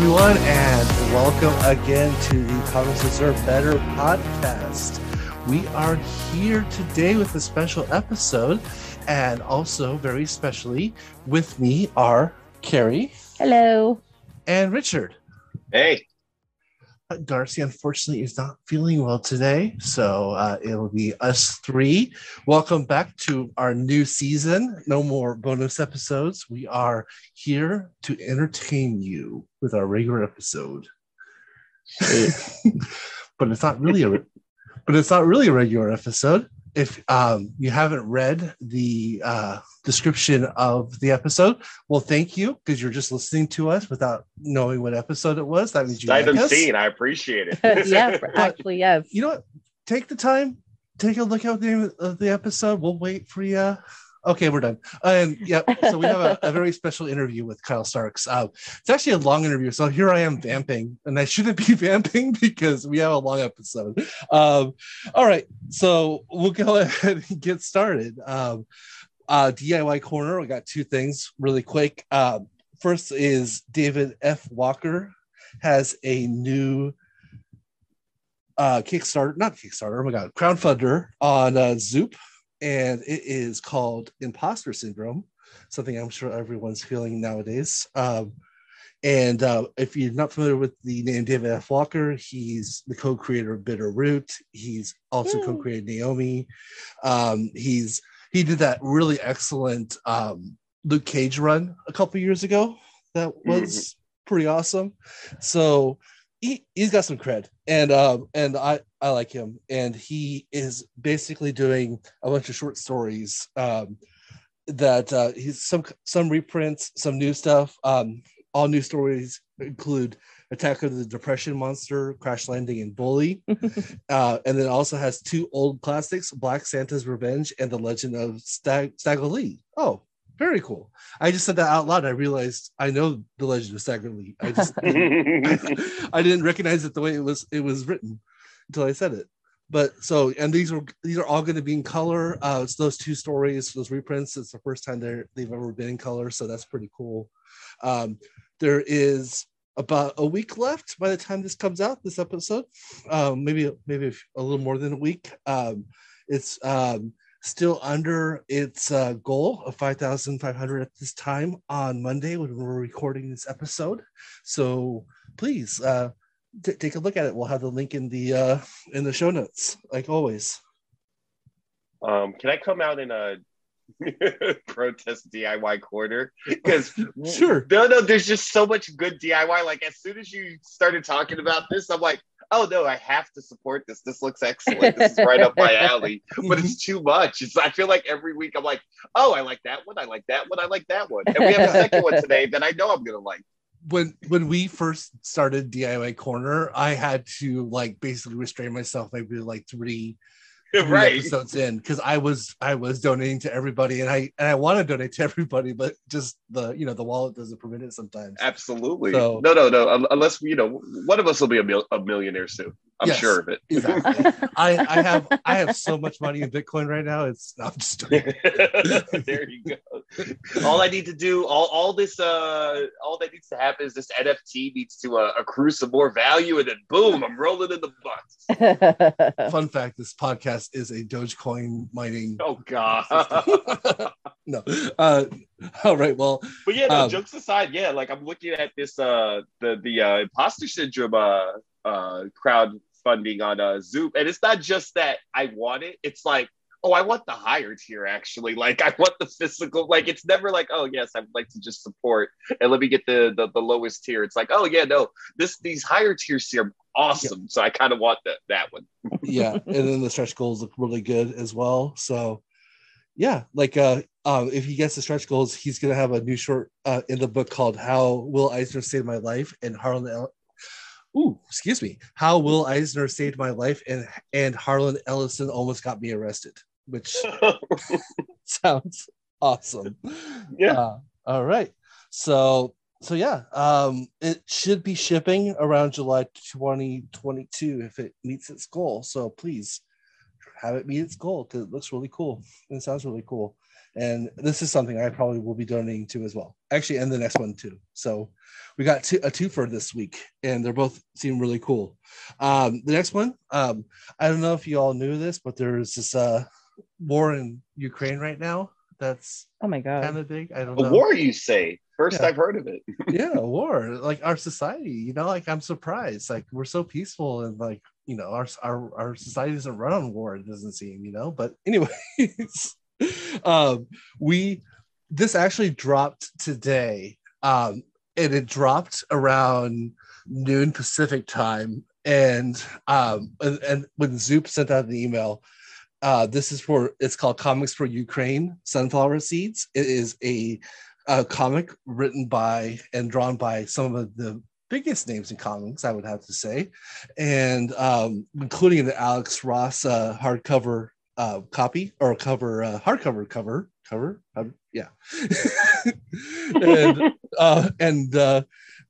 Hi, everyone, and welcome again to the Comics Deserve Better podcast. We are here today with a special episode, and also very specially with me are Carrie Hello. and Richard. Hey, Darcy, unfortunately, is not feeling well today, so uh, it'll be us three. Welcome back to our new season. No more bonus episodes. We are here to entertain you with our regular episode. but it's not really a, but it's not really a regular episode. If um, you haven't read the uh, description of the episode, well, thank you because you're just listening to us without knowing what episode it was. That means you sight like us unseen. I appreciate it. yeah, actually, yes. you know what? Take the time, take a look at the name of the episode. We'll wait for you. Okay, we're done. And yeah, so we have a, a very special interview with Kyle Starks. Uh, it's actually a long interview, so here I am vamping, and I shouldn't be vamping because we have a long episode. Um, all right, so we'll go ahead and get started. Um, uh, DIY corner. We got two things really quick. Um, first is David F. Walker has a new uh Kickstarter, not Kickstarter, oh my god, crowdfunder on uh Zoop, and it is called Imposter Syndrome, something I'm sure everyone's feeling nowadays. Um, and uh, if you're not familiar with the name David F. Walker, he's the co-creator of Bitter Root. He's also Yay. co-created Naomi. Um, he's he did that really excellent um, Luke Cage run a couple years ago. That was pretty awesome. So he he's got some cred, and um, and I I like him, and he is basically doing a bunch of short stories. Um, that uh, he's some some reprints, some new stuff. Um, all new stories include Attack of the Depression Monster, Crash Landing, and Bully. uh, and then also has two old classics, Black Santa's Revenge and The Legend of Stag Stagger Lee. Oh, very cool. I just said that out loud. I realized I know The Legend of Stagger Lee. I just I didn't recognize it the way it was it was written until I said it. But so and these are these are all going to be in color. Uh, it's those two stories, those reprints. It's the first time they're they've ever been in color, so that's pretty cool. Um, there is about a week left by the time this comes out. This episode, um, maybe maybe a little more than a week. Um, it's um, still under its uh, goal of 5,500 at this time on Monday when we're recording this episode. So please uh, t- take a look at it. We'll have the link in the uh, in the show notes, like always. um, can I come out in a protest DIY corner? Because Sure. no, no, there's just so much good DIY. Like as soon as you started talking about this, I'm like, oh no, I have to support this. This looks excellent. This is right up my alley. But it's too much. It's I feel like every week I'm like, oh, I like that one. I like that one. I like that one. And we have a second one today that I know I'm gonna like. when when we first started DIY Corner, I had to like basically restrain myself maybe like three three right. episodes in because I was I was donating to everybody and I and I want to donate to everybody, but just the you know the wallet doesn't permit it sometimes. Absolutely. So- no, no, no. Unless you know, one of us will be a, mil- a millionaire soon. I'm Yes. sure of it. Exactly. I I have I have so much money in Bitcoin right now. It's I'm just there you go. All I need to do, all, all this, uh, all that needs to happen is this NFT needs to uh, accrue some more value, and then boom, I'm rolling in the bucks. fun fact. This podcast is a Dogecoin mining. Oh god. no. Uh, all right. Well, but yeah, no, Um, jokes aside, yeah, like I'm looking at this, uh, the the uh, imposter syndrome, uh, uh, crowdfunding on uh, Zoop, and it's not just that I want it; it's like. Oh, I want the higher tier actually. Like I want the physical. Like it's never like, oh yes, I'd like to just support and let me get the the, the lowest tier. It's like, oh yeah, no, this these higher tiers here are awesome. So I kind of want that that one. yeah and then the stretch goals look really good as well so yeah like uh um if he gets the stretch goals he's gonna have a new short uh in the book called how will eisner save my life and harlan Ooh, excuse me. How Will Eisner saved my life and and Harlan Ellison almost got me arrested, which sounds awesome. Yeah. Uh, all right. So so yeah, um, it should be shipping around July 2022 if it meets its goal. So please have it meet its goal because it looks really cool and it sounds really cool. And this is something I probably will be donating to as well. Actually, and the next one too. So we got two, a two for this week, and they're both seem really cool. Um, the next one, um, I don't know if you all knew this, but there's this uh, war in Ukraine right now. That's Oh my god. kind of big. I don't A know. war, you say? First Yeah. I've heard of it. yeah, a war. Like our society, you know, like I'm surprised. Like we're so peaceful and like you know, our our our society doesn't run on war. It doesn't seem, you know. But anyways, um, we this actually dropped today, um, and it dropped around noon Pacific time. And um, and, and when Zoop sent out an email, uh, this is for it's called Comics for Ukraine Sunflower Seeds. It is a, a comic written by and drawn by some of the biggest names in comics, I would have to say, and um, including the Alex Ross uh, hardcover uh, copy or cover uh, hardcover cover cover, um, yeah, and uh, and uh,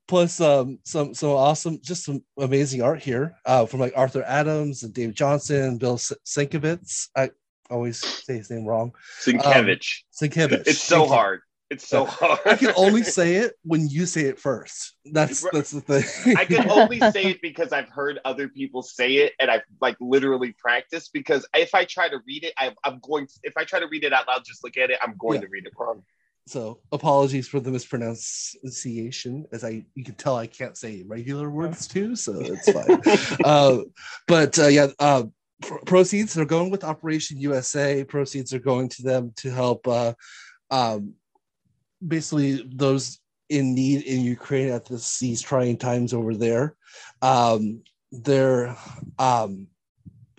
plus um, some some awesome, just some amazing art here uh, from like Arthur Adams and Dave Johnson, Bill Sienkiewicz. I always say his name wrong. Sienkiewicz. Sienkiewicz. it's so hard. It's so hard. I can only say it when you say it first. That's that's the thing. I can only say it because I've heard other people say it and I've like literally practiced because if I try to read it, I, I'm going to, if I try to read it out loud, just look at it, I'm going Yeah. to read it wrong. so apologies for the mispronunciation, as I you can tell I can't say regular words too, so it's fine. uh, but uh, yeah, uh, proceeds are going with Operation USA. Proceeds are going to them to help, uh, um, basically those in need in Ukraine at this, these trying times over there. Um, they're um,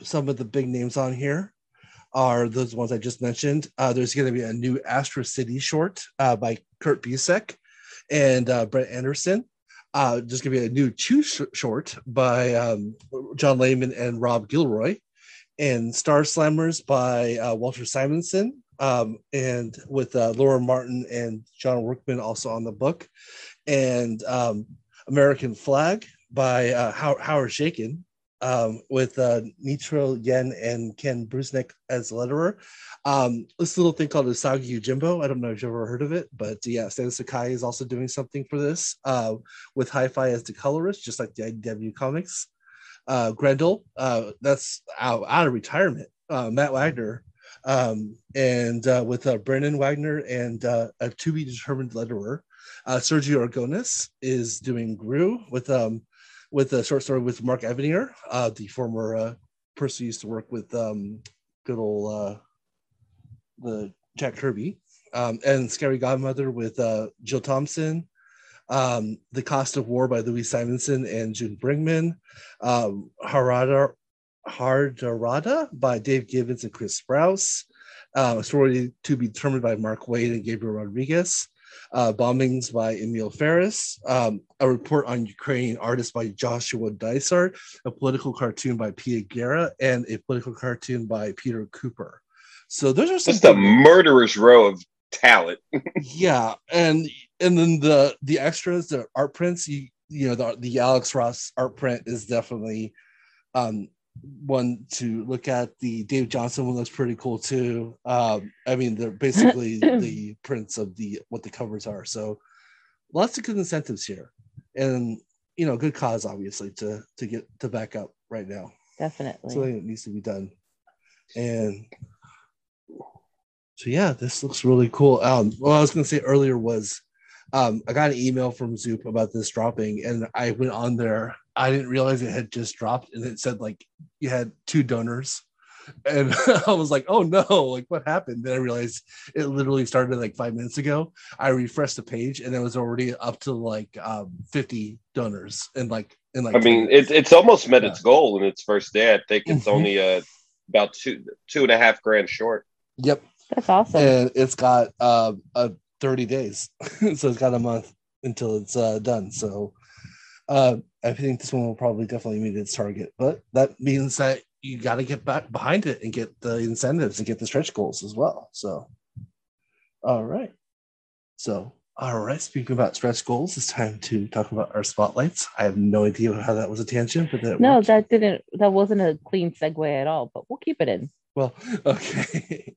some of the big names on here are those ones I just mentioned. Uh, there's going to be a new Astro City short uh, by Kurt Busiek and uh, Brent Anderson. Uh, there's going to be a new Chew sh- short by um, John Layman and Rob Guillory, and Star Slammers by uh, Walter Simonson, um, and with uh, Laura Martin and John Workman also on the book, and um, American Flagg by uh, How- Howard Chaykin, um, with uh, Nitro Yen and Ken Bruzenak as letterer. Um, this little thing called Usagi Yojimbo. I don't know if you've ever heard of it, but yeah, Stan Sakai is also doing something for this uh, with Hi-Fi as the colorist, just like the IDW comics. Uh, Grendel, uh, that's out, out of retirement. Uh, Matt Wagner, um, and uh, with uh, Brennan Wagner and uh, a to be determined letterer. Uh, Sergio Aragonés is doing Groo with um, with a short story with Mark Evanier, uh, the former uh, person used to work with um, good old the Jack Kirby, um, and Scary Godmother with Jill Thompson, um, The Cost of War by Louise Simonson and June Brigman, um, Harada Hardarada by Dave Gibbons and Chris Sprouse, uh, a story to be determined by Mark Waid and Gabriel Rodriguez. Uh, bombings by Emil Ferris, um, a report on Ukrainian artists by Joshua Dysart, a political cartoon by Pia Guerra, and a political cartoon by Peter Kuper. So those are some Just a murderous row of talent. yeah, and and then the the extras, the art prints, you you know the the Alex Ross art print is definitely um one to look at. The Dave Johnson one looks pretty cool too. Um, I mean, they're basically the prints of the what the covers are. So lots of good incentives here, and you know, good cause obviously to to get to back up right now. Definitely. something that needs to be done. And so yeah, this looks really cool. Um, what I was gonna say earlier was um, I got an email from Zoop about this dropping, and I went on there. I didn't realize it had just dropped, and it said like you had two donors, and I was like, "Oh no! Like what happened?" Then I realized it literally started like five minutes ago. I refreshed the page, and it was already up to like um, fifty donors, and like in like I mean, minutes. it's it's almost met Yeah. its goal in its first day. I think it's Mhm. only uh, about two two and a half grand short. yep. That's awesome. and it's got uh, uh 30 days so it's got a month until it's uh, done so uh i think this one will probably definitely meet its target but that means that you got to get back behind it and get the incentives and get the stretch goals as well so all right so all right speaking about stretch goals it's time to talk about our spotlights i have no idea how that was a tangent but that no, worked. that didn't. That wasn't a clean segue at all. But we'll keep it in. Well, okay.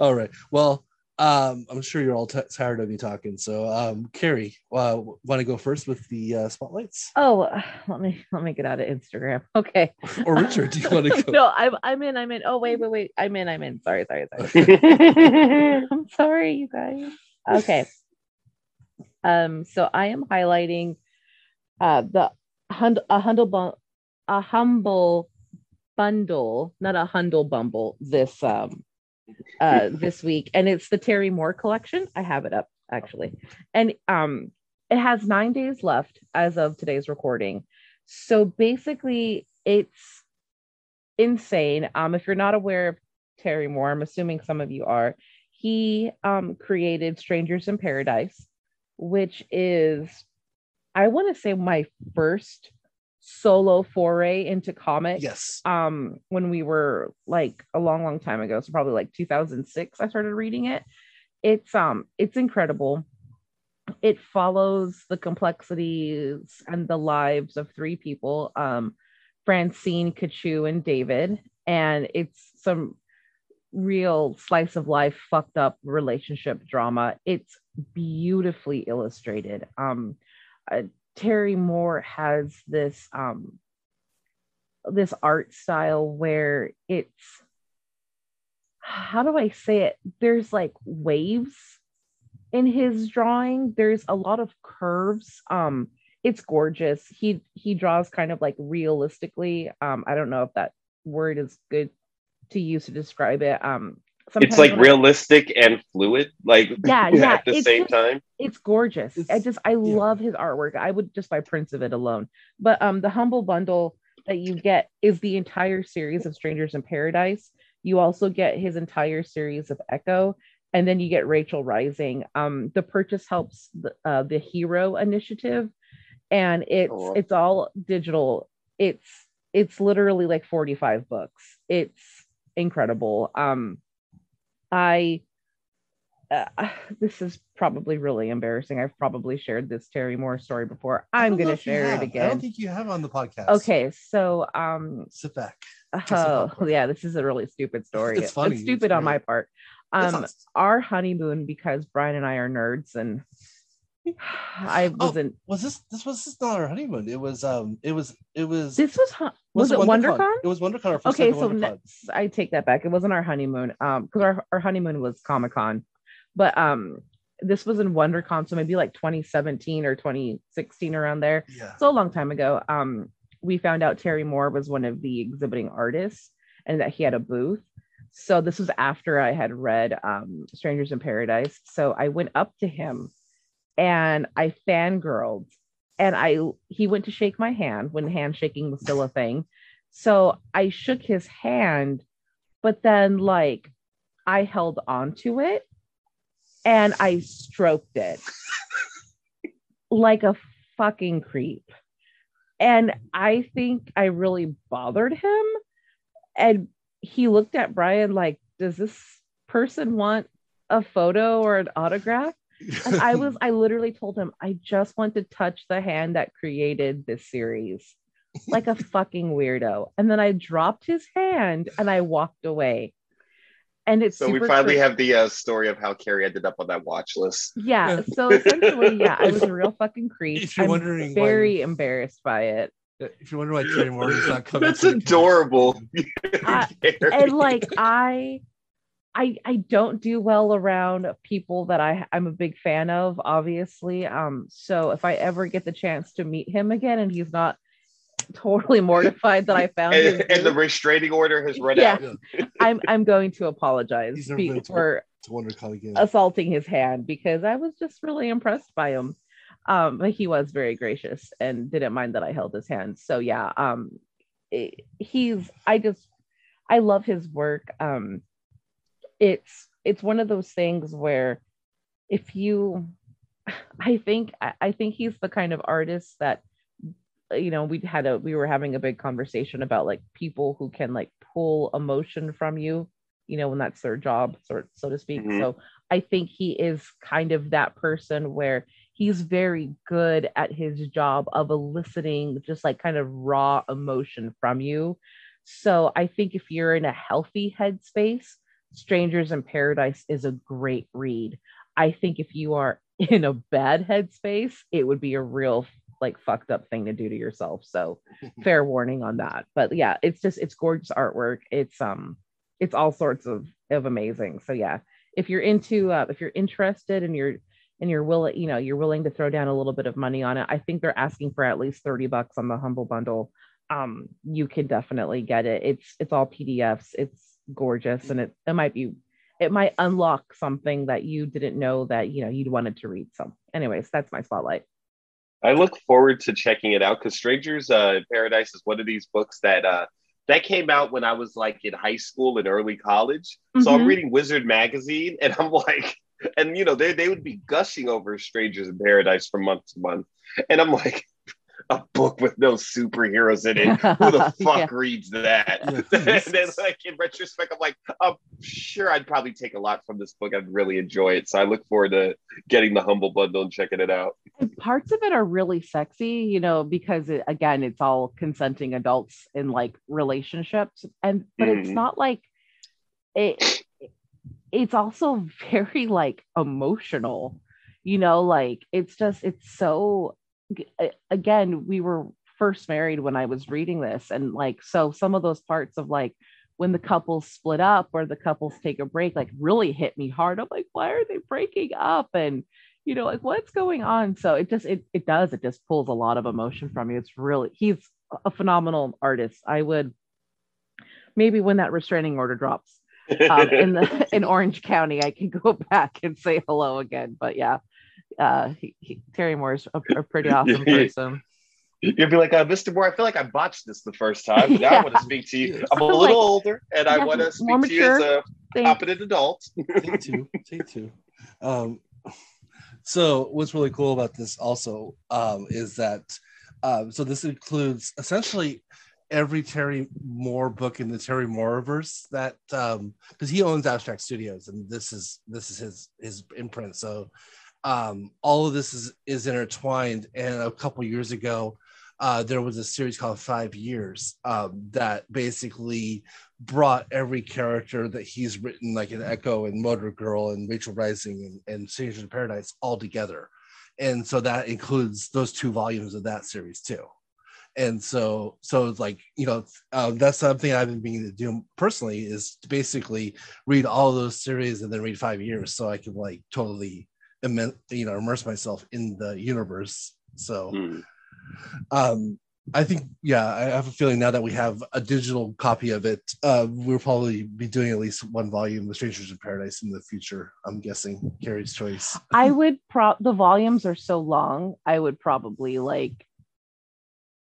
all right. Well, um, I'm sure you're all t- tired of me talking. So, um, Carrie, uh, want to go first with the uh, spotlights, Oh, uh, let me let me get out of Instagram. Okay. or Richard? Do you want to go? no, I'm I'm in. I'm in. Oh wait, wait, wait. I'm in. I'm in. Sorry, sorry, sorry. I'm sorry, you guys. Okay. Um. So I am highlighting, uh, the hund a humble bu- a humble bundle, not a hundle bumble. This um, uh, this week, and it's the Terry Moore collection. I have it up actually, and um, it has nine days left as of today's recording. So basically, it's insane. Um, if you're not aware of Terry Moore, I'm assuming some of you are. He um created Strangers in Paradise, which is, I want to say, my first solo foray into comics Yes. um when we were like a long long time ago so probably like 2006 i started reading it. It's um it's incredible. It follows the complexities and the lives of three people um francine Katchoo and david and it's some real slice of life fucked up relationship drama. It's beautifully illustrated. Um uh, terry moore has this um this art style where it's how do I say it? There's like waves in his drawing. There's a lot of curves. Um, it's gorgeous. He he draws kind of like realistically. Um, I don't know if that word is good to use to describe it. Um, it's like when I- realistic and fluid, like Yeah, yeah, at the it's same just- time. it's gorgeous. I just I love his artwork. I would just buy prints of it alone. But um the humble bundle that you get is the entire series of Strangers in Paradise. You also get his entire series of Echo, and then you get Rachel Rising. Um, the purchase helps the, uh, the Hero Initiative, and it's Oh, it's all digital. It's it's literally like 45 books. It's incredible. Um, I uh, this is probably really embarrassing. I've probably shared this Terry Moore story before. I'm gonna share it have. I don't again. think you have on the podcast. Okay, so um, Sit back. oh yeah, this is a really stupid story. It's funny, It's it's stupid on my part. Um, our honeymoon because Brian and I are nerds and I Oh, wasn't. was this this was this not our honeymoon? It was um it was it was This was hu- was, it WonderCon? It was WonderCon. Our first okay so WonderCon. next, i take that back it wasn't our honeymoon um because our, our honeymoon was comic-con but um this was in wondercon so maybe like 2017 or 2016 around there yeah. so a long time ago um we found out terry moore was one of the exhibiting artists and that he had a booth so this was after i had read um strangers in paradise so i went up to him and i fangirled and i he went to shake my hand when handshaking was still a thing so I shook his hand, but then like I held on to it and I stroked it like a fucking creep. And I think I really bothered him. And he looked at Brian like, does this person want a photo or an autograph? And I was, I literally told him, I just want to touch the hand that created this series like a fucking weirdo. And then I dropped his hand and I walked away. And it's So we finally cre- have the uh, story of how Carrie ended up on that watch list. yeah. Yeah. So essentially, yeah, I was a real fucking creep. If you're I'm wondering why- very embarrassed by it. if you're wondering why Terry Moore is not coming, That's adorable. I- And like I I I don't do well around people that I I'm a big fan of, obviously. Um, so if I ever get the chance to meet him again and he's not totally mortified that I found his and, and the restraining order has run Yeah. out. I'm I'm going to apologize be- to- for to WonderCon again. assaulting his hand because I was just really impressed by him. Um, but he was very gracious and didn't mind that I held his hand. So yeah, um, it- he's I just I love his work. Um, it's it's one of those things where if you, I think I think he's the kind of artist that you know we had a we were having a big conversation about like people who can like pull emotion from you you know when that's their job so, so to speak Mhm. so i think he is kind of that person where he's very good at his job of eliciting just like kind of raw emotion from you So I think if you're in a healthy headspace, Strangers in Paradise is a great read. I think if you are in a bad headspace, it would be a real like fucked up thing to do to yourself. So fair warning on that. But yeah, it's just it's gorgeous artwork. It's um it's all sorts of of amazing. So yeah, if you're into uh, if you're interested and you're and you're willing, you know, you're willing to throw down a little bit of money on it. I think they're asking for at least 30 bucks on the humble bundle. Um, you can definitely get it. It's it's all PDFs. It's gorgeous and it, it might be it might unlock something that you didn't know that you know you'd wanted to read so anyways that's my spotlight I look forward to checking it out because Strangers uh, Paradise is one of these books that uh, that came out when I was like in high school and early college. Mm-hmm. So I'm mm-hmm. reading Wizard magazine and I'm like, and you know they they would be gushing over Strangers in Paradise from month to month, and I'm like, a book with no superheroes in it. Who the fuck yeah. reads that? and then, like in retrospect, I'm like, I'm sure I'd probably take a lot from this book. I'd really enjoy it. So I look forward to getting the humble bundle and checking it out. And parts of it are really sexy, you know, because it, again, it's all consenting adults in like relationships, and but mm. it's mm-hmm. not like it. It's also very like emotional you know like it's just it's so again, we were first married when I was reading this. And like, so some of those parts of like when the couples split up or the couples take a break, like really hit me hard. I'm like, why are they breaking up? And, you know, like what's going on? So it just, it, it does, it just pulls a lot of emotion from you. It's really, he's a phenomenal artist. I would maybe when that restraining order drops um, in the in Orange County, I can go back and say hello again. But yeah, uh, he, he, Terry Moore's a, a pretty awesome person. You'd be like, uh, Mr. Moore, I feel like I botched this the first time, but now yeah. I want to speak to you. I'm a little like, older, and I want to speak to you as a competent adult. Take two, take two. Um, so, what's really cool about this also um, is that um, so this includes essentially every Terry Moore book in the Terry Mooreverse that um because he owns Abstract Studios and this is this is his his imprint. So um, all of this is is intertwined. And a couple years ago, uh, there was a series called Five Years um, that basically brought every character that he's written, like an Echo and Motor Girl and Rachel Rising and, and Strangers in Paradise, all together. And so that includes those two volumes of that series too. And so, so it's like you know, um, that's something I've been meaning to do personally is to basically read all those series and then read five years, so I can like totally you know immerse myself in the universe. So mm. um i think yeah i have a feeling now that we have a digital copy of it uh we'll probably be doing at least one volume the strangers in paradise in the future i'm guessing carrie's choice. I would pro the volumes are so long i would probably like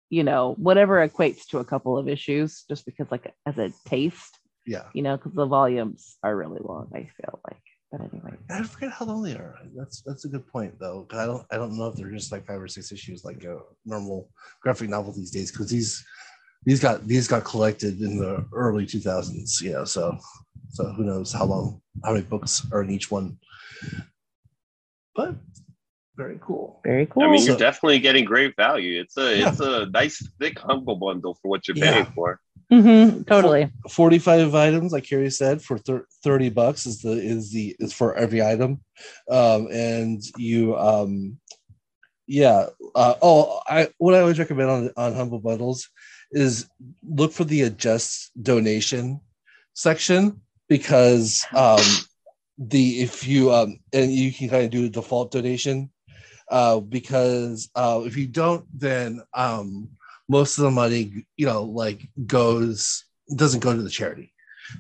you know whatever equates to a couple of issues just because like as a taste. Yeah. You know because the volumes are really long i feel like but anyway, I forget how long they are. That's that's a good point though. I don't I don't know if they're just like five or six issues like a normal graphic novel these days because these these got these got collected in the early 2000s. You know, so so who knows how long how many books are in each one. But very cool. Very cool. I mean, you're definitely getting great value. It's a yeah. it's a nice thick humble bundle for what you're yeah. paying for. Mm-hmm, totally. 45 items, like Carrie said, for thir- 30 bucks is the is the is for every item. Um, and you um yeah. Uh, oh, I what I always recommend on on Humble Bundles is look for the adjust donation section because um the if you um and you can kind of do a default donation uh because uh if you don't then um most of the money, you know, like goes doesn't go to the charity.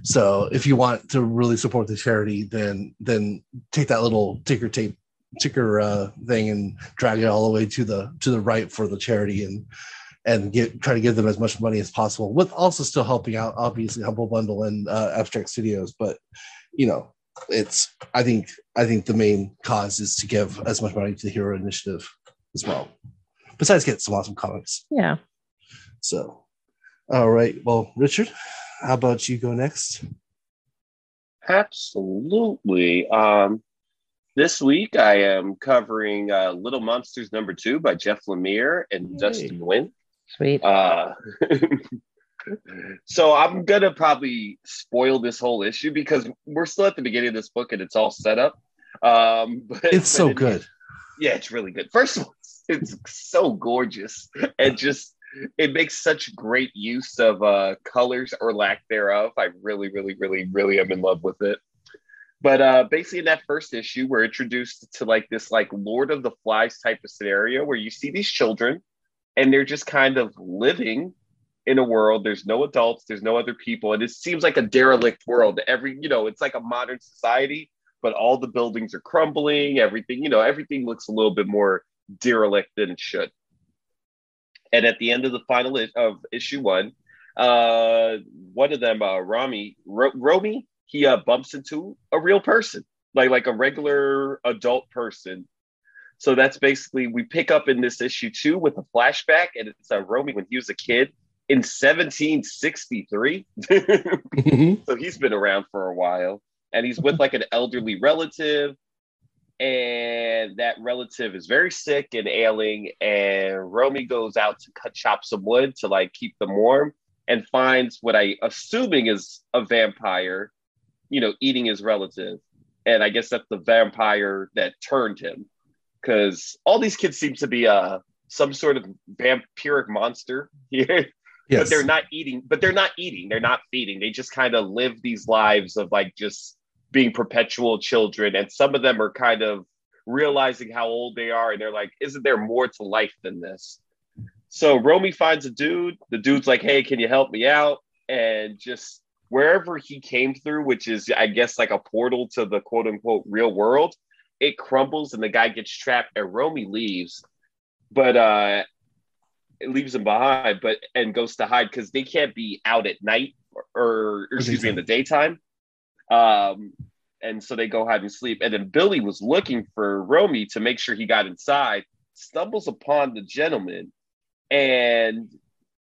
So if you want to really support the charity, then then take that little ticker tape ticker uh, thing and drag it all the way to the to the right for the charity and and get try to give them as much money as possible with also still helping out obviously humble bundle and uh, abstract studios. But you know it's i think i think the main cause is to give as much money to the hero initiative as well besides get some awesome comics. Yeah so, all right. Well, Richard, how about you go next? Absolutely. Um, this week I am covering uh, Little Monsters number two by Jeff Lemire and hey. Dustin Nguyen. Sweet. Uh, So I'm gonna probably spoil this whole issue because we're still at the beginning of this book and it's all set up. Um, but It's so but good. yeah, it's really good. First of all, it's so gorgeous and just it makes such great use of uh colors or lack thereof. I really, really, really, really am in love with it. But uh basically in that first issue, we're introduced to like this like Lord of the Flies type of scenario where you see these children and they're just kind of living in a world. There's no adults, there's no other people, and it seems like a derelict world. Every, you know, it's like a modern society, but all the buildings are crumbling, everything, you know, everything looks a little bit more derelict than it should. And at the end of the final i- of issue one, uh, one of them, uh, Rami, Ro- Romy, he uh, bumps into a real person, like like a regular adult person. So that's basically we pick up in this issue two with a flashback, and it's uh, Romy when he was a kid in 1763. Mhm. so he's been around for a while, and he's with like an elderly relative, and that relative is very sick and ailing, and Romy goes out to cut chop some wood to like keep them warm, and finds what I assuming is a vampire, you know, eating his relative, and I guess that's the vampire that turned him, because all these kids seem to be uh some sort of vampiric monster here. Yes. but they're not eating but they're not eating. They're not feeding. They just kind of live these lives of like just being perpetual children and some of them are kind of realizing how old they are and they're like isn't there more to life than this? So romy finds a dude. The dude's like hey can you help me out? And just wherever he came through which is i guess like a portal to the quote unquote real world it crumbles and the guy gets trapped and romy leaves but uh it leaves him behind, but and goes to hide because they can't be out at night or, or excuse me in the daytime. Um, and so they go hide and sleep. And then Billy was looking for Romy to make sure he got inside, stumbles upon the gentleman, and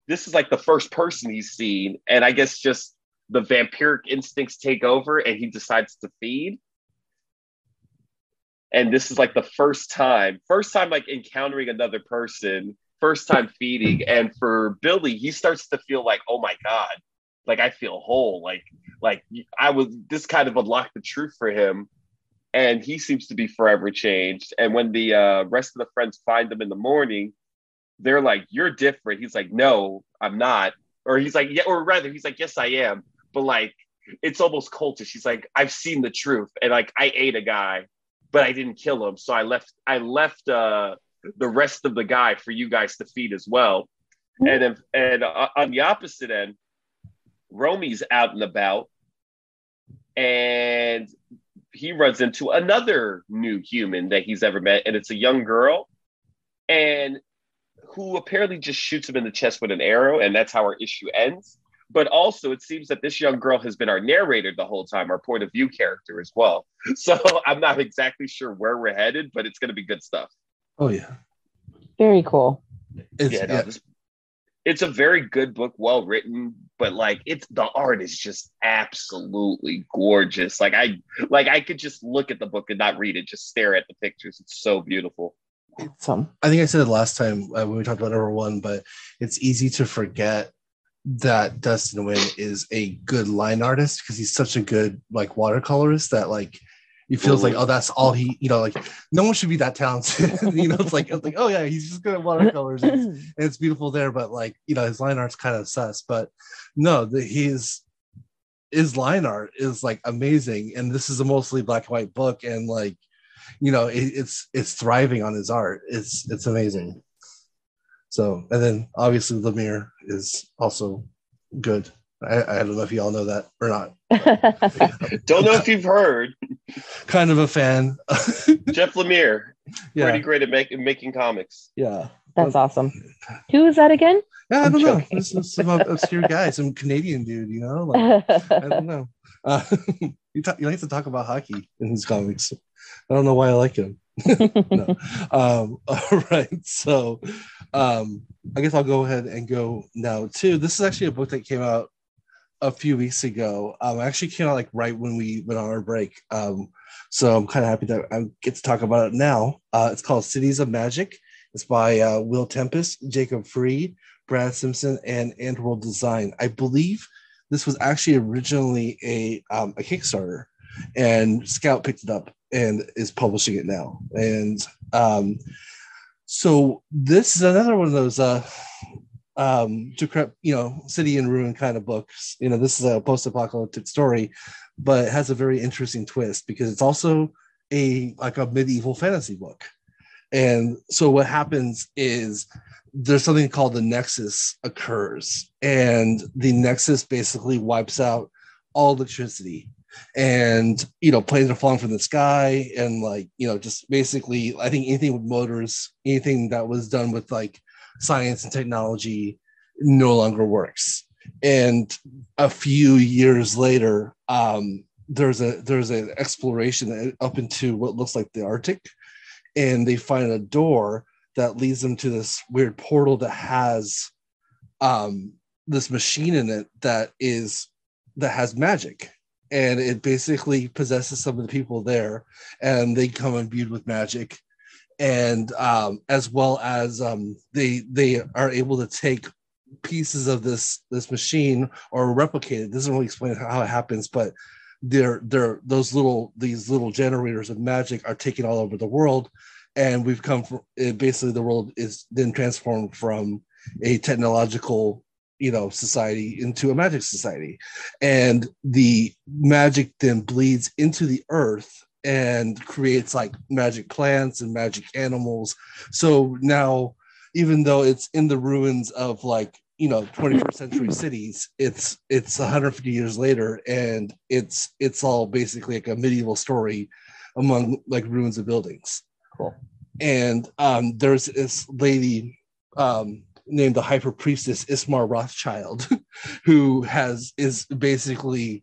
this is like the first person he's seen. And I guess just the vampiric instincts take over, and he decides to feed. And this is like the first time, first time like encountering another person first time feeding and for billy he starts to feel like oh my god like i feel whole like like i was this kind of unlocked the truth for him and he seems to be forever changed and when the uh, rest of the friends find him in the morning they're like you're different. He's like no i'm not. Or he's like yeah or rather he's like yes i am. But like it's almost cultish. He's like i've seen the truth and like i ate a guy but i didn't kill him so i left i left uh the rest of the guy for you guys to feed as well. And if, and uh, on the opposite end, Romy's out and about, and he runs into another new human that he's ever met, and it's a young girl, and who apparently just shoots him in the chest with an arrow, and that's how our issue ends. But also, it seems that this young girl has been our narrator the whole time, our point of view character as well. So I'm not exactly sure where we're headed, but it's going to be good stuff. Oh yeah. Very cool. It's, yeah, no, yeah. this- it's a very good book, well written, but like it's the art is just absolutely gorgeous. Like I like I could just look at the book and not read it, just stare at the pictures. It's so beautiful. Awesome. I think I said it last time uh, when we talked about number one, but it's easy to forget that Dustin Nguyen is a good line artist because he's such a good like watercolorist that like he feels like oh that's all he you know like no one should be that talented. You know it's like it's like oh yeah he's just good at watercolors and, it's- and it's beautiful there but like you know his line art's kind of sus but no the, his his line art is like amazing and this is a mostly black and white book and like you know it, it's it's thriving on his art. It's it's amazing. So and then obviously lemire is also good. I, I don't know if you all know that or not. Don't know if you've heard kind of a fan. Jeff Lemire, yeah. pretty great at make, making comics. yeah. That's awesome. Who is that again? yeah i I'm don't know. this is some obscure guy some canadian dude you know? Like i don't know. Uh, he, ta- he likes to talk about hockey in his comics. I don't know why i like him. No. um all right so um i guess i'll go ahead and go now too. This is actually a book that came out a few weeks ago um actually came out like right when we went on our break um so i'm kind of happy that i get to talk about it now uh it's called cities of magic it's by uh, will tempest jacob freed Brad Simpson and AndWorld Design. I believe this was actually originally a um, a Kickstarter, and Scout picked it up and is publishing it now. And um, so this is another one of those uh, um, decrep, you know, city in ruin kind of books. You know, this is a post-apocalyptic story, but it has a very interesting twist because it's also a like a medieval fantasy book. And so what happens is there's something called the nexus occurs and the nexus basically wipes out all electricity and you know planes are falling from the sky and like you know just basically i think anything with motors anything that was done with like science and technology no longer works. And a few years later um there's a there's an exploration up into what looks like the arctic. And they find a door that leads them to this weird portal that has um this machine in it that is that has magic. And it basically possesses some of the people there and they come imbued with magic and um, as well as um, they they are able to take pieces of this this machine or replicate it. doesn't really explain how it happens, but they're they're those little these little generators of magic are taken all over the world, and we've come from basically the world is then transformed from a technological you know society into a magic society and the magic then bleeds into the earth and creates like magic plants and magic animals. So now even though it's in the ruins of like you know 21st century cities it's it's 150 years later and it's it's all basically like a medieval story among like ruins of buildings. Cool. And um there's this lady um named the hyper priestess Ismar Rothschild, who has is basically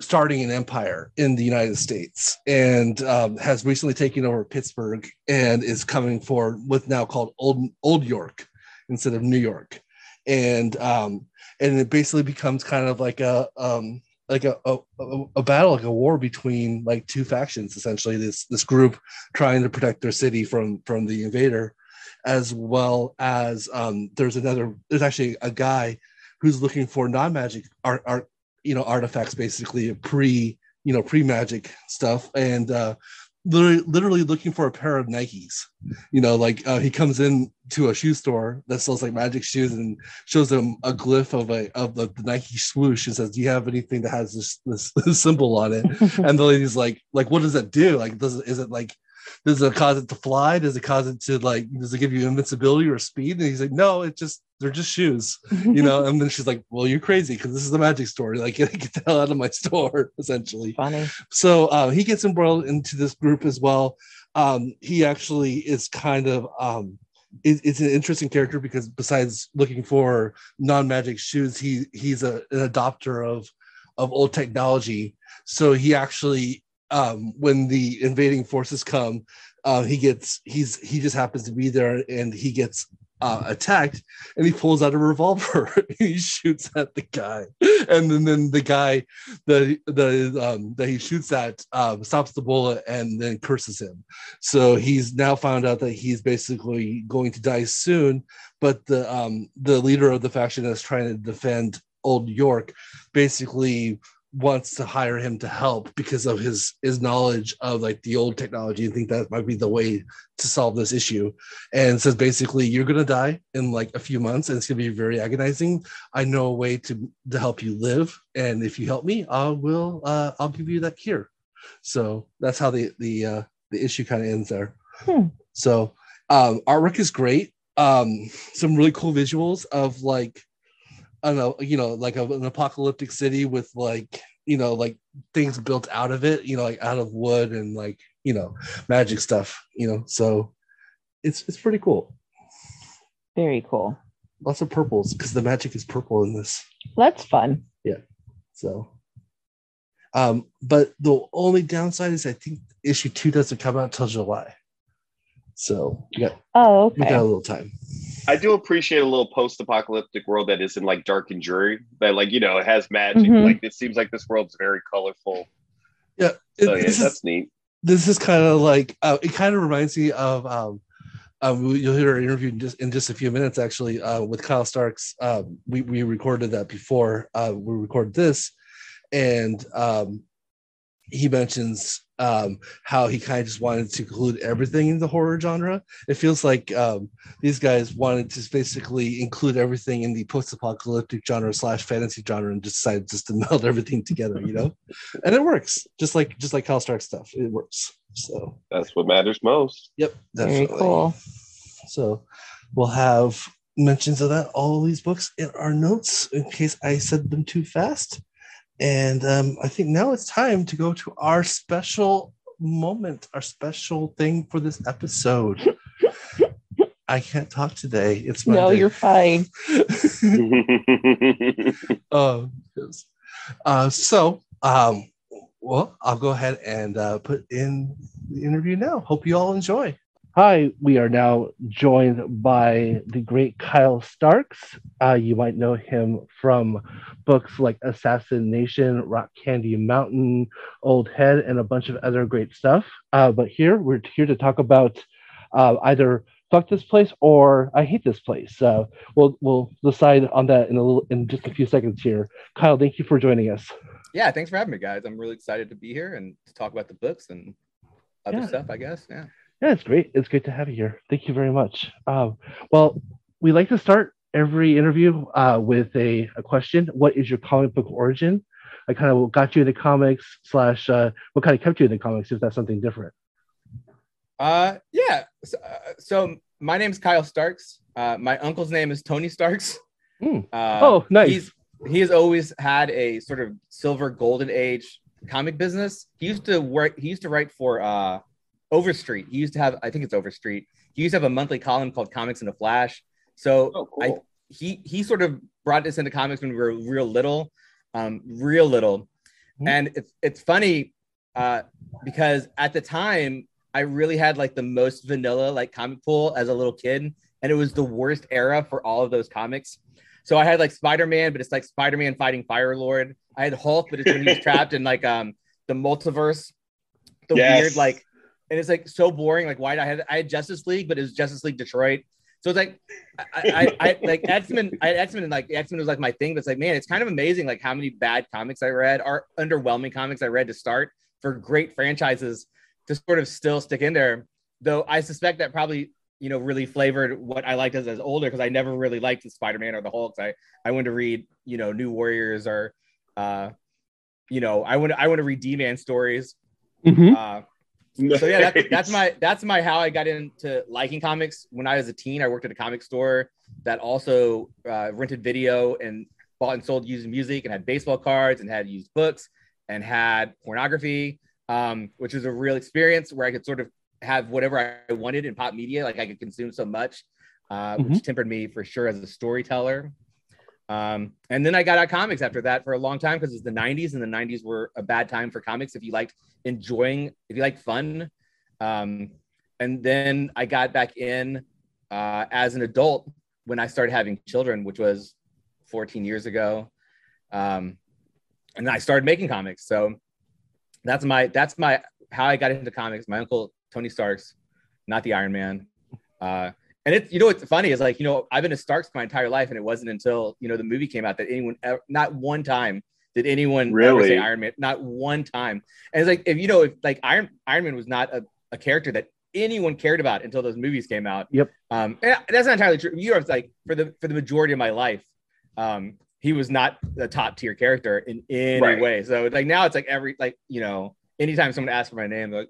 starting an empire in the United States and um, has recently taken over Pittsburgh and is coming for what's now called Old Old York instead of New York, and um, and it basically becomes kind of like a um, like a, a, a battle like a war between like two factions essentially this this group trying to protect their city from from the invader as well as um, there's another there's actually a guy who's looking for non-magic art, art you know artifacts basically pre you know pre magic stuff and uh literally, literally looking for a pair of nikes you know like uh, he comes in to a shoe store that sells like magic shoes and shows them a glyph of a of the, the nike swoosh and says do you have anything that has this this, this symbol on it and the lady's like like what does that do like does it is it like does it cause it to fly? Does it cause it to like does it give you invincibility or speed? And he's like, no, it just they're just shoes, you know. and then she's like, well, you're crazy because this is a magic story. Like, get, get the hell out of my store, essentially. Funny. So uh, he gets embroiled into this group as well. Um, he actually is kind of um, it, it's an interesting character because besides looking for non-magic shoes, he he's a, an adopter of of old technology. So he actually um, when the invading forces come, uh, he gets he's he just happens to be there and he gets uh, attacked and he pulls out a revolver. He shoots at the guy. And then, then the guy the the um, that he shoots at um, stops the bullet and then curses him. So he's now found out that he's basically going to die soon. But the um, the leader of the faction that's trying to defend old york basically wants to hire him to help because of his his knowledge of like the old technology and think that might be the way to solve this issue. And says basically you're going to die in like a few months and it's going to be very agonizing. I know a way to to help you live. And if you help me i will uh, i'll give you that cure. So that's how the the uh, the issue kind of ends there. Hmm. so um artwork is great. Um some really cool visuals of like I don't know, you know, like a, an apocalyptic city with like, you know, like things built out of it, you know, like out of wood and like, you know, magic stuff, you know. So it's it's pretty cool. Very cool. Lots of purples because the magic is purple in this. That's fun. Yeah. So um, but the only downside is I think issue two doesn't come out till July. So got oh okay. we got a little time. I do appreciate a little post-apocalyptic world that isn't like dark and dreary. That like you know it has magic. Mhm. Like it seems like this world's very colorful. Yeah, So yeah, this is that's neat. this is kind of like uh, it kind of reminds me of um um, you'll hear an interview in just in just a few minutes actually uh, with Kyle Starks. Um, we we recorded that before uh, we recorded this, and um, he mentions um, how he kind of just wanted to include everything in the horror genre. It feels like um, these guys wanted to basically include everything in the post-apocalyptic genre slash fantasy genre and just decided just to meld everything together, you know. and it works, just like just like Kyle Starks stuff. It works. So that's what matters most. Yep, definitely. Very cool. So we'll have mentions of that all of these books in our notes in case I said them too fast. And um, I think now it's time to go to our special moment, our special thing for this episode. I can't talk today. It's Monday. No, you're fine. uh, uh, so, um, well, I'll go ahead and uh, put in the interview now. Hope you all enjoy. Hi, we are now joined by the great Kyle Starks. Uh, you might know him from books like Assassin Nation, Rock Candy Mountain, Old Head, and a bunch of other great stuff. Uh, but here, we're here to talk about uh, either fuck this place or I hate this place. Uh, we'll we'll decide on that in a little in just a few seconds here. Kyle, thank you for joining us. Yeah, thanks for having me, guys. I'm really excited to be here and to talk about the books and other Yeah. stuff. I guess. Yeah. Yeah, it's great. It's great to have you here. Thank you very much. Um, well, we like to start every interview uh, with a, a question. What is your comic book origin? I kind of got you into comics slash uh, what kind of kept you in the comics if that's something different. Uh, yeah. So, uh, so my name's Kyle Starks. Uh, my uncle's name is Tony Starks. Hmm. Uh, oh, nice. He's he has always had a sort of silver golden age comic business. He used to work. He used to write for uh, Overstreet. He used to have. I think it's Overstreet. He used to have a monthly column called Comics in a Flash. So Oh, cool. I he he sort of brought us into comics when we were real little, um, real little, Mhm. and it's it's funny uh, because at the time I really had like the most vanilla like comic pool as a little kid, and it was the worst era for all of those comics. So I had like Spider Man, but it's like Spider Man fighting Firelord. I had Hulk, but it's when he was trapped in like um the multiverse, the Yes. weird like, and it's like so boring. Like why did I had I had Justice League, but it was Justice League Detroit. So it's like I, I, I like X Men. I had X Men and like X Men was like my thing. But it's like man, it's kind of amazing like how many bad comics I read or underwhelming comics I read to start for great franchises to sort of still stick in there. Though I suspect that probably you know really flavored what I liked as, as older because I never really liked the Spider Man or the Hulk. I I wanted to read you know New Warriors or uh you know I want I want to read D Man stories. Mhm. Uh, so yeah, that's, that's my that's my how I got into liking comics. When I was a teen, I worked at a comic store that also uh, rented video and bought and sold used music and had baseball cards and had used books and had pornography, um, which was a real experience where I could sort of have whatever I wanted in pop media. Like I could consume so much, uh, which tempered me for sure as a storyteller. Um, and then I got out comics after that for a long time because it's the 90s and the 90s were a bad time for comics if you liked enjoying, if you liked fun. Um, and then I got back in uh, as an adult when I started having children, which was 14 years ago. Um, and I started making comics. So that's my that's my how I got into comics. My uncle Tony Starks, not the Iron Man. Uh, and it's you know what's funny is like you know I've been a Starks my entire life, and it wasn't until you know the movie came out that anyone ever, not one time did anyone ever Really? say Iron Man, not one time. And it's like if you know if like Iron Iron Man was not a, a character that anyone cared about until those movies came out. Yep. Um, and that's not entirely true. You know, it's like for the for the majority of my life, um, he was not a top tier character in any Right. way. So like now it's like every like you know anytime someone asks for my name, like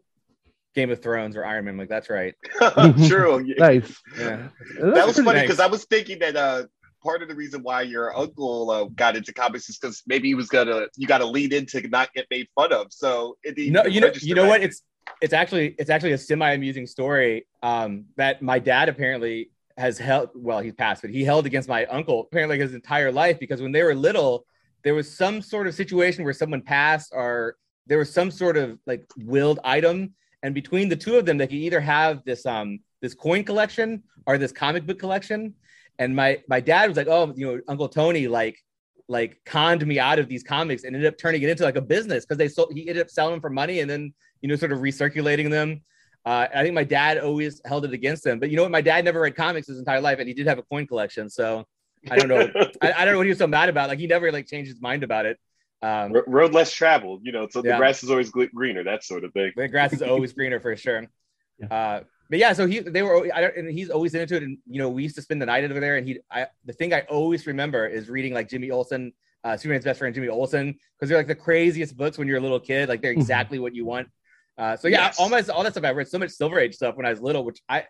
Game of Thrones or Iron Man, I'm like that's right. True. Nice. Yeah. That was pretty funny nice. because I was thinking that uh, part of the reason why your uncle uh, got into comics is because maybe he was gonna you got to lead into not get made fun of. So it no you know you know that. what it's it's actually it's actually a semi amusing story um that my dad apparently has held well he's passed but he held against my uncle apparently his entire life because when they were little there was some sort of situation where someone passed or there was some sort of like willed item and between the two of them they could either have this um this coin collection or this comic book collection and my my dad was like oh you know uncle tony like like conned me out of these comics and ended up turning it into like a business because they sold he ended up selling them for money and then you know sort of recirculating them Uh, I think my dad always held it against him. But you know what? My dad never read comics his entire life, and he did have a coin collection. So I don't know. I, I, don't know what he was so mad about. Like he never like changed his mind about it. Um, road less traveled, you know. So yeah. the grass is always greener, that sort of thing. The grass is always greener for sure. Yeah. Uh, but yeah, so he they were I don't, and he's always into it. And you know, we used to spend the night over there. And he, I the thing I always remember is reading like Jimmy Olsen, uh, Superman's best friend Jimmy Olsen, because they're like the craziest books when you're a little kid. Like they're mm-hmm. exactly what you want uh, so yeah, yes. all my all that stuff I read so much Silver Age stuff when I was little, which I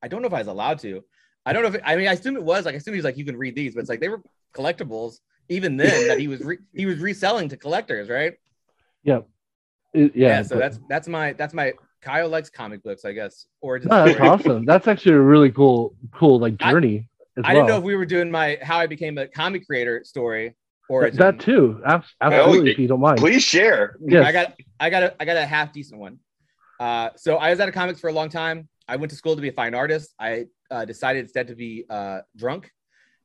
I don't know if I was allowed to. I don't know if it, I mean I assume it was like I assume he's like you can read these, but it's like they were collectibles even then that he was re- he was reselling to collectors, right? Yeah, yeah. yeah so but... that's that's my that's my Kyle likes comic books, I guess. Or no, that's awesome. That's actually a really cool cool like journey. I, I well. didn't know if we were doing my how I became a comic creator story origin. That too, absolutely. Oh, if you don't mind, please share. Yes. I got, I got, a, I got a half decent one. Uh, so I was out of comics for a long time. I went to school to be a fine artist. I uh, decided instead to be uh, drunk.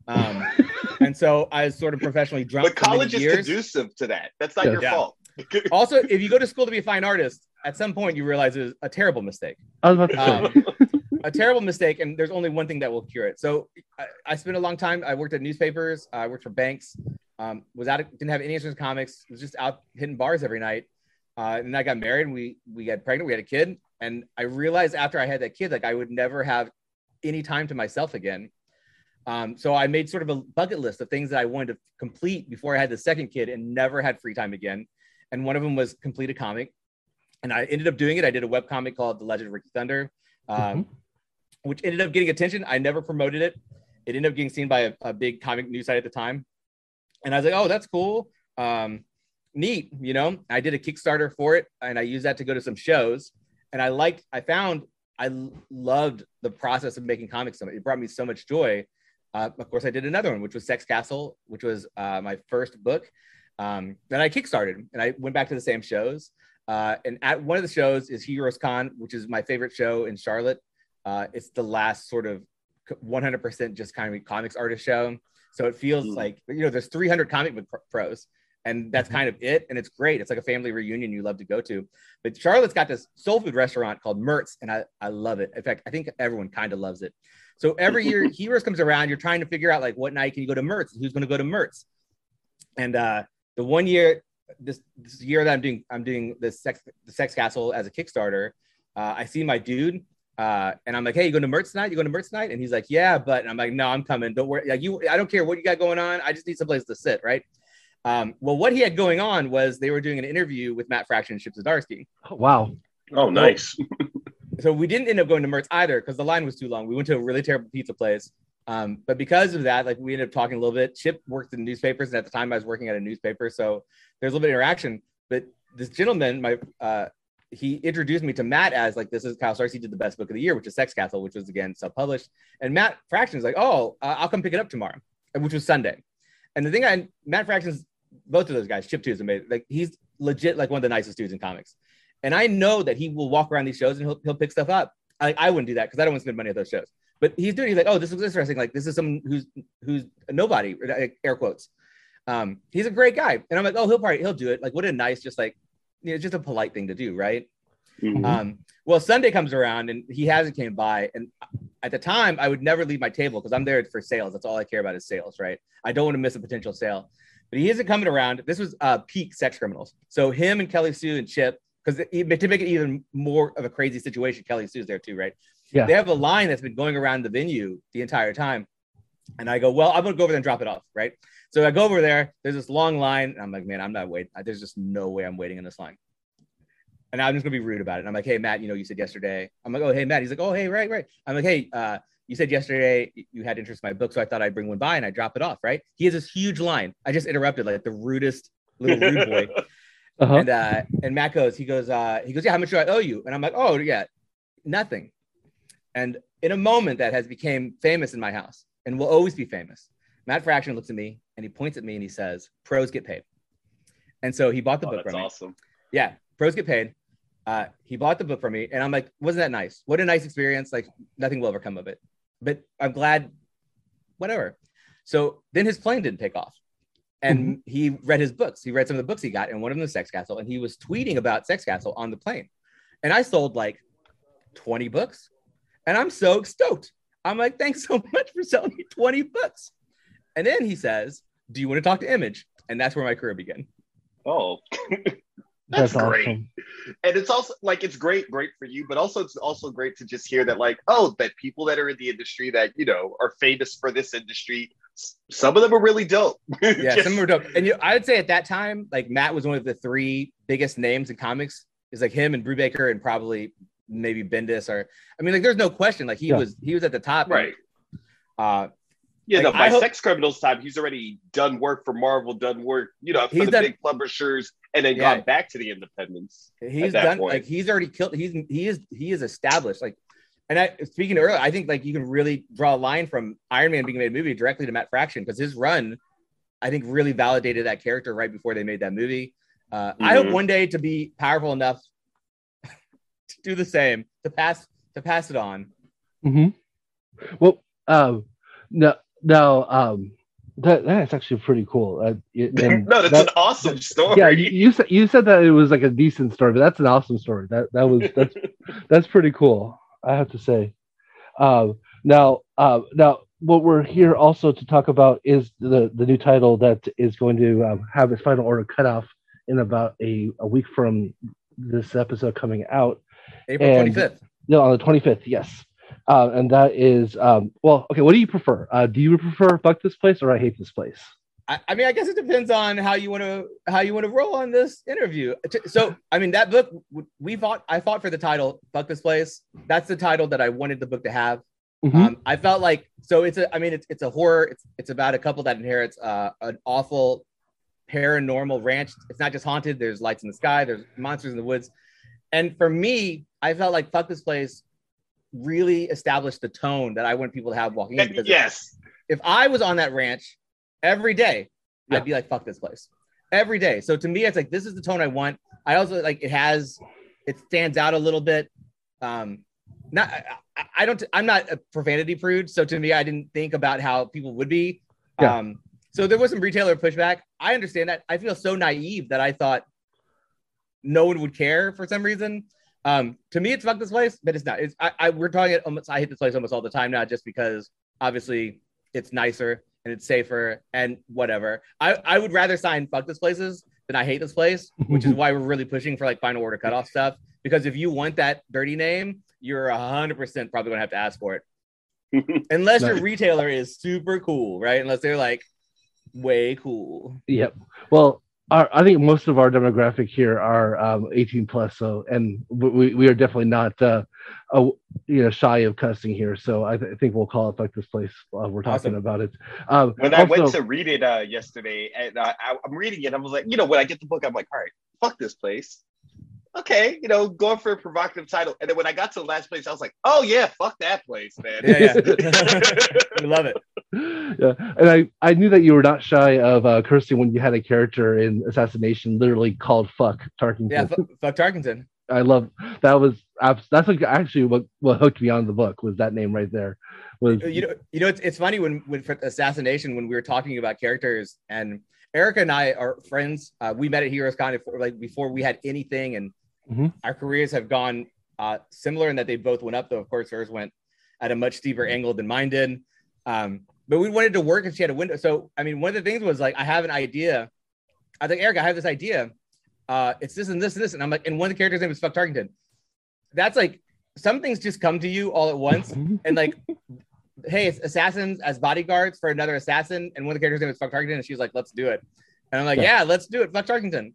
Um, and so I was sort of professionally drunk. But college is years. conducive to that. That's not your yeah. fault. also, if you go to school to be a fine artist, at some point you realize it was a terrible mistake. I was about to say. Um, a terrible mistake, and there's only one thing that will cure it. So I, I spent a long time. I worked at newspapers. I worked for banks. Um, was out didn't have any interest in comics. Was just out hitting bars every night. Uh, and I got married and we we got pregnant. We had a kid, and I realized after I had that kid, like I would never have any time to myself again. Um, so I made sort of a bucket list of things that I wanted to complete before I had the second kid, and never had free time again. And one of them was complete a comic, and I ended up doing it. I did a web comic called The Legend of Ricky Thunder, um, mm-hmm. which ended up getting attention. I never promoted it. It ended up getting seen by a, a big comic news site at the time and I was like, oh, that's cool. Um, neat. You know, I did a Kickstarter for it and I used that to go to some shows. And I liked, I found I loved the process of making comics. It brought me so much joy. Uh, of course, I did another one, which was Sexcastle, which was uh, my first book. Um, then I kickstarted and I went back to the same shows. Uh, and at one of the shows is Heroes Con, which is my favorite show in Charlotte. Uh, it's the last sort of 100% just kind of comics artist show. So it feels mm. like you know there's 300 comic book pros, and that's mm-hmm. kind of it. And it's great. It's like a family reunion you love to go to. But Charlotte's got this soul food restaurant called Mert's, and I I love it. In fact, I think everyone kind of loves it. So every year Heroes comes around, you're trying to figure out like what night can you go to Mert's? Who's going to go to Mert's? And uh, the one year, this, this year that I'm doing, I'm doing the sex the Sexcastle as a Kickstarter. Uh, I see my dude uh, and I'm like, hey, you going to Mert's tonight? You going to Mert's tonight? And he's like, yeah, but and I'm like, no, I'm coming. Don't worry. Like you, I don't care what you got going on. I just need some place to sit, right? Um, well, what he had going on was they were doing an interview with Matt Fraction and Chip Zdarsky. Oh, wow. Oh, nice. So we didn't end up going to Mert's either because the line was too long. We went to a really terrible pizza place. Um, but because of that, like we ended up talking a little bit. Chip worked in newspapers, and at the time I was working at a newspaper, so there's a little bit of interaction. But this gentleman, my uh, he introduced me to Matt as like this is Kyle Starks. He did the best book of the year, which is Sexcastle, which was again self-published. And Matt Fraction is like, oh, uh, I'll come pick it up tomorrow, which was Sunday. And the thing I Matt Fraction's both of those guys, Chip too is amazing. Like he's legit like one of the nicest dudes in comics. And I know that he will walk around these shows and he'll he'll pick stuff up. I, I wouldn't do that because I don't want to spend money at those shows. But he's doing. He's like, oh, this is interesting. Like this is someone who's who's nobody. Air quotes. Um, he's a great guy, and I'm like, oh, he'll probably he'll do it. Like, what a nice, just like you know, just a polite thing to do, right? Mm-hmm. Um, well, Sunday comes around and he hasn't came by. And at the time, I would never leave my table because I'm there for sales. That's all I care about is sales, right? I don't want to miss a potential sale. But he isn't coming around. This was uh, peak sex criminals. So him and Kelly Sue and Chip, because to make it even more of a crazy situation, Kelly Sue's there too, right? Yeah. They have a line that's been going around the venue the entire time. And I go, well, I'm gonna go over there and drop it off, right? So I go over there. There's this long line. and I'm like, man, I'm not waiting. There's just no way I'm waiting in this line. And I'm just gonna be rude about it. And I'm like, hey, Matt, you know, you said yesterday. I'm like, oh, hey, Matt. He's like, oh, hey, right, right. I'm like, hey, uh, you said yesterday you had interest in my book, so I thought I'd bring one by and I drop it off, right? He has this huge line. I just interrupted, like the rudest little rude boy. Uh-huh. And uh, and Matt goes, he goes, uh, he goes, yeah, how much do I owe you? And I'm like, oh yeah, nothing. And in a moment that has became famous in my house and will always be famous, Matt Fraction looks at me and he points at me and he says, "Pros get paid." And so he bought the oh, book. That's awesome. Yeah, pros get paid. Uh, he bought the book for me, and I'm like, wasn't that nice? What a nice experience. Like nothing will ever come of it, but I'm glad. Whatever. So then his plane didn't take off, and mm-hmm. he read his books. He read some of the books he got, and one of them was Sexcastle, and he was tweeting about Sexcastle on the plane. And I sold like 20 books. And I'm so stoked. I'm like, thanks so much for selling me 20 books. And then he says, Do you want to talk to Image? And that's where my career began. Oh, That's, That's great. awesome. and it's also like it's great, great for you, but also it's also great to just hear that like, oh, that people that are in the industry that you know are famous for this industry, s- some of them are really dope. Yeah, Just- some were dope. And you I would say at that time, like Matt was one of the three biggest names in comics. Is like him and Brubaker and probably maybe Bendis or I mean, like there's no question. Like he Yeah. was he was at the top. right. Uh Yeah, Like, no, by hope- Sex Criminals time, he's already done work for Marvel, done work, you know, for He's the done- big publishers, and then Yeah. gone back to the independents. he's that done point. like he's already killed he's he is he is established like and I speaking earlier, I think like you can really draw a line from Iron Man being made a movie directly to Matt Fraction because his run, I think, really validated that character right before they made that movie. Uh, I hope Mhm. one day to be powerful enough to do the same to pass to pass it on. hmm Well, um, no, no, um, that that's actually pretty cool. Uh, it- no, that's that- an awesome story. yeah. You, you said you said that it was like a decent story, but that's an awesome story. That that was that's that's pretty cool. I have to say. Um, now, uh, now, what we're here also to talk about is the the new title that is going to um, have its final order cut off in about a, a week from this episode coming out. April twenty fifth. No, on the 25th, yes. Uh, and that is, um, well, okay, what do you prefer? Uh, do you prefer Fuck This Place or I Hate This Place? I, I mean, I guess it depends on how you want to how you want to roll on this interview. So, I mean, that book we fought. I fought for the title. Fuck this place. That's the title that I wanted the book to have. Mhm. Um, I felt like so. It's a. I mean, it's it's a horror. It's it's about a couple that inherits uh, an awful paranormal ranch. It's not just haunted. There's lights in the sky. There's monsters in the woods. And for me, I felt like fuck this place really established the tone that I want people to have walking in. Because yes. if I was on that ranch every day, Yeah. I'd be like, fuck this place. Every day. So to me, it's like this is the tone I want. I also like it has it stands out a little bit. Um not I, I- don't I'm not a profanity prude. So to me, I didn't think about how people would be. Yeah. Um so there was some retailer pushback. I understand that. I feel so naive that I thought no one would care for some reason. Um, to me, it's fuck this place, but it's not. It's I, I we're talking it almost. I hate this place almost all the time now, just because obviously it's nicer and it's safer and whatever. I I would rather sign fuck this places than I hate this place, which is why we're really pushing for like final order cutoff stuff. Because if you want that dirty name, you're hundred percent probably gonna have to ask for it, unless your retailer is super cool, right? Unless they're like way cool. Yep. Well, our, I think most of our demographic here are um, 18 plus, so and we, we are definitely not uh, uh, you know shy of cussing here. So I, th- I think we'll call it Fuck This Place. Uh, we're talking Awesome. about it. Um, When I went to read it uh, yesterday, and I, I, I'm reading it, I was like, you know, when I get the book, I'm like, all right, fuck this place. Okay, you know, going for a provocative title. And then when I got to the last place, I was like, oh yeah, fuck that place, man. Yeah, yeah. we love it. yeah, and I, I knew that you were not shy of uh, cursing when you had a character in Assassin Nation literally called "fuck" Tarkington. Yeah, fu- fuck Tarkington. I love that was that's like actually what, what hooked me on the book was that name right there. Was you know, you know, it's, it's funny when when for Assassin Nation when we were talking about characters and Erica and I are friends. Uh, we met at Heroes Con before, like before we had anything, and Mhm. our careers have gone uh, similar in that they both went up. Though of course hers went at a much steeper angle than mine did. Um, but we wanted to work, and she had a window. So I mean, one of the things was like, I have an idea. I think Erica, I have this idea. Uh, it's this and this and this, and I'm like, and one of the characters' name is Fuck Tarkington. That's like some things just come to you all at once and like, hey, it's assassins as bodyguards for another assassin, and one of the characters' name is Fuck Tarkington, and she's like, let's do it. And I'm like, Yeah. yeah, let's do it, Fuck Tarkington.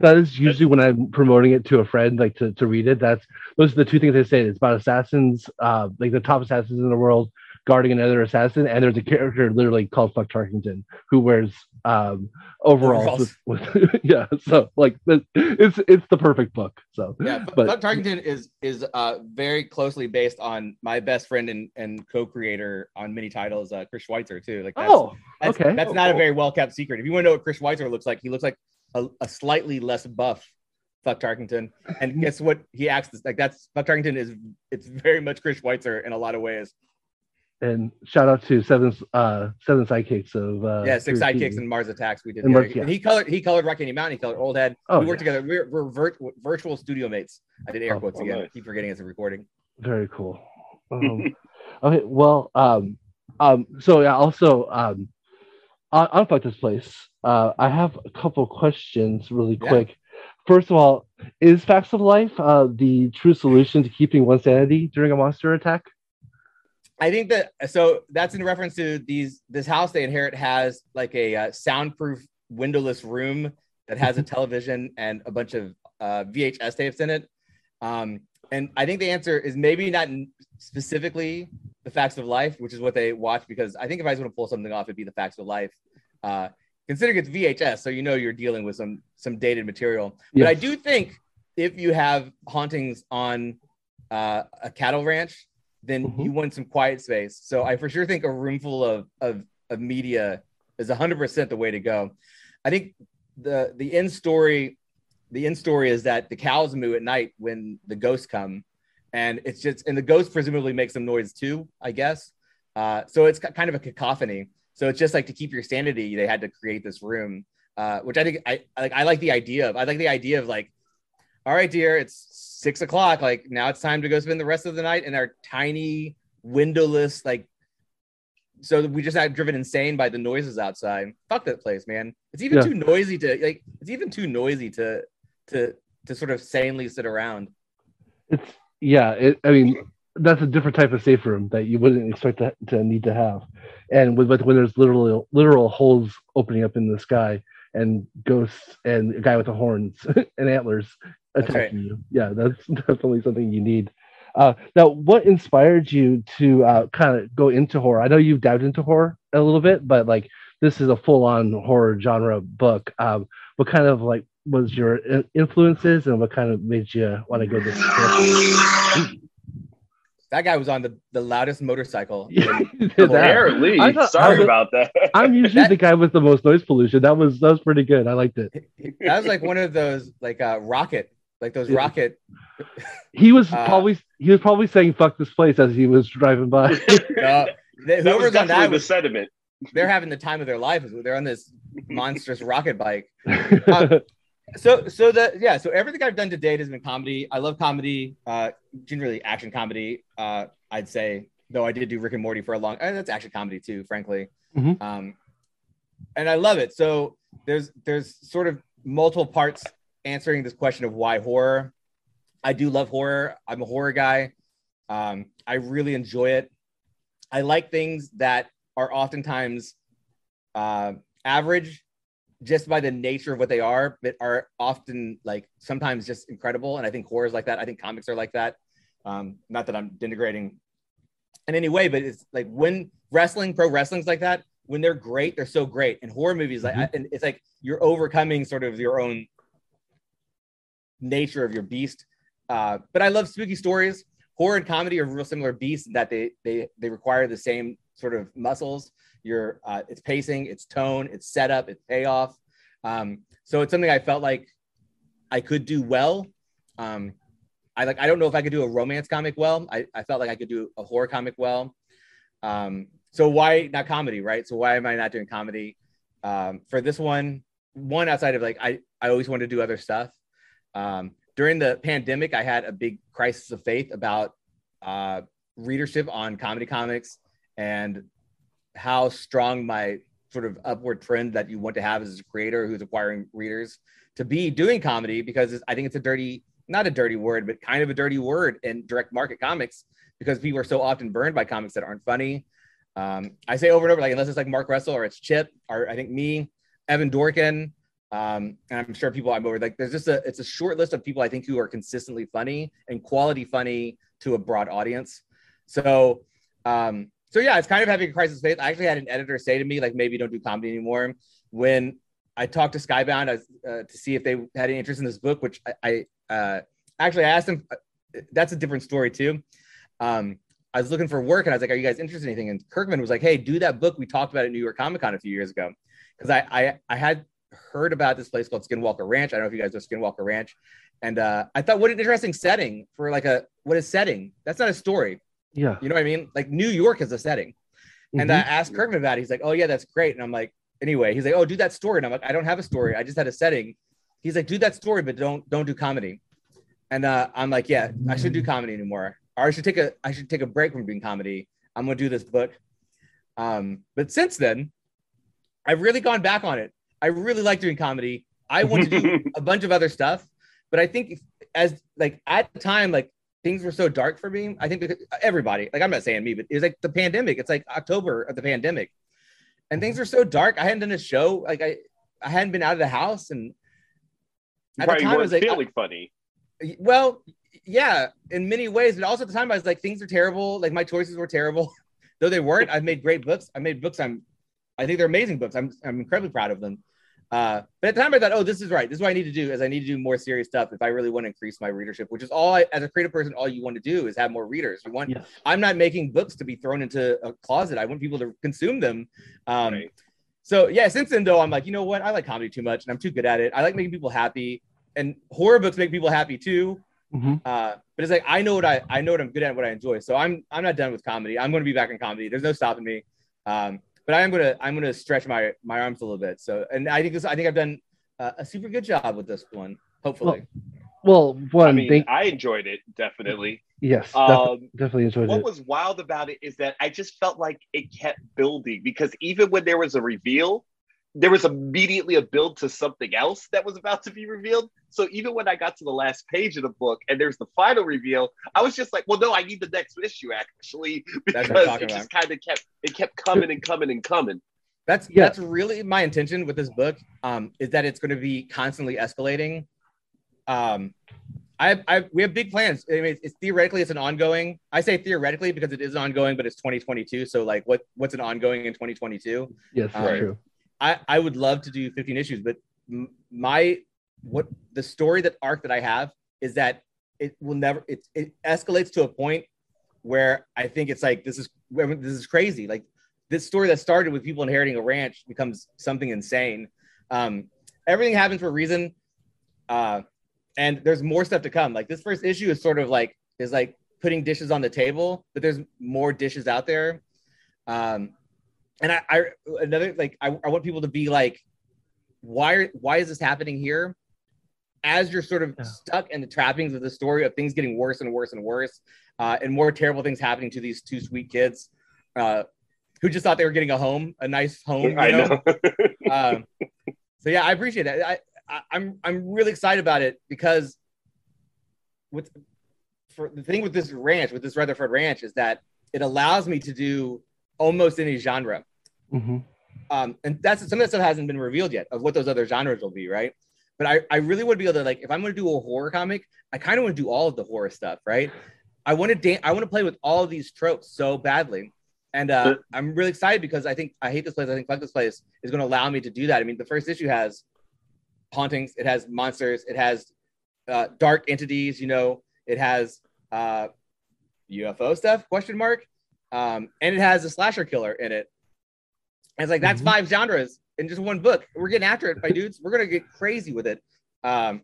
That is usually when I'm promoting it to a friend, like to, to read it. That's those are the two things I say. It's about assassins, uh, like the top assassins in the world guarding another assassin, and there's a character literally called Fuck Tarkington who wears um overalls. With, with, yeah, so like it's it's the perfect book. So Yeah, Fu- But- Fuck Tarkington is is uh very closely based on my best friend and, and co-creator on many titles, uh, Chris Schweizer too. Like that's, oh that's, okay. that's Oh, not a very well kept secret. If you want to know what Chris Schweizer looks like, he looks like a, a slightly less buff Fuck Tarkington. And guess what? He acts like that's Fuck Tarkington is it's very much Chris Schweizer in a lot of ways. and shout out to seven uh seven sidekicks of uh yeah, six sidekicks and Mars Attacks. We did. And. Mars- yeah. And he colored he colored Rocky Mountain. He colored Old Head. Oh, we worked yeah. together. We're, we're vir- virtual virtual studio mates. I did air Oh, quotes oh, again. nice. Keep forgetting it's a recording. very cool um, okay well um um so yeah also um on, on Fuck this place uh i have a couple questions really Yeah. quick first of all is facts of life uh the true solution to keeping one sanity during a monster attack I think that so that's in reference to these this house they inherit has like a uh, soundproof windowless room that has a television and a bunch of uh, VHS tapes in it. Um, and I think the answer is maybe not specifically the facts of life, which is what they watch because I think if I was going to pull something off, it'd be the facts of life. Uh, considering it's VHS, so you know you're dealing with some some dated material. But I do think if you have hauntings on uh, a cattle ranch, then Mhm. you want some quiet space. So I for sure think a room full of of, of media is 100% the way to go. I think the the end story the end story is that the cows moo at night when the ghosts come and it's just and the ghosts presumably make some noise too i guess uh, so it's kind of a cacophony so it's just like to keep your sanity they had to create this room uh, which i think i like i like the idea of i like the idea of like all right dear it's six o'clock like now it's time to go spend the rest of the night in our tiny windowless like so we just got driven insane by the noises outside. Fuck that place man. It's even Yeah. too noisy to like it's even too noisy to to to sort of sanely sit around. It's yeah it, i mean that's a different type of safe room that you wouldn't expect to, to need to have. And with, with when there's literal literal holes opening up in the sky and ghosts and a guy with the horns and antlers That's attacking you. Yeah that's definitely something you need. Uh, now what inspired you to uh, kind of go into horror? I know you've dived into horror a little bit but like this is a full-on horror genre book. Um, what kind of like was your influences and what kind of made you want to go this direction? that guy was on the, the loudest motorcycle Yeah, in- you did that. Apparently, I thought- sorry was- about that. I'm usually That- the guy with the most noise pollution. That was that was pretty good. I liked it. that was like one of those like uh rocket like those Yeah. rocket He was Uh, probably he was probably saying "fuck this place" as he was driving by. uh, that was on definitely that the was, sentiment. they're having the time of their life they're on this monstrous rocket bike Uh, so so the yeah so everything i've done to date has been comedy. I love comedy uh generally action comedy uh i'd say though i did do rick and morty for a long and that's action comedy too frankly. Mhm. um and i love it. So there's there's sort of multiple parts answering this question of why horror. I do love horror. I'm a horror guy. Um i really enjoy it. I like things that are oftentimes uh, average just by the nature of what they are, but are often like sometimes just incredible. And I think horror is like that. I think comics are like that. Um, not that I'm denigrating in any way, but it's like when wrestling, pro wrestling's like that. When they're great, they're so great. And horror movies, like, I, and it's like you're overcoming sort of your own nature of your beast. Uh, but I love spooky stories. Horror and comedy are real similar beasts in that they they they require the same sort of muscles. Your uh, it's pacing, it's tone, it's setup, it's payoff. Um, so it's something I felt like I could do well. Um, I like I don't know if I could do a romance comic well. I, I felt like I could do a horror comic well. Um, so why not comedy, right? So why am I not doing comedy? Um, for this one, one outside of like I I always wanted to do other stuff. Um, during the pandemic, I had a big crisis of faith about uh, readership on comedy comics and how strong my sort of upward trend that you want to have as a creator who's acquiring readers to be doing comedy because I think it's a dirty, not a dirty word, but kind of a dirty word in direct market comics because people are so often burned by comics that aren't funny. Um, I say over and over, like unless it's like Mark Russell or it's Chip or I think me, Evan Dorkin, um, and I'm sure people I'm over like there's just a it's a short list of people I think who are consistently funny and quality funny to a broad audience. So um, so yeah, it's kind of having a crisis of faith. I actually had an editor say to me like maybe don't do comedy anymore when I talked to Skybound uh, to see if they had any interest in this book, which I, I uh, actually I asked them. uh, That's a different story too. Um, I was looking for work and I was like, "Are you guys interested in anything?" And Kirkman was like, "Hey, do that book we talked about at New York Comic Con a few years ago," because I, I I had heard about this place called Skinwalker Ranch. I don't know if you guys know Skinwalker Ranch, and uh, I thought what an interesting setting for like a what a setting. That's not a story. Yeah. You know what I mean? Like New York is a setting. And I Mhm. asked Kirkman about it. He's like, "Oh yeah, that's great." And I'm like, "Anyway," he's like, "Oh, do that story." And I'm like, "I don't have a story. I just had a setting." He's like, "Do that story, but don't don't do comedy." And uh, I'm like, "Yeah, I should do comedy anymore, or I should take a I should take a break from doing comedy. I'm gonna do this book." Um, but since then, I've really gone back on it. I really like doing comedy. I want to do a bunch of other stuff, but I think if, as like at the time, like things were so dark for me. I think because uh, everybody, like I'm not saying me, but it was like the pandemic. It's like October of the pandemic, and things mm-hmm. were so dark. I hadn't done a show. Like I, I hadn't been out of the house, and at Probably the time I was like, feeling funny. well, yeah, in many ways, but also at the time I was like, things are terrible. Like my choices were terrible, though they weren't. I've made great books. I made books. I'm, I think they're amazing books. I'm, I'm incredibly proud of them. Uh, but at the time I thought, oh, this is right. This is what I need to do. Is I need to do more serious stuff if I really want to increase my readership. Which is all I, as a creative person, all you want to do is have more readers. You want. I'm not making books to be thrown into a closet. I want people to consume them. Um, Right. so yeah, since then though, I'm like, you know what? I like comedy too much, and I'm too good at it. I like making people happy, and horror books make people happy too. Mhm. Uh, but it's like I know what I I know what I'm good at, and what I enjoy. So I'm I'm not done with comedy. I'm going to be back in comedy. There's no stopping me. Um, but I am gonna I'm gonna stretch my my arms a little bit. So and I think this I think I've done uh, a super good job with this one. Hopefully, Well, one I mean, thank I enjoyed it definitely. yes, def- Um, definitely enjoyed what it. What was wild about it is that I just felt like it kept building because even when there was a reveal, there was immediately a build to something else that was about to be revealed. So even when I got to the last page of the book and there's the final reveal, I was just like, well, no, I need the next issue actually because what I'm talking it just kind of kept it kept coming and coming and coming. that's Yeah. that's really my intention with this book. Um, is that it's going to be constantly escalating. Um, I, I we have big plans. I mean, it's theoretically it's an ongoing. I say theoretically because it is ongoing, but it's 2022. So like, what what's an ongoing in 2022? Yes, that's Right. true. I, I would love to do 15 issues, but my what the story that arc that I have is that it will never it, it escalates to a point where I think it's like this is this is crazy. Like this story that started with people inheriting a ranch becomes something insane. Um, everything happens for a reason, uh, and there's more stuff to come. Like this first issue is sort of like is like putting dishes on the table, but there's more dishes out there. Um, and I, I another like I, I want people to be like, why are why is this happening here? As you're sort of Yeah. stuck in the trappings of the story of things getting worse and worse and worse, uh, and more terrible things happening to these two sweet kids, uh, who just thought they were getting a home, a nice home. you I know? know. um, so yeah, I appreciate that. I, I I'm I'm really excited about it because with for the thing with this ranch, with this Rutherford Ranch, is that it allows me to do almost any genre. hmm Um, and that's some of that stuff hasn't been revealed yet of what those other genres will be, right? But I, I really would be able to like if I'm going to do a horror comic, I kind of want to do all of the horror stuff, right? I want to dan- I want to play with all of these tropes so badly, and uh, But- I'm really excited because I think I hate this place. I think Fuck this place is going to allow me to do that. I mean, the first issue has hauntings, it has monsters, it has uh, dark entities. You know, it has uh, UFO stuff? Question mark. Um, and it has a slasher killer in it. And it's like that's Mhm. five genres in just one book. We're getting after it, my dudes. We're gonna get crazy with it. Um,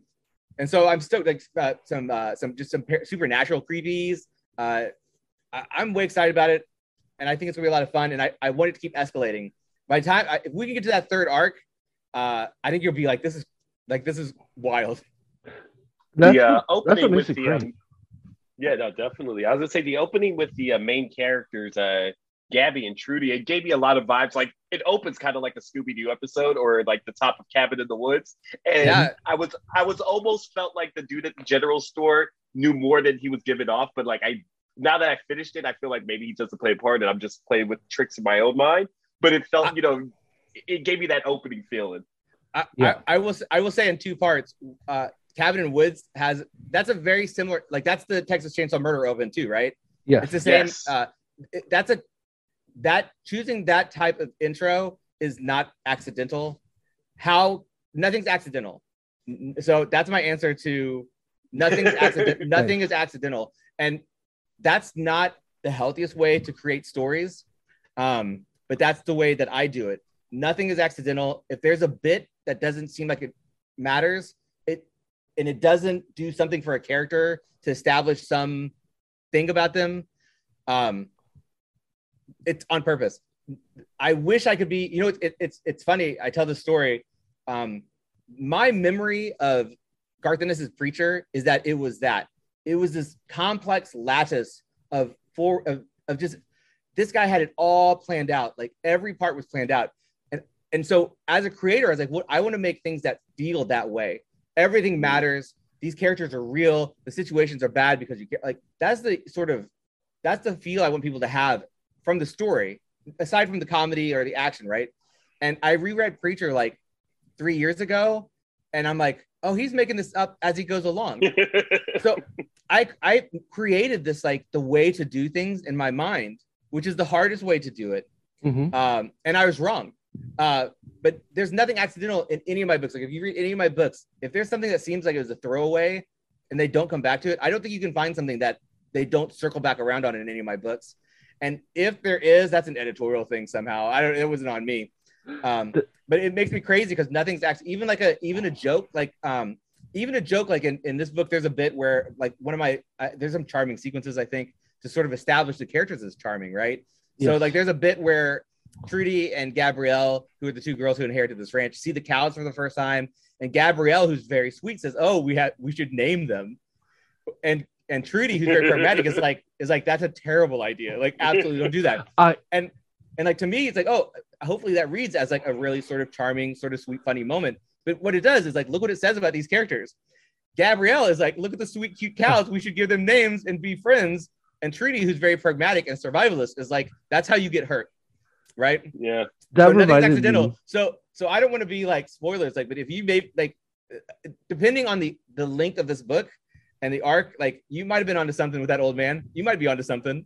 and so I'm stoked. Like uh, some uh, some just some par- supernatural creepies. Uh, I- I'm way excited about it, and I think it's gonna be a lot of fun. And I, I want it to keep escalating. By the time I, if we can get to that third arc, uh, I think you'll be like, this is like this is wild. That's, the uh, what- that's opening with the um, yeah, no, definitely. I was gonna say the opening with the uh, main characters, uh, Gabby and Trudy, it gave me a lot of vibes. Like it opens kind of like a Scooby Doo episode or like the top of Cabin in the Woods, and Yeah. I was I was almost felt like the dude at the general store knew more than he was giving off. But like I now that I finished it, I feel like maybe he doesn't play a part, and I'm just playing with tricks in my own mind. But it felt, I- you know, it- it gave me that opening feeling. I, Yeah. I, I will s- I will say in two parts. Uh, Cabin in Woods has that's a very similar like that's the Texas Chainsaw Murder oven too, right? Yeah, It's the same. Yes. Uh, it- that's a that choosing that type of intro is not accidental. How nothing's accidental. So that's my answer to nothing's accidental. Nothing is accidental, and that's not the healthiest way to create stories. Um, but that's the way that I do it. Nothing is accidental. If there's a bit that doesn't seem like it matters, it and it doesn't do something for a character to establish some thing about them, Um, it's on purpose. I wish I could be. You know, it, it, it's it's funny. I tell this story. Um, my memory of Garth Ennis's Preacher is that it was that it was this complex lattice of four of, of just this guy had it all planned out. Like every part was planned out. And and so as a creator, I was like, what I want to make things that feel that way. Everything matters. These characters are real. The situations are bad because you get like that's the sort of that's the feel I want people to have from the story, aside from the comedy or the action, right? And I reread Preacher like three years ago, and I'm like, oh, he's making this up as he goes along. so I I created this like the way to do things in my mind, which is the hardest way to do it. Mhm. Um, and I was wrong. Uh, but there's nothing accidental in any of my books. Like if you read any of my books, if there's something that seems like it was a throwaway and they don't come back to it, I don't think you can find something that they don't circle back around on in any of my books. And if there is, that's an editorial thing somehow. I don't. It wasn't on me. Um, but it makes me crazy because nothing's actually even like a even a joke like um even a joke like in, in this book there's a bit where like one of my uh, there's some charming sequences i think to sort of establish the characters as charming right so like there's a bit where trudy and gabrielle who are the two girls who inherited this ranch see the cows for the first time and gabrielle who's very sweet says oh we have we should name them. And and trudy who's very pragmatic is like is like that's a terrible idea. Like absolutely don't do that. I- uh, and and like to me it's like oh hopefully that reads as like a really sort of charming sort of sweet funny moment. But what it does is like look what it says about these characters. Gabrielle is like look at the sweet cute cows. We should give them names and be friends. And trudy who's very pragmatic and survivalist is like that's how you get hurt right yeah. That so nothing's accidental. me. So so I don't want to be like spoilers, like, but if you made like uh, depending on the the length of this book and the arc, like you might have been onto something with that old man. You might be onto something.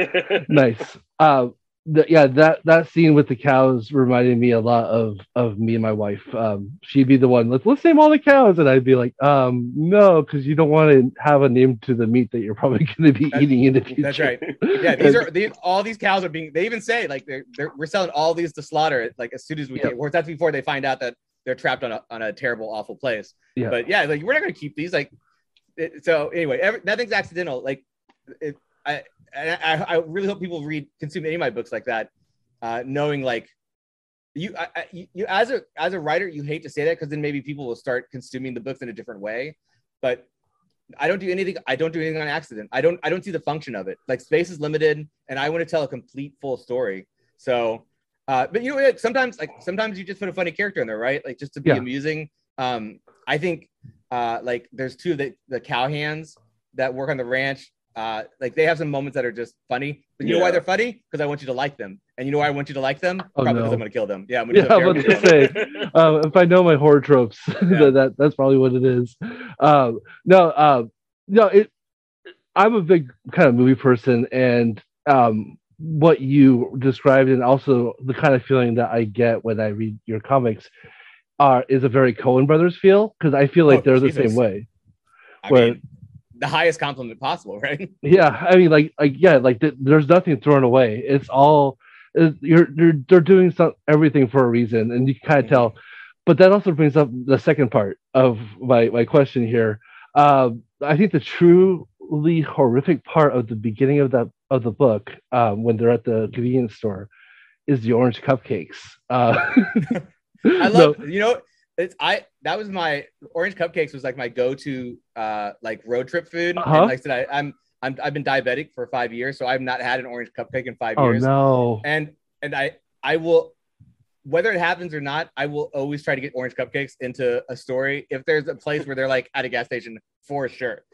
nice. Uh, the, yeah, that that scene with the cows reminded me a lot of of me and my wife. Um, she'd be the one, let's let's name all the cows, and I'd be like, um, no, because you don't want to have a name to the meat that you're probably going to be That- eating in the future. That's right. Yeah, these are these, all these cows are being. They even say like they're, they're we're selling all these to slaughter like as soon as we Yeah. Or that's before they find out that they're trapped on a on a terrible, awful place. Yeah. But yeah, like we're not going to keep these. Like it, so. Anyway, every, nothing's accidental. Like it, I, I I really hope people read consume any of my books like that, uh, knowing like you, I, you as a as a writer, you hate to say that because then maybe people will start consuming the books in a different way. But I don't do anything. I don't do anything on accident. I don't. I don't see the function of it. Like space is limited, and I want to tell a complete, full story. So, uh, but you know, like, sometimes, like sometimes you just put a funny character in there, right? Like just to be Yeah. amusing. Um, I think, uh, like there's two of the the cowhands that work on the ranch. Uh, like they have some moments that are just funny. But you know why they're funny? Because I want you to like them. And you know why I want you to like them? Oh, Probably no. because I'm gonna kill them. Yeah, I'm gonna Yeah, I was Carol. gonna say, uh, if I know my horror tropes, that, that that's probably what it is. Um, no, uh, no, it. I'm a big kind of movie person, and um, what you described, and also the kind of feeling that I get when I read your comics, are is a very Coen Brothers feel because I feel like Oh, they're the same way. I Where- mean, the highest compliment possible, right? Yeah, I mean, like, like, yeah, like, th- there's nothing thrown away. It's all it, you're, you're, they're doing some everything for a reason, and you can kind of tell. But that also brings up the second part of my my question here. Um, I think the truly horrific part of the beginning of that of the book, um, when they're at the convenience store, is the orange cupcakes. Uh, I love you know it's I that was my orange cupcakes was like my go-to uh like road trip food. Uh-huh. And like I said, I, I'm I'm I've been diabetic for five years, so I've not had an orange cupcake in five oh years. no, And and I I will whether it happens or not, I will always try to get orange cupcakes into a story if there's a place where they're like at a gas station for sure.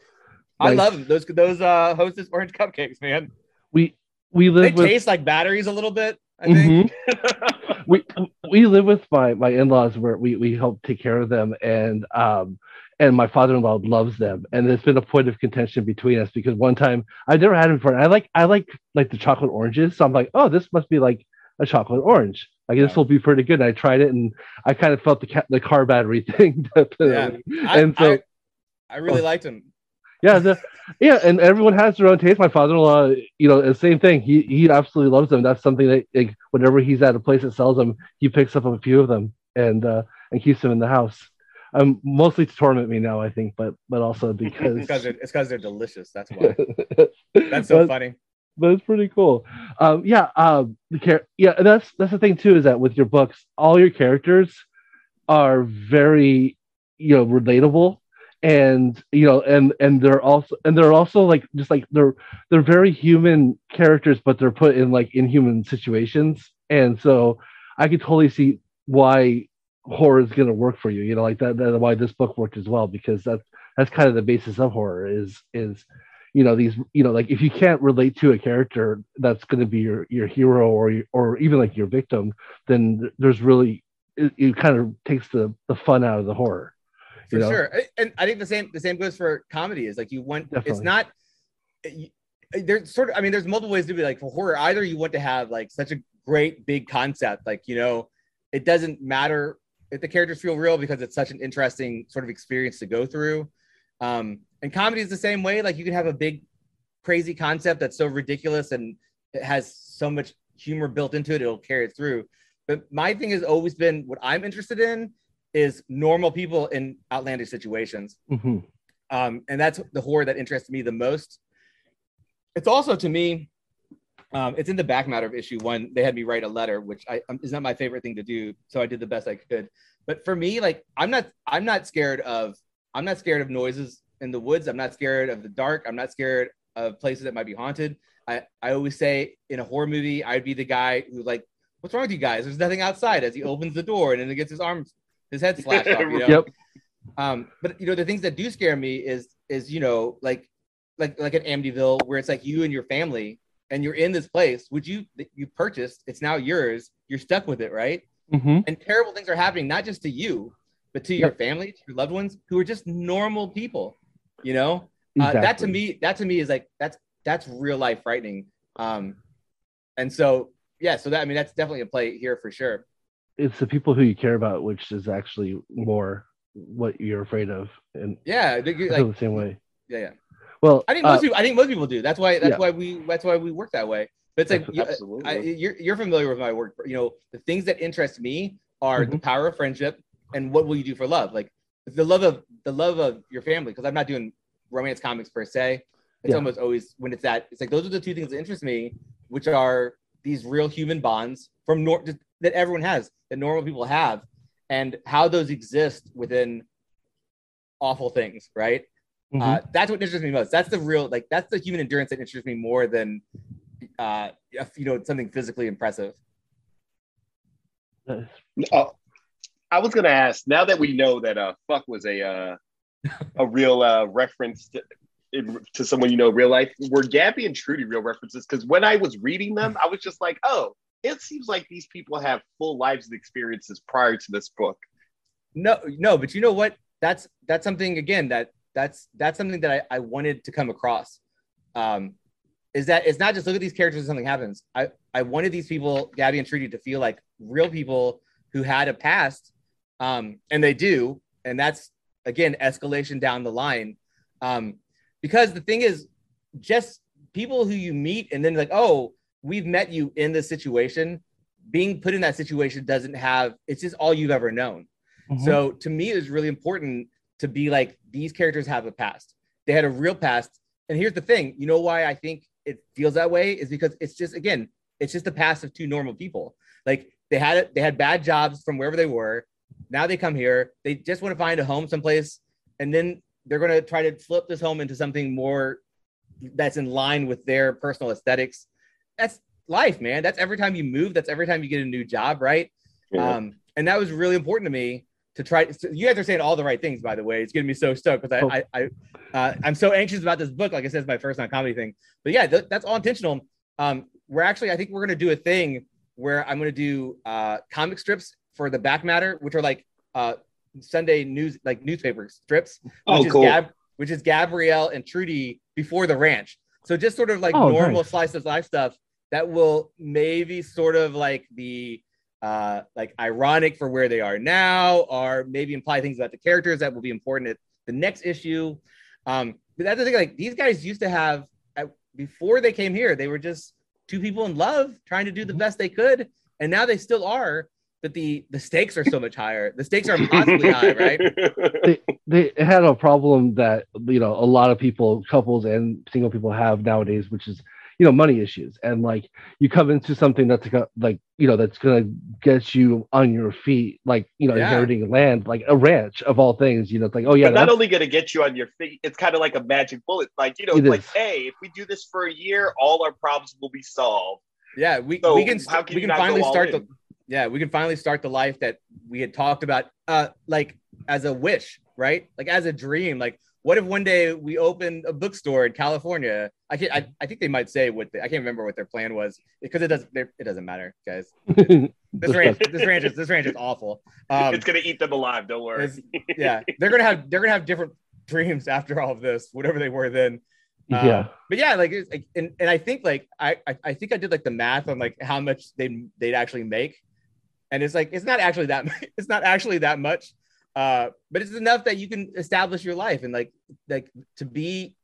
I love them. Those those uh hostess orange cupcakes, man. we we They with taste like batteries a little bit. I think. Mhm. we we live with my my in-laws where we we help take care of them and um and my father-in-law loves them and it's been a point of contention between us because one time i've never had them before and i like i like like the chocolate oranges so i'm like oh this must be like a chocolate orange like this Yeah. will be pretty good and i tried it and i kind of felt the ca- the car battery thing. I, and so I, I really liked them. Yeah the, yeah and everyone has their own taste my father-in-law you know the same thing he he absolutely loves them that's something that like, whenever he's at a place that sells them he picks up a few of them and uh and keeps them in the house um mostly to torment me now i think but but also because It's because they're, they're delicious. That's why. That's so funny. but it's pretty cool. Um, yeah, um, the char- yeah, and that's that's the thing too is that with your books, all your characters are very you know relatable and you know and and they're also and they're also like just like they're they're very human characters but they're put in like inhuman situations. And so i could totally see why horror is going to work for you you know like that that why this book worked as well because that's that's kind of the basis of horror is is you know these you know like if you can't relate to a character that's going to be your your hero or or even like your victim then there's really it, it kind of takes the the fun out of the horror for you know? sure. And I think the same the same goes for comedy. Is like you want it's not you- there's sort of I mean there's multiple ways to be like for horror. Either you want to have like such a great big concept, like you know, it doesn't matter if the characters feel real because it's such an interesting sort of experience to go through. Um, and comedy is the same way. Like you can have a big crazy concept that's so ridiculous and it has so much humor built into it, it'll carry it through. But my thing has always been what I'm interested in is normal people in outlandish situations. Mhm. Um, and that's the horror that interests me the most. It's also to me, um, it's in the back matter of issue one. They had me write a letter, which I, um, is not my favorite thing to do. So I did the best I could. But for me, like I'm not, I'm not scared of, I'm not scared of noises in the woods. I'm not scared of the dark. I'm not scared of places that might be haunted. I, I always say in a horror movie, I'd be the guy who like, "What's wrong with you guys? There's nothing outside." As he opens the door and then he gets his arms, his head slashed off. You know? Yep. Um, but you know, the things that do scare me is is you know like like like at Amityville where it's like you and your family and you're in this place which you you purchased. It's now yours. You're stuck with it, right? Mhm. And terrible things are happening not just to you, but to your family, to your loved ones who are just normal people. You know, uh, that to me that to me is like that's that's real life frightening. Um, and so yeah, so that I mean that's definitely a play here for sure. It's the people who you care about, which is actually more what you're afraid of, and Yeah, they- I feel the same way. yeah, yeah. Well, I think uh, most people. I think most people do. That's why. That's Yeah. why we. That's why we work that way. But it's like you. I, you're you're familiar with my work. You know, the things that interest me are Mm-hmm. the power of friendship and what will you do for love. Like the love of the love of your family. Because I'm not doing romance comics per se. It's Yeah. almost always when it's that. It's like those are the two things that interest me, which are these real human bonds from nor- that everyone has, that normal people have, and how those exist within awful things, right? mhm. Uh, that's what interests me most. That's the real, like, that's the human endurance that interests me more than, uh, if, you know, something physically impressive. That's- Oh, I was gonna ask. Now that we know that uh, fuck was a uh, a real uh, reference to, in, to someone you know in real life, were Gabby and Trudy real references? Because when I was reading them, I was just like, oh, it seems like these people have full lives and experiences prior to this book. No, no, but you know what? That's that's something again that that's that's something that I, I wanted to come across. Um, is that it's not just look at these characters and something happens. I I wanted these people, Gabby and Trudy, to feel like real people who had a past, um, and they do, and that's again escalation down the line. Um, because the thing is, just people who you meet and then like, oh, we've met you in this situation. Being put in that situation doesn't have it's just all you've ever known. Mhm. So to me, it was really important to be like these characters have a past. They had a real past. And here's the thing: you know why I think it feels that way is because it's just again, it's just the past of two normal people. Like they had it, they had bad jobs from wherever they were. Now they come here. They just want to find a home someplace, and then they're going to try to flip this home into something more that's in line with their personal aesthetics. That's life, man. That's every time you move. That's every time you get a new job, right? Um, and that was really important to me to try. so you guys are saying all the right things, by the way. It's getting me so stoked because I, I, I uh, I'm so anxious about this book. Like I said, it's my first non comedy thing. But yeah, th- that's all intentional. Um, we're actually, I think we're gonna do a thing where I'm gonna do uh, comic strips for the back matter, which are like uh, Sunday news, like newspaper strips, which Oh, is cool. Gab, which is Gabrielle and Trudy before the ranch. So just sort of like Oh, normal nice. slice of life stuff that will maybe sort of like be uh, like ironic for where they are now, or maybe imply things about the characters that will be important at the next issue. Um, but that's the thing. Like these guys used to have uh, before they came here, they were just two people in love trying to do the best they could, and now they still are. But the the stakes are so much higher. The stakes are impossibly high, right? they they had a problem that you know a lot of people couples and single people have nowadays which is you know money issues and like you come into something that's like, like you know that's gonna get you on your feet like you know Yeah. inheriting land like a ranch of all things you know it's like oh yeah but not only going to get you on your feet, it's kind of like a magic bullet. Like, you know, it's like, is. hey, if we do this for a year, all our problems will be solved. Yeah, we, So we can how can we can finally start in? the yeah we can finally start the life that we had talked about uh like as a wish right like as a dream like what if one day we open a bookstore in California? I can't I, I think they might say what they, I can't remember what their plan was because it doesn't it doesn't matter guys. This ranch this ranch is this ranch is awful. Um it's going to eat them alive. Don't worry. yeah they're gonna have they're gonna have different dreams after all of this whatever they were then. Uh, yeah. but yeah, like, it's like and, and I think like I, I I think I did like the math on like how much they they'd actually make, and it's like it's not actually that it's not actually that much, uh, but it's enough that you can establish your life and like like to be,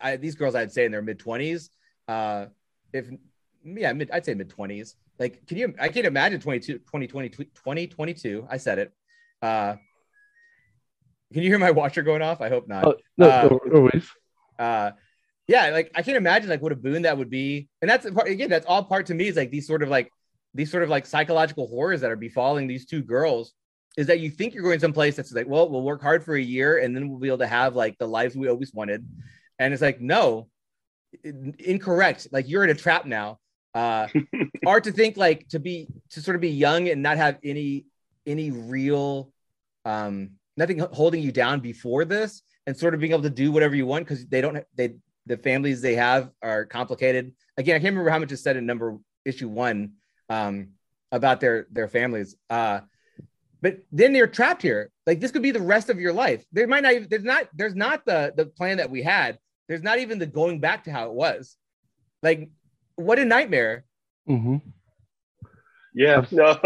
I, these girls I'd say in their mid twenties, uh, if yeah mid I'd say mid twenties. Like, can you? I can't imagine 22, 2020, 2022. I said it. Uh, can you hear my watcher going off? I hope not oh, no, uh, no uh yeah like i can't imagine like what a boon that would be and that's part again that's all part to me is like these sort of like these sort of like psychological horrors that are befalling these two girls is that you think you're going someplace that's like well we'll work hard for a year and then we'll be able to have like the lives we always wanted. And it's like no incorrect. Like you're in a trap now. Uh or to think like to be to sort of be young and not have any any real um nothing holding you down before this and sort of being able to do whatever you want because they don't they the families they have are complicated. Again i can't remember how much is said in number issue one um about their their families. Uh but then you're trapped here like this could be the rest of your life there might not even there's not there's not the the plan that we had there's not even the going back to how it was like what a nightmare Mm-hmm. Yeah, Abs- no,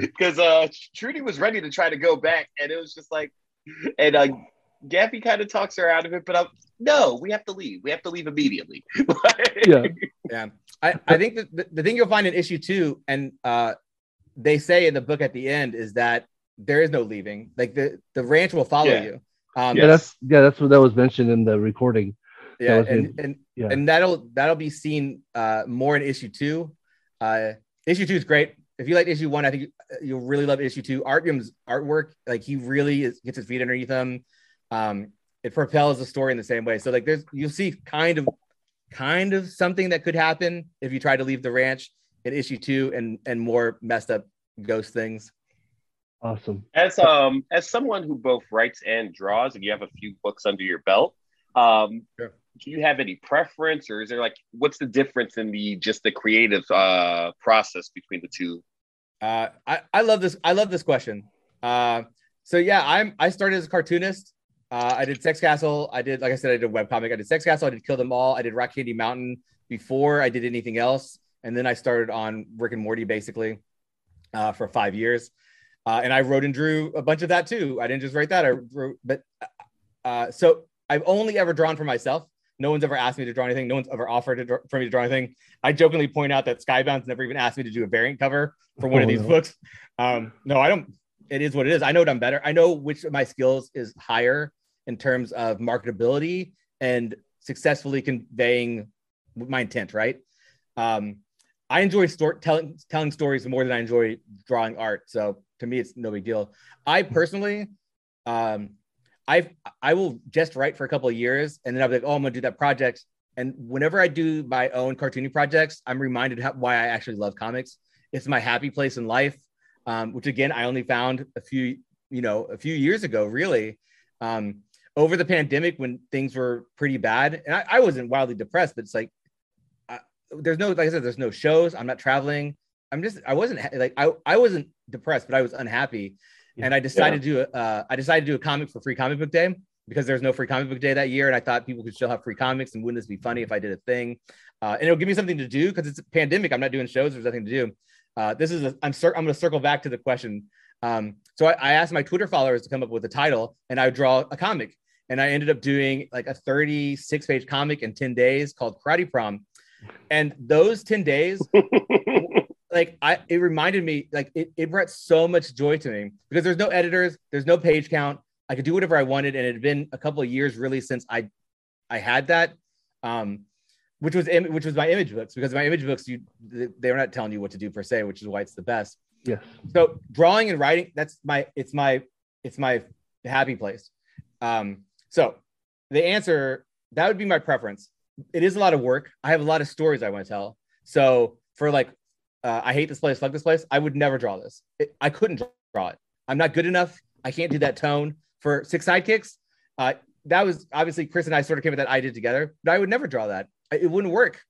because uh, Trudy was ready to try to go back, and it was just like, and uh, Gaffy kind of talks her out of it, but I'm, no, we have to leave. We have to leave immediately. Yeah. Yeah, I, I think that the, the thing you'll find in issue two, and uh, they say in the book at the end, is that there is no leaving. Like the the ranch will follow Yeah. you. Um, Yeah, that's yeah, that's what that was mentioned in the recording. yeah, and and, Yeah. and that'll that'll be seen uh, more in issue two. Uh, issue two is great. If you like issue one, I think you'll really love issue two. Artyom's artwork, like he really is, gets his feet underneath him. Um, it propels the story in the same way. So like there's you'll see kind of kind of something that could happen if you try to leave the ranch in issue two and and more messed up ghost things. Awesome. as um as someone who both writes and draws, and you have a few books under your belt, um, Sure. do you have any preference, or is there like what's the difference in the just the creative uh process between the two? Uh, I, I love this. I love this question. Uh, so yeah, I'm I started as a cartoonist. Uh, I did Sexcastle. I did, like I said, I did a webcomic. I did Sexcastle. I did Kill Them All. I did Rock Candy Mountain before I did anything else. And then I started on Rick and Morty basically uh, for five years. Uh, and I wrote and drew a bunch of that too. I didn't just write that. I wrote, but uh, so I've only ever drawn for myself. No one's ever asked me to draw anything. No one's ever offered to draw, for me to draw anything. I jokingly point out that Skybound's never even asked me to do a variant cover for one of Oh, these no. books. Um, no, I don't. It is what it is. I know what I'm better. I know which of my skills is higher in terms of marketability and successfully conveying my intent. Right. Um, I enjoy story telling telling stories more than I enjoy drawing art. So to me, it's no big deal. I personally, um, I I will just write for a couple of years, and then I'll be like, oh, I'm gonna do that project. And whenever I do my own cartooning projects, I'm reminded how, why I actually love comics. It's my happy place in life, um, which again I only found a few you know a few years ago, really. Um, over the pandemic when things were pretty bad, and I, I wasn't wildly depressed, but it's like I, there's no like I said, there's no shows. I'm not traveling. I'm just I wasn't like I I wasn't depressed, but I was unhappy, and I decided to do a, uh, I decided to do a comic for Free Comic Book Day because there's no Free Comic Book Day that year, and I thought people could still have free comics, and wouldn't this be funny if I did a thing? Uh, and it'll give me something to do because it's a pandemic. I'm not doing shows. There's nothing to do. Uh, this is a, I'm cir- I'm going to circle back to the question. Um, so I, I asked my Twitter followers to come up with a title, and I would draw a comic, and I ended up doing like a 36 page comic in 10 days called Karate Prom, and those 10 days like I it reminded me like it, it brought so much joy to me because there's no editors, there's no page count. I could do whatever I wanted, and it had been a couple of years really since I I had that. Um, which was which was my image books because my image books you they- they're not telling you what to do per se, which is why it's the best. Yeah. So drawing and writing, that's my it's my it's my happy place. Um, so the answer that would be my preference. It is a lot of work. I have a lot of stories I want to tell. So for like, uh, I hate this place, fuck this place. I would never draw this. It, I couldn't draw it. I'm not good enough. I can't do that tone for six sidekicks. Uh, that was obviously Chris and I sort of came with that idea together, but I would never draw that. It wouldn't work.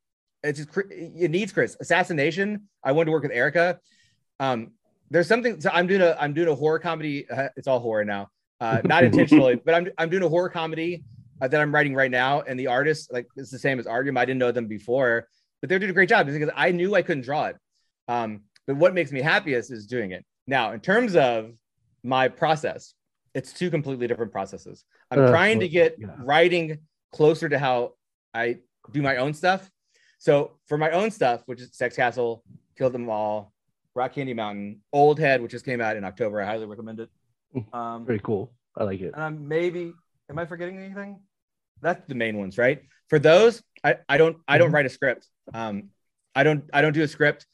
It's just it needs Chris. Assassin Nation. I wanted to work with Erica. Um, there's something. So I'm doing a I'm doing a horror comedy. Uh, it's all horror now, uh, not intentionally, but I'm I'm doing a horror comedy uh, that I'm writing right now, and the artist like it's the same as Artyom. I didn't know them before, but they're doing a great job because I knew I couldn't draw it. Um, but what makes me happiest is doing it. Now, in terms of my process, it's two completely different processes. I'm Uh, trying to get yeah. writing closer to how I do my own stuff. So for my own stuff, which is Sexcastle, Kill Them All, Rock Candy Mountain, Old Head, which just came out in October, I highly recommend it. Um, Very cool. I like it. and I'm maybe am I forgetting anything? That's the main ones, right? For those, I, I don't I don't Mhm. write a script. Um, I don't I don't do a script.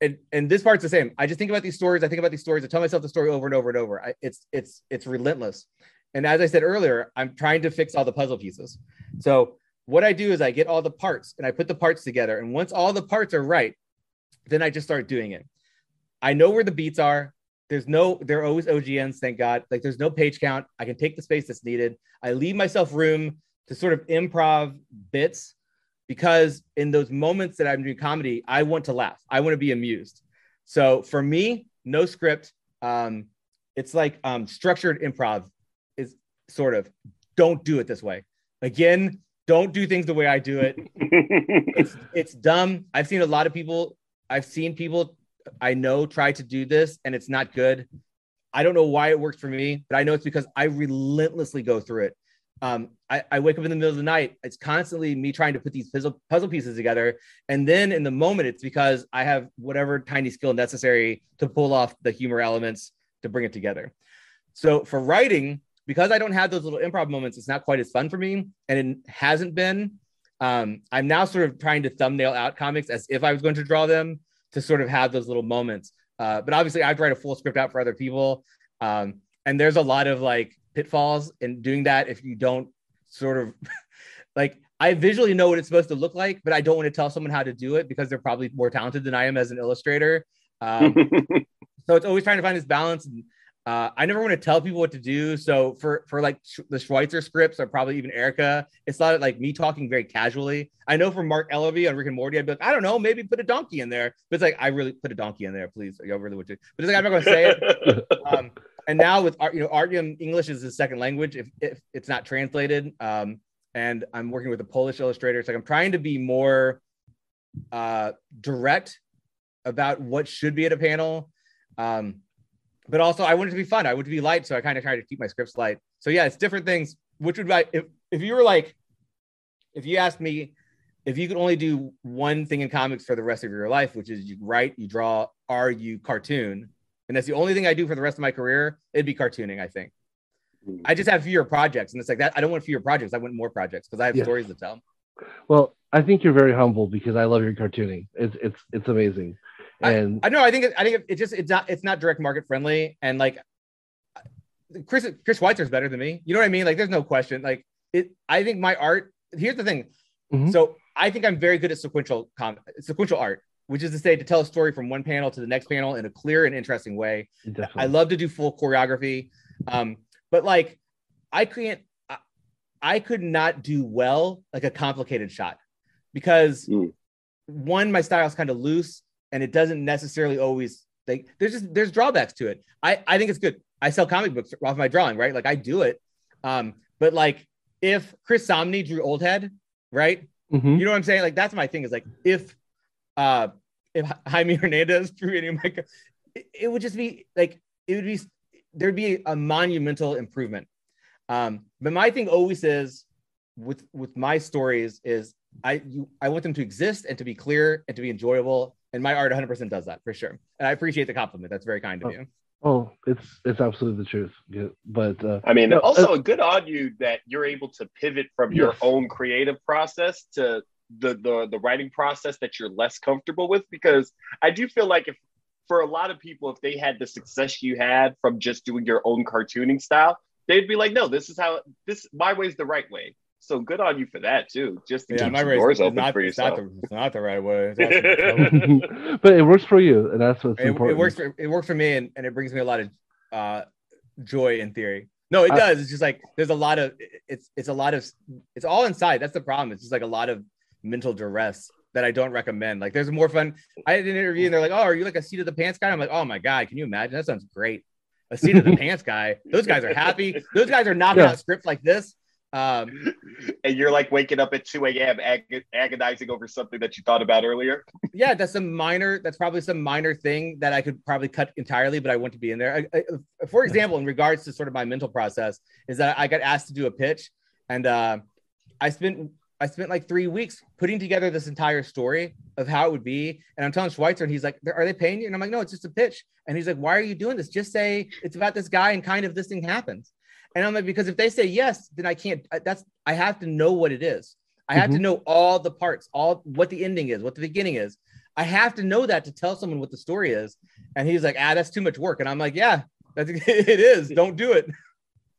And, and this part's the same. I just think about these stories. I think about these stories. I tell myself the story over and over and over. I, it's it's it's relentless. And as I said earlier, I'm trying to fix all the puzzle pieces. So what I do is I get all the parts and I put the parts together. And once all the parts are right, then I just start doing it. I know where the beats are. There's no, they're always OGNs, thank God. Like there's no page count. I can take the space that's needed. I leave myself room to sort of improv bits because in those moments that I'm doing comedy, I want to laugh. I want to be amused. So for me, no script. Um, it's like um, structured improv is sort of don't do it this way. Again, don't do things the way I do it it's it's dumb. I've seen a lot of people. I've seen people I know try to do this, and it's not good. I don't know why it works for me, but I know it's because I relentlessly go through it. Um, I, I wake up in the middle of the night. It's constantly me trying to put these puzzle, puzzle pieces together. And then in the moment, it's because I have whatever tiny skill necessary to pull off the humor elements to bring it together. So for writing, because I don't have those little improv moments, it's not quite as fun for me. And it hasn't been um, I'm now sort of trying to thumbnail out comics as if I was going to draw them to sort of have those little moments. Uh, but obviously, I have to write a full script out for other people. Um, and there's a lot of like pitfalls in doing that if you don't sort of like, I visually know what it's supposed to look like, but I don't want to tell someone how to do it because they're probably more talented than I am as an illustrator. Um, so it's always trying to find this balance. And, uh, I never want to tell people what to do. So for for like Sch- the Schweizer scripts or probably even Erica, it's not like me talking very casually. I know from Marc Ellerby on Rick and Morty, I'd be like, I don't know, maybe put a donkey in there. But it's like I really put a donkey in there, please. You really would. do. But it's like I'm not going to say it. Um, and now with art, you know, Artyom English is his second language if, if it's not translated. Um, and I'm working with a Polish illustrator. It's like I'm trying to be more uh, direct about what should be at a panel. Um, but also I want it to be fun. I want it to be light, so I kind of try to keep my scripts light. So yeah, it's different things. Which would be if if you were like, if you asked me if you could only do one thing in comics for the rest of your life, which is you write, you draw, are you cartoon, and that's the only thing I do for the rest of my career, it'd be cartooning. I think. I just have fewer projects, and it's like that. I don't want fewer projects. I want more projects because I have Yeah. stories to tell. Well, I think you're very humble because I love your cartooning. It's it's it's amazing. And I know. I think. It, I think it, it just it's not it's not direct market friendly, and like Chris Chris Schweizer's better than me. You know what I mean? Like, there's no question. Like, it. I think my art. Here's the thing. Mhm. So I think I'm very good at sequential com- sequential art, which is to say to tell a story from one panel to the next panel in a clear and interesting way. I love to do full choreography, um, but like I can't. I, I could not do well like a complicated shot because Mm. one, my style is kind of loose, and it doesn't necessarily always like. There's just there's drawbacks to it. I I think it's good. I sell comic books off my drawing, right? Like I do it, um, but like if Chris Samnee drew Old Head, right? Mhm. You know what I'm saying? Like that's my thing. Is like if uh if Jaime Hernandez drew any of my, it, it would just be like it would be there'd be a monumental improvement. Um, but my thing always is with with my stories is I you I want them to exist and to be clear and to be enjoyable. And my art 100% does that for sure. And I appreciate the compliment. That's very kind of Oh. you. Oh, it's it's absolutely the truth. Yeah, But uh, I mean, No, also good on you that you're able to pivot from your own creative process to the the the writing process that you're less comfortable with? Because I do feel like if for a lot of people if they had the success you had from just doing your own cartooning style they'd be like no this is how this my way is the right way. So good on you for that too just to Yeah, keep my some race doors is open not, for it's, not yourself. the, it's not the right way. It's but it works for you, and that's what's it, important. it works for it works for me and, and it brings me a lot of uh joy in theory. No it I- does. It's just like there's a lot of it's it's a lot of it's all inside. That's the problem. It's just like a lot of mental duress that i don't recommend. Like there's more fun. I had an interview and they're like oh are you like a seat of the pants guy? I'm like oh my god can you imagine? That sounds great. A seat of the pants guy. Those guys are happy. Those guys are knocking Yeah. out scripts like this. Um and you're like waking up at 2 a.m ag- agonizing over something that you thought about earlier? Yeah, that's some minor. That's probably some minor thing that I could probably cut entirely, but I want to be in there. I, I, for example, in regards to sort of my mental process, is that I got asked to do a pitch, and uh, I spent I spent like three weeks putting together this entire story of how it would be. And I'm telling Schweizer, and he's like, "Are they paying you?" And I'm like, "No, it's just a pitch." And he's like, "Why are you doing this? Just say it's about this guy and kind of this thing happens." And I'm like, "Because if they say yes, then I can't. That's I have to know what it is." I have to know all the parts, all what the ending is, what the beginning is. I have to know that to tell someone what the story is. And he's like, ah, that's too much work. And I'm like, yeah, that's, it is. Don't do it.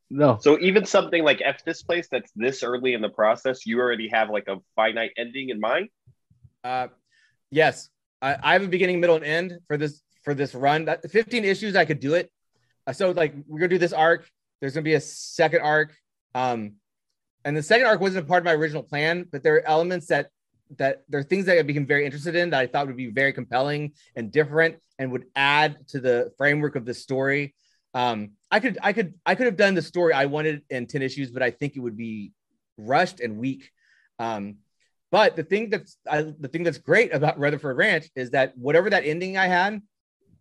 No, so even something like f this place that's this early in the process you already have like a finite ending in mind Uh, yes, I, I have a beginning, middle, and end for this for this run. That 15 issues, I could do it. Uh, so like we're gonna do this arc. There's gonna be a second arc. Um, and the second arc wasn't a part of my original plan, but there are elements that that there are things that I became very interested in that I thought would be very compelling and different and would add to the framework of the story. Um, I could I could I could have done the story I wanted in 10 issues, but I think it would be rushed and weak. Um, but the thing that's I, the thing that's great about Rutherford Ranch is that whatever that ending I had,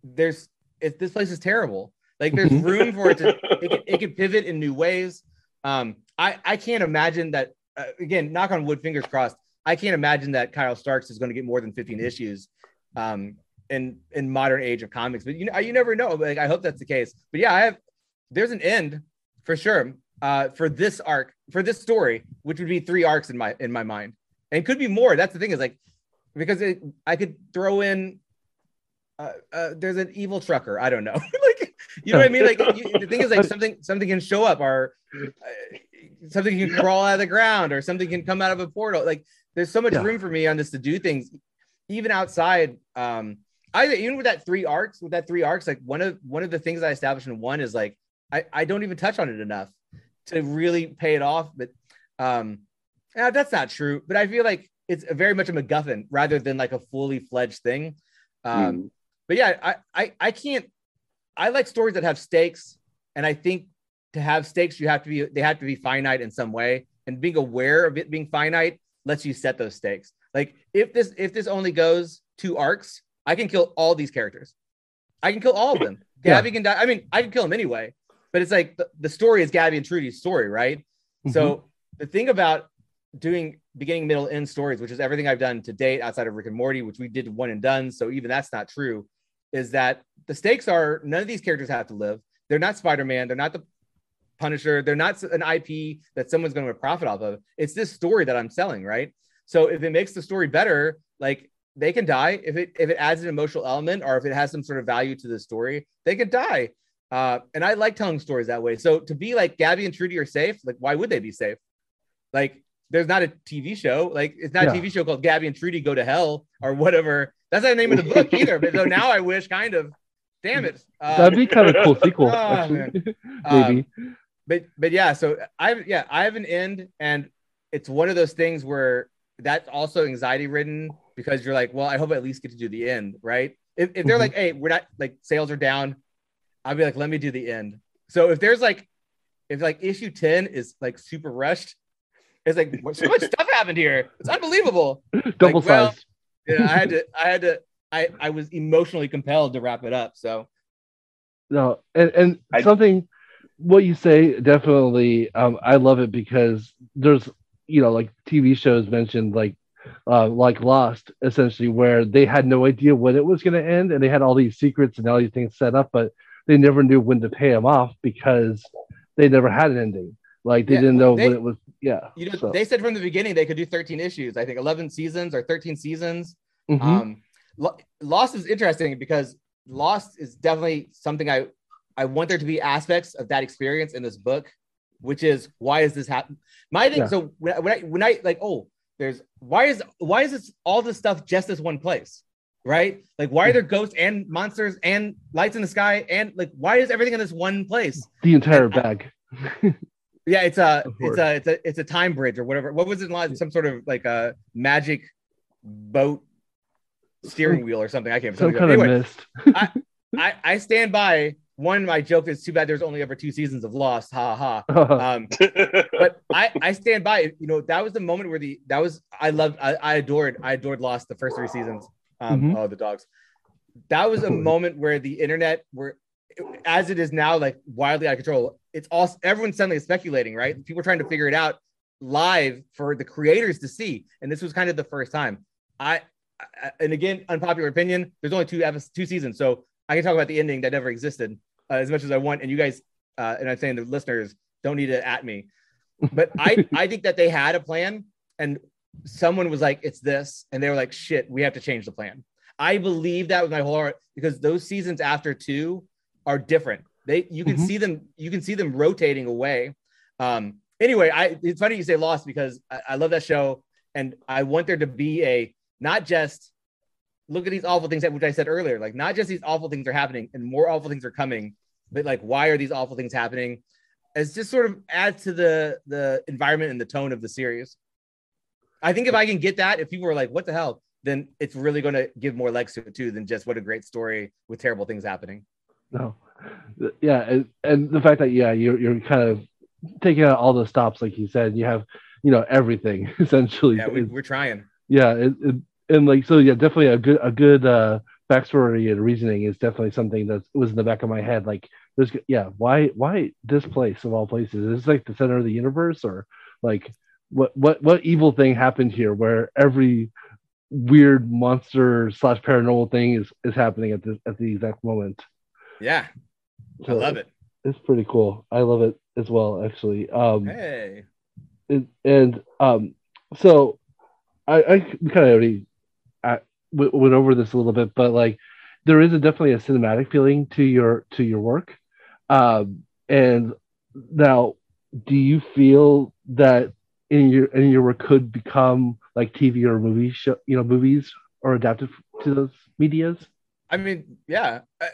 there's if this place is terrible. Like there's Mhm. room for it to it can, it can pivot in new ways. Um, I I can't imagine that uh, again. Knock on wood, fingers crossed. I can't imagine that Kyle Starks is going to get more than 15 issues um, in in modern age of comics. But you know, you never know. Like I hope that's the case. But yeah, I have. There's an end for sure uh, for this arc for this story, which would be three arcs in my in my mind, and could be more. That's the thing is like because it, I could throw in. Uh, uh, there's an evil trucker. I don't know. like you know what I mean. Like you, the thing is like something something can show up or uh, something can crawl out of the ground or something can come out of a portal. Like there's so much Yeah. room for me on this to do things, even outside. Um, I even with that three arcs, with that three arcs, like one of one of the things I established in one is like I I don't even touch on it enough to really pay it off. But um, yeah, that's not true. But I feel like it's very much a MacGuffin rather than like a fully fledged thing. Um, But yeah, I, I I can't. I like stories that have stakes, and I think to have stakes, you have to be they have to be finite in some way. And being aware of it being finite lets you set those stakes. Like if this if this only goes two arcs, I can kill all these characters. I can kill all of them. Yeah. Gabby can die. I mean, I can kill him anyway. But it's like the, the story is Gabby and Trudy's story, right? So mm-hmm. the thing about doing beginning, middle, end stories, which is everything I've done to date outside of Rick and Morty, which we did one and done. So even that's not true, is that the stakes are none of these characters have to live. They're not Spider-Man. They're not the Punisher. They're not an IP that someone's going to profit off of. It's this story that I'm selling, right? So if it makes the story better, like they can die. If it if it adds an emotional element or if it has some sort of value to the story, they could die. Uh, and I like telling stories that way. So to be like Gabby and Trudy are safe, like why would they be safe? Like there's not a TV show. Like it's not Yeah. a TV show called Gabby and Trudy Go to Hell or whatever. That's not the name of the book either. But so now I wish kind of. Damn it. Uh, That'd be kind of cool sequel, actually. Um, Maybe. but but yeah, so I yeah I have an end, and it's one of those things where that's also anxiety ridden because you're like, well, I hope I at least get to do the end, right? If, if they're Mhm. like, hey, we're not like sales are down, I'll be like, let me do the end. So if there's like, if like issue ten is like super rushed, it's like what, so much stuff happened here. It's unbelievable. Double well, sized. You know, I had to I had to I I was emotionally compelled to wrap it up. So No, and and I- something what you say definitely um I love it because there's you know like TV shows mentioned like uh like Lost essentially where they had no idea when it was going to end and they had all these secrets and all these things set up but they never knew when to pay them off because they never had an ending. Like they Yeah, didn't know they- what it was. Yeah. You know, so- they said from the beginning they could do 13 issues. I think 11 seasons or 13 seasons. Mhm. Um, Lo- Lost is interesting because Lost is definitely something I I want there to be aspects of that experience in this book, which is why is this happen? My thing. Yeah. So when I, when I when I like oh, there's why is why is this all this stuff just this one place, right? Like why are there ghosts and monsters and lights in the sky and like why is everything in this one place? the entire bag. Yeah, it's a it's a it's a it's a time bridge or whatever. What was it like? Some sort of like a magic boat steering wheel or something. I can't. Some remember. kind of Anyway, mist. I I stand by one. My joke is too bad there's only ever two seasons of Lost. Ha ha. ha. Um, but I I stand by. it. You know that was the moment where the that was I loved I, I adored I adored Lost the first three seasons. Um, Mhm. oh the dogs. That was a moment where the internet where as it is now like wildly out of control. It's all everyone suddenly speculating, right? People are trying to figure it out live for the creators to see, and this was kind of the first time. I, I and again, unpopular opinion. There's only two episodes, two seasons, so I can talk about the ending that never existed uh, as much as I want. And you guys, uh, and I'm saying the listeners don't need to at me, but I I think that they had a plan, and someone was like, "It's this," and they were like, "Shit, we have to change the plan." I believe that with my whole heart because those seasons after two are different. They you can Mhm. see them you can see them rotating away. Um, anyway, I it's funny you say Lost because I, I love that show and I want there to be a not just look at these awful things that which I said earlier, like not just these awful things are happening and more awful things are coming, but like why are these awful things happening? It's just sort of adds to the the environment and the tone of the series. I think if I can get that, if people are like, "What the hell," then it's really going to give more legs to it too than just what a great story with terrible things happening. No. Yeah, and, and the fact that yeah, you're you're kind of taking out all the stops, like you said. You have, you know, everything essentially. Yeah, we, we're trying. yeah, it, it, and like so, yeah, definitely a good a good uh, backstory and reasoning is definitely something that was in the back of my head. Like, there's yeah, why why this place of all places? Is this like the center of the universe, or like what what what evil thing happened here where every weird monster slash paranormal thing is is happening at the at the exact moment? Yeah, I love it. It's pretty cool. I love it as well, actually. Um, Hey, and, and um, so I, I kind of already went over this a little bit, but like there is a definitely a cinematic feeling to your to your work. Um, and now, do you feel that in your in your work could become like TV or movie show, you know, movies or adapted to those medias? I mean, yeah, I-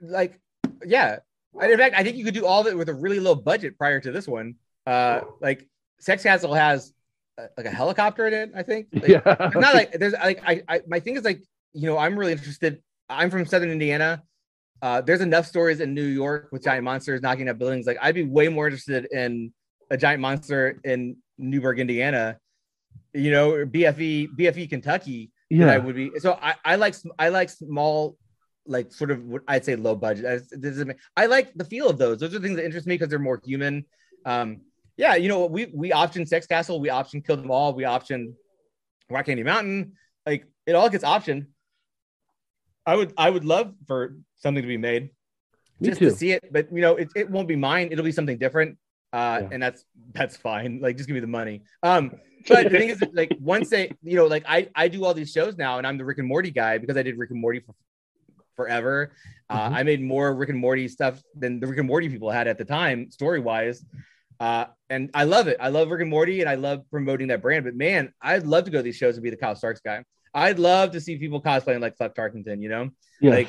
like, yeah. And in fact, I think you could do all of it with a really low budget prior to this one. Uh, like, Sexcastle has like a helicopter in it. I think. Like, yeah, not like there's like I, I my thing is like you know I'm really interested. I'm from Southern Indiana. Uh, there's enough stories in New York with giant monsters knocking up buildings. Like I'd be way more interested in a giant monster in Newburgh, Indiana. You know, or BFE BFE Kentucky. Than I would be. So I I like I like small. Like sort of what I'd say low budget. I, this is, I like the feel of those. Those are things that interest me because they're more human. Um, yeah, you know, we we optioned Sexcastle, we optioned Kill Them All, we optioned Rock Candy Mountain. Like it all gets optioned. I would I would love for something to be made Me just too. to see it, but you know, it, it won't be mine. It'll be something different. Uh, Yeah. and that's that's fine. Like just give me the money. Um, but the thing is, like once they, you know, like I I do all these shows now, and I'm the Rick and Morty guy because I did Rick and Morty for forever. Uh, Mhm. I made more Rick and Morty stuff than the Rick and Morty people had at the time, story wise. Uh, and I love it. I love Rick and Morty, and I love promoting that brand. But man, I'd love to go to these shows and be the Kyle Starks guy. I'd love to see people cosplaying like Fleck Tarkington. You know, like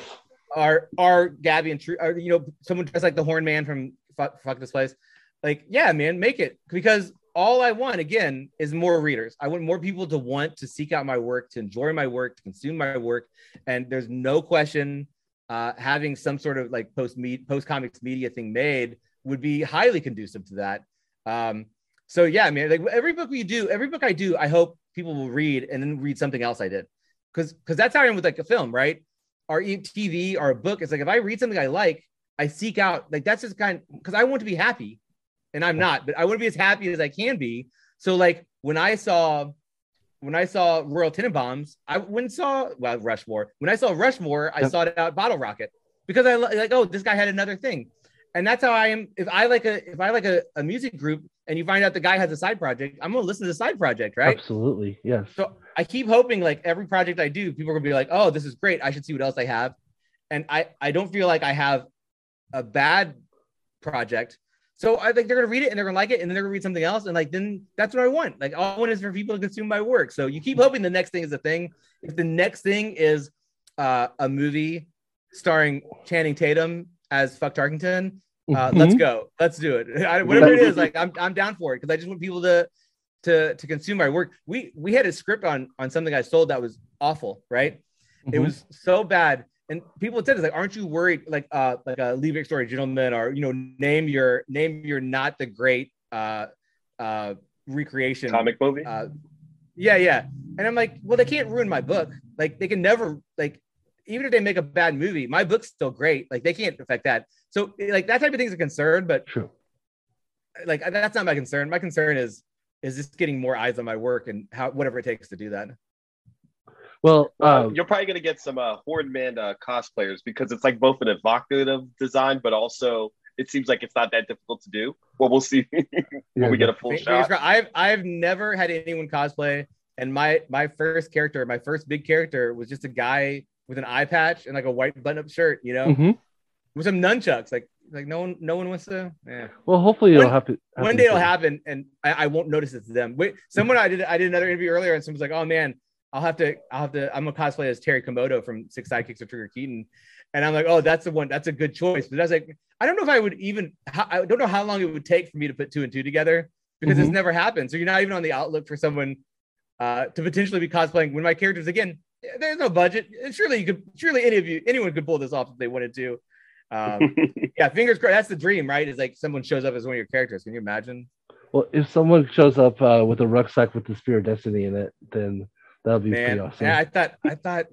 are are Gabby and True, are, you know, someone dressed like the Horn Man from Fuck, Fuck This Place. Like, yeah, man, make it because all I want again is more readers. I want more people to want to seek out my work, to enjoy my work, to consume my work. And there's no question uh, having some sort of like post meet post comics media thing made would be highly conducive to that. Um, so yeah, man, like every book we do, every book I do, I hope people will read and then read something else I did. Cause because that's how I am with like a film, right? Or TV or a book. It's like if I read something I like, I seek out like that's just kind because I want to be happy. And I'm not, but I want to be as happy as I can be. So like when I saw when I saw Royal Tenenbaums, I when saw well Rushmore. When I saw Rushmore, I sought out Bottle Rocket because I like oh this guy had another thing, and that's how I am. If I like a if I like a, a music group and you find out the guy has a side project, I'm gonna listen to the side project, right? Absolutely, yes. So I keep hoping like every project I do, people are gonna be like, oh, this is great. I should see what else I have. And I I don't feel like I have a bad project. So I think they're gonna read it and they're gonna like it, and then they're gonna read something else, and like then that's what I want. Like all I want is for people to consume my work. So you keep hoping the next thing is a thing. If the next thing is uh, a movie starring Channing Tatum as Fuck Tarkington, uh, Mhm. let's go, let's do it. I, whatever it is, like I'm I'm down for it because I just want people to to to consume my work. We we had a script on on something I sold that was awful, right? It Mhm. was so bad. And people said, this "Like, aren't you worried? Like, uh, like a Leave It Story Gentleman, or you know, name your name your not the great uh, uh, recreation Comic movie. uh, yeah, yeah. And I'm like, well, they can't ruin my book. Like, they can never like, even if they make a bad movie, my book's still great. Like, they can't affect that. So, like, that type of thing's a concern. But True. like, that's not my concern. My concern is is just getting more eyes on my work and how whatever it takes to do that. Well, Uh, um, you're probably gonna get some uh, Horde Man uh, cosplayers because it's like both an evocative design, but also it seems like it's not that difficult to do. Well, we'll see when yeah, we get a full Fingers shot. crossed. I've I've never had anyone cosplay, and my my first character, my first big character, was just a guy with an eye patch and like a white button-up shirt, you know, mhm. with some nunchucks. Like like no one no one wants to. Yeah. Well, hopefully it'll One- happen. One day it'll happen, and I, I won't notice it's them. Wait, someone I did I did another interview earlier, and someone's like, "Oh man, I'll have to I'll have to I'm gonna cosplay as Terry Komodo from Six Sidekicks of Trigger Keaton," and I'm like, "Oh, that's the one. That's a good choice." But I was like, I don't know if I would even I don't know how long it would take for me to put two and two together because it's Mhm. never happened. So you're not even on the outlook for someone uh, to potentially be cosplaying when my characters again. There's no budget. And surely you could. Surely any of you, anyone could pull this off if they wanted to. Um, yeah, fingers crossed. That's the dream, right? Is like someone shows up as one of your characters. Can you imagine? Well, if someone shows up uh, with a rucksack with the Spear of Destiny in it, then that'll be Man, pretty awesome. yeah, I thought, I thought,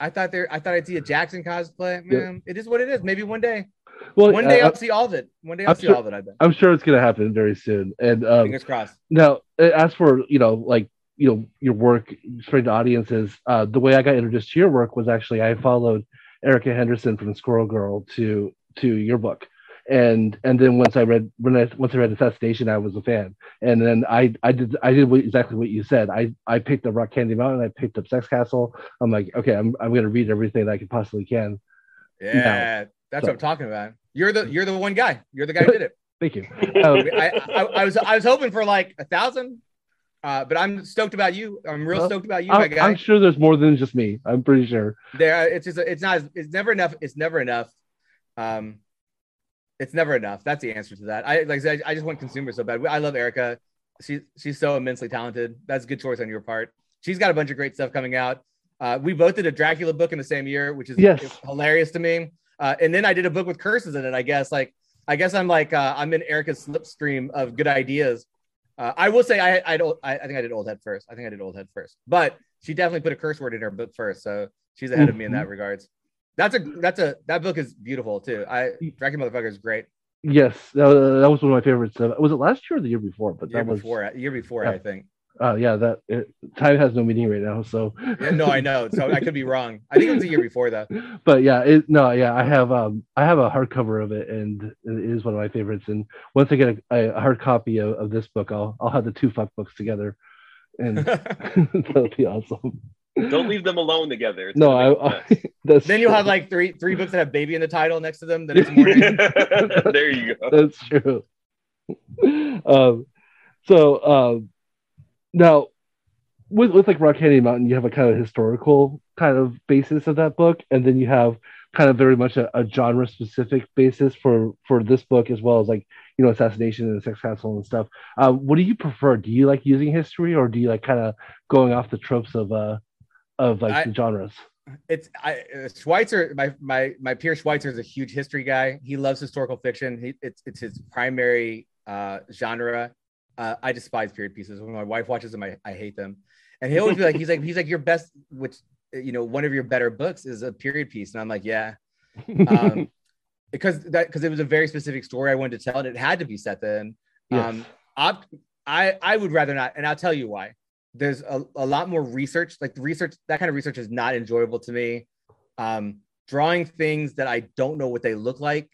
I thought there, I thought I'd see a Jackson cosplay. Man, it is what it is. Maybe one day, well, one day uh, I'll see all of it. One day I'll I'm see sure- all of it. I bet. I'm sure it's gonna happen very soon. And um, Fingers crossed. now, uh, as for you know, like you know, your work straight to audiences, uh, the way I got introduced to your work was actually I followed Erica Henderson from Squirrel Girl to to your book, and and then once I read when I once I read Assassin Nation, I was a fan, and then I I did I did what, exactly what you said. I I picked up Rock Candy Mountain, I picked up Sexcastle. I'm like, okay, I'm I'm gonna read everything that I can possibly can. Yeah, that's So- what I'm talking about. You're the, you're the one guy. You're the guy who did it. Thank you. Um, I, I, I was, I was hoping for like a thousand, uh, but I'm stoked about you. I'm real Well, stoked about you, my I'm, guy. I'm sure there's more than just me. I'm pretty sure. there it's just it's not it's never enough it's never enough. Um it's never enough. That's the answer to that. I like i said i just want consumers so bad. I love erica. She's she's so immensely talented. That's a good choice on your part. She's got a bunch of great stuff coming out. Uh, we both did a dracula book in the same year which is Yes. hilarious to me. Uh, and then i did a book with curses in it i guess. Like i guess i'm like uh, i'm in erica's slipstream of good ideas uh, I will say I I don't I, I think I did old head first. I think I did old head first, but she definitely put a curse word in her book first, so she's ahead of me in that regards. That's a that's a that book is beautiful too. I Dracula motherfucker is great. Yes, that, that was one of my favorites. Uh, was it last year or the year before? But Year that was before, year before, yeah. I think. Uh, yeah. That it, time has no meaning right now. So, Yeah, no, I know. So I could be wrong. I think it was a year before though. but yeah, it, no, yeah. I have um I have a hardcover of it, and it is one of my favorites. And once I get a, a hard copy of, of this book, I'll I'll have the two fuck books together, and that'll be awesome. Don't leave them alone together. It's No, I, I that's then you'll true. have like three three books that have baby in the title next to them the next morning. there you go. That's true. um, so um, now with with like Rock Candy Mountain, you have a kind of historical kind of basis of that book, and then you have kind of very much a, a genre specific basis for for this book as well as like you know Assassin Nation and Sexcastle and stuff. Uh, what do you prefer? Do you like using history, or do you like kind of going off the tropes of uh of like I- the genres? it's I uh, Schweizer, my my my peer Schweizer is a huge history guy. He loves historical fiction. He, it's it's his primary uh, genre. Uh, I despise period pieces. When my wife watches them, I, I hate them. And he always be like, he's like, he's like, your best, which you know, one of your better books is a period piece. And I'm like, yeah, um, because that because it was a very specific story I wanted to tell, and it had to be set then. Yes. Um, I I I would rather not, and I'll tell you why. There's a, a lot more research. Like the research, that kind of research is not enjoyable to me. Um, drawing things that I don't know what they look like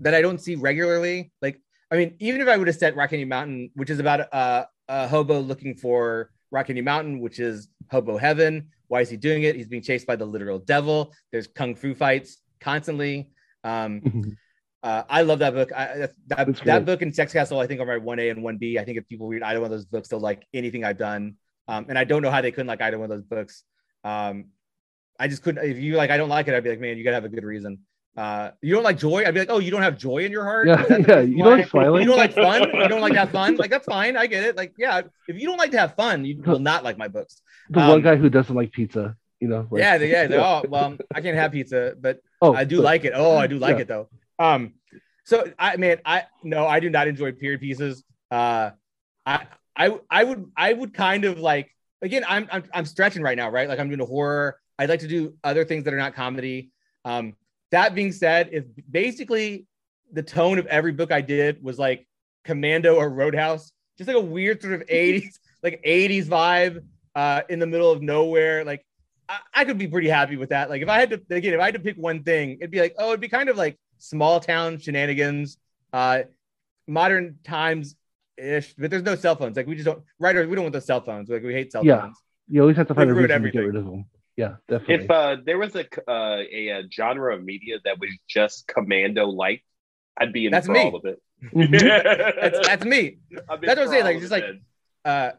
that I don't see regularly. Like, I mean, even if I would have set Rock Candy Mountain, which is about a, a hobo looking for Rock Candy Mountain, which is hobo heaven. Why is he doing it? He's being chased by the literal devil. There's kung fu fights constantly. Um, uh, I love that book. I, that that, that book and Sexcastle, I think, are my one A and one B. I think if people read either one of those books, they'll like anything I've done. Um, and I don't know how they couldn't like either one of those books. Um, I just couldn't. If you like, I don't like it. I'd be like, man, you gotta have a good reason. Uh, you don't like joy? I'd be like, oh, you don't have joy in your heart? Yeah, that yeah. You don't like smiling? You don't like fun? You don't like to have fun? Like that's fine. I get it. Like yeah, if you don't like to have fun, you will not like my books. the um, one guy who doesn't like pizza, you know? like- yeah, yeah. They're, oh well, I can't have pizza, but Oh, I do but- like it. Oh, I do like Yeah. it though. Um, so I man, I no, I do not enjoy period pieces. Uh, I I I would I would kind of like again. I'm I'm I'm stretching right now, right? Like I'm doing a horror. I'd like to do other things that are not comedy. Um, that being said, if basically the tone of every book I did was like Commando or Roadhouse, just like a weird sort of 80s, like 80s vibe uh, in the middle of nowhere, like I, I could be pretty happy with that. Like if I had to again, if I had to pick one thing, it'd be like, oh, it'd be kind of like small town shenanigans, uh, modern times ish, but there's no cell phones. Like we just don't writers, we don't want the cell phones. Like we hate cell phones. Yeah. phones. You always have to find a They reason to get rid of them. Yeah, definitely. If uh, there was a, uh, a uh genre of media that was just commando like, I'd be in That's for me. all of it. Mhm. That's, that's me. That's what I'm saying, like, just like- man. uh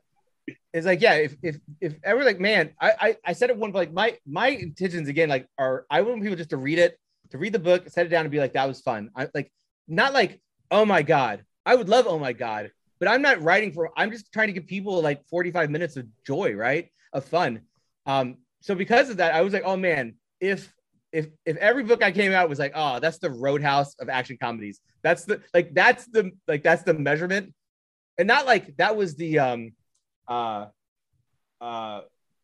it's like yeah if if if ever like man I, I i said it one but like my my intentions again like are i want people just to read it to read the book set it down and be like that was fun i like not like oh my god i would love oh my god but i'm not writing for i'm just trying to give people like 45 minutes of joy right of fun um so because of that i was like oh man if if if every book i came out was like oh that's the roadhouse of action comedies that's the like that's the like that's the measurement and not like that was the um uh uh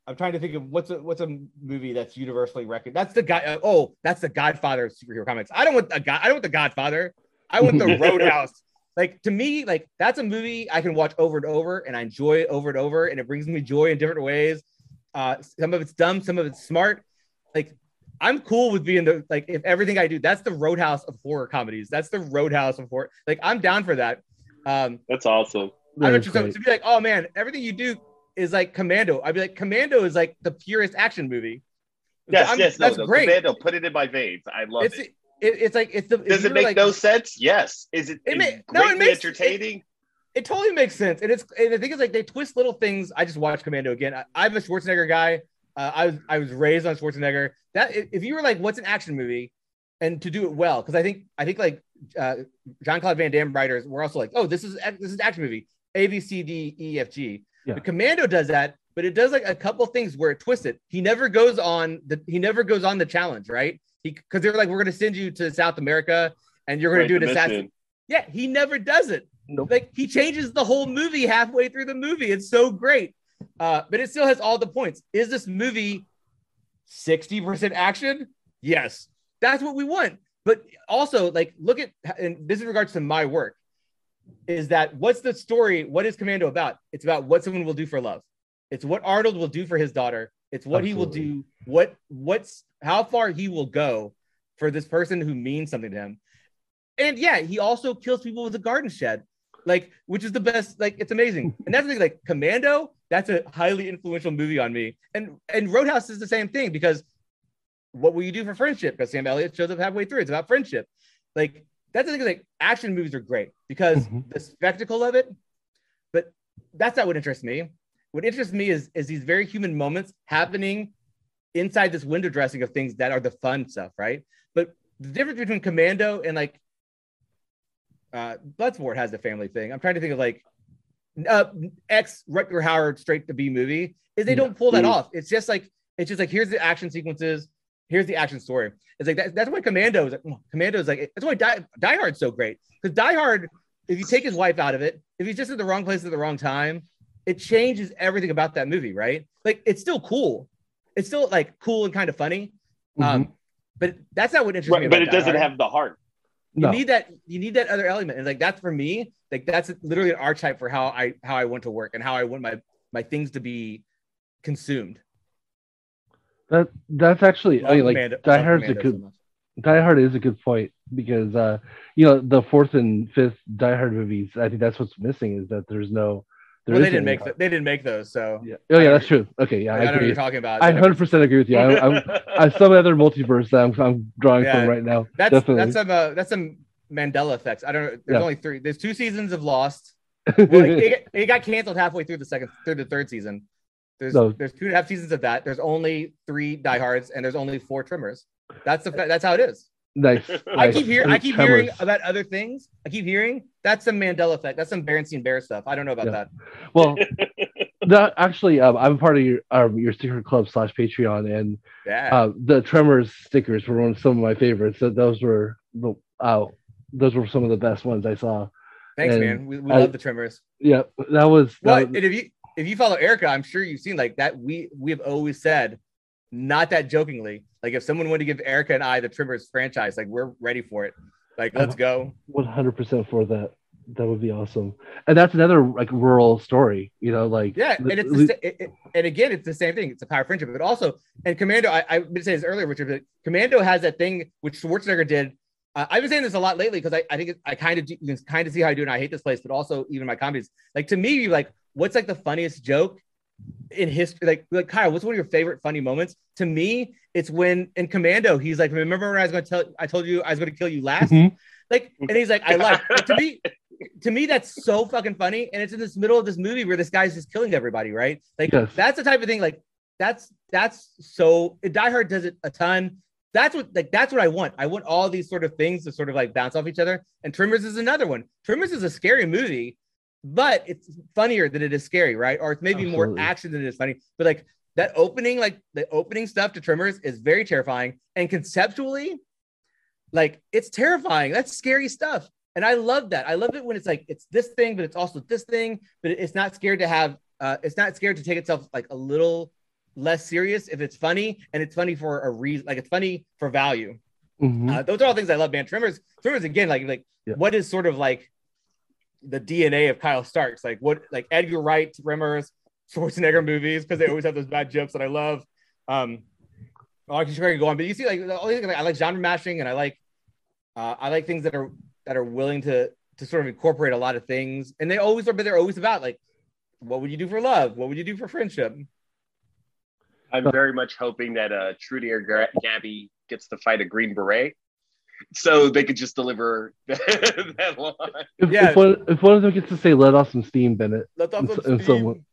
I'm trying to think of what's a what's a movie that's universally recognized. That's the guy. Uh, oh, that's the Godfather of superhero comics. I don't want a guy. I don't want the Godfather. I want the Roadhouse. Like to me, like that's a movie I can watch over and over, and I enjoy it over and over, and it brings me joy in different ways. Uh, some of it's dumb, some of it's smart. Like I'm cool with being the like if everything I do, that's the Roadhouse of horror comedies. That's the Roadhouse of horror. Like I'm down for that. Um, That's awesome. I That don't is so, to be like, oh man, everything you do is like Commando. I'd be like, Commando is like the purest action movie. Yes, I'm- yes, no, that's no, great. Commando, put it in my veins. I love It's it. it, it's like it's the. Does it make like- no sense? Yes. Is it, It is ma- it no, it greatly makes- entertaining? It totally makes sense, and it's and the thing is like they twist little things. I just watched Commando again. I, I'm a Schwarzenegger guy. Uh, I was I was raised on Schwarzenegger. That if if you were like, what's an action movie, and to do it well, because I think I think like uh, Jean-Claude Van Damme writers were also like, oh, this is this is action movie A B C D E F G. Yeah. The Commando does that, but it does like a couple things where it twists it. He never goes on the he never goes on the challenge, right? He because they're like, we're gonna send you to South America and you're gonna Right, do an assassin. Yeah, he never does it. Nope. Like he changes the whole movie halfway through the movie. It's so great. Uh, but it still has all the points. Is this movie 60% action? Yes. That's what we want. But also, like, look at and this is in regards to my work, is that what's the story? What is Commando about? It's about what someone will do for love. It's what Arnold will do for his daughter. It's what he will do, what what's how far he will go for this person who means something to him. And yeah, he also kills people with a garden shed, like which is the best. Like it's amazing. And that's the thing. Like Commando, that's a highly influential movie on me. And and Roadhouse is the same thing because what will you do for friendship? Because Sam Elliott shows up halfway through. It's about friendship. Like that's the thing. Like action movies are great because Mhm. the spectacle of it. But that's not what interests me. What interests me is is these very human moments happening inside this window dressing of things that are the fun stuff, right? But the difference between Commando and like uh Bloodsport has the family thing. I'm trying to think of like uh ex Rutger Hauer straight to B movie is they don't pull that off. It's just like it's just like here's the action sequences, here's the action story. It's like that, that's why Commando is like Commando is like that's why Die, Die Hard's so great because Die Hard, if you take his wife out of it, if he's just at the wrong place at the wrong time, it changes everything about that movie, right? Like it's still cool, it's still like cool and kind of funny, um, but that's not what interests me. Right, but it Die doesn't Hard. have the heart. You No. need that. You need that other element, and like that's for me. Like that's literally an archetype for how I how I want to work and how I want my my things to be consumed. That that's actually I mean like Commando- Die Hard's a Commando so good. Die Hard is a good point because uh, you know the fourth and fifth Die Hard movies. I think that's what's missing is that there's no. There well, they didn't make any- th- they didn't make those, so Yeah. Oh yeah, that's true. Okay, yeah, I, I, don't know what agree. you're talking about. I 100% agree with you. I, I'm, I some other multiverse that I'm, I'm drawing Yeah. from right now. that's definitely. that's some uh, that's some Mandela effects. I don't know. There's Yeah. only three. There's two seasons of Lost. Well, it, it, it got canceled halfway through the second through the third season. There's No. there's two and a half seasons of that. There's only three diehards and there's only four Tremors. That's the that's how it is. Nice. I keep hearing I keep hearing about other things. I keep hearing that's some Mandela effect. That's some Berenstein Bear stuff. I don't know about Yeah. that. Well, that actually, um, I'm part of your um, your secret club slash Patreon, and Yeah. uh, the Tremors stickers were one of some of my favorites. So those were the uh, those were some of the best ones I saw. Thanks, and man. We, we I- love the Tremors. Yeah, that was. that Well, was- if you if you follow Erica, I'm sure you've seen like that. We we have always said, not that jokingly, like if someone wanted to give Erica and I the Tremors franchise, like we're ready for it. Like let's go. 100% for that. That would be awesome. And that's another like rural story, you know, like Yeah, and it's the, it, it- and again, it's the same thing. It's a power friendship, but also and Commando. I I been saying this earlier, Richard, but Commando has that thing which Schwarzenegger did. Uh, I've been saying this a lot lately because I, I think it, I kind of you can kind of see how I do, and I hate this place, but also even my comedies. Like to me, like what's like the funniest joke in history? Like like Kyle, what's one of your favorite funny moments? To me, it's when in Commando, he's like, "Remember when I was going to tell? I told you I was going to kill you last." Mhm. Like, and he's like, "I like." Like, to me, to me, that's so fucking funny. And it's in this middle of this movie where this guy's just killing everybody, right? Like Yes. that's the type of thing. Like that's that's so Die Hard does it a ton. That's what like that's what I want. I want all these sort of things to sort of like bounce off each other. And Tremors is another one. Tremors is a scary movie, but it's funnier than it is scary, right? Or it's maybe more action than it is funny. But like that opening, like the opening stuff to Tremors is very terrifying. And conceptually, like it's terrifying. That's scary stuff. And I love that. I love it when it's like it's this thing, but it's also this thing, but it's not scared to have uh it's not scared to take itself like a little less serious if it's funny and it's funny for a reason, like it's funny for value. Mhm. Uh, those are all things I love, man. Tremors, Tremors again, like like Yeah. what is sort of like the DNA of Kyle Starks, like what like Edgar Wright, Tremors, Schwarzenegger movies, because they always have those bad jokes that I love. Um, oh, I can sure I can go on, but you see, like all these, like, I like genre mashing, and I like uh, I like things that are that are willing to to sort of incorporate a lot of things, and they always are, but they're always about like what would you do for love? What would you do for friendship? I'm very much hoping that uh, Trudy or Gabby gets to fight a Green Beret, so they could just deliver that line. If, yeah. if, one, if one of them gets to say "let off some steam," Bennett, Let's And also so- and Steve- someone-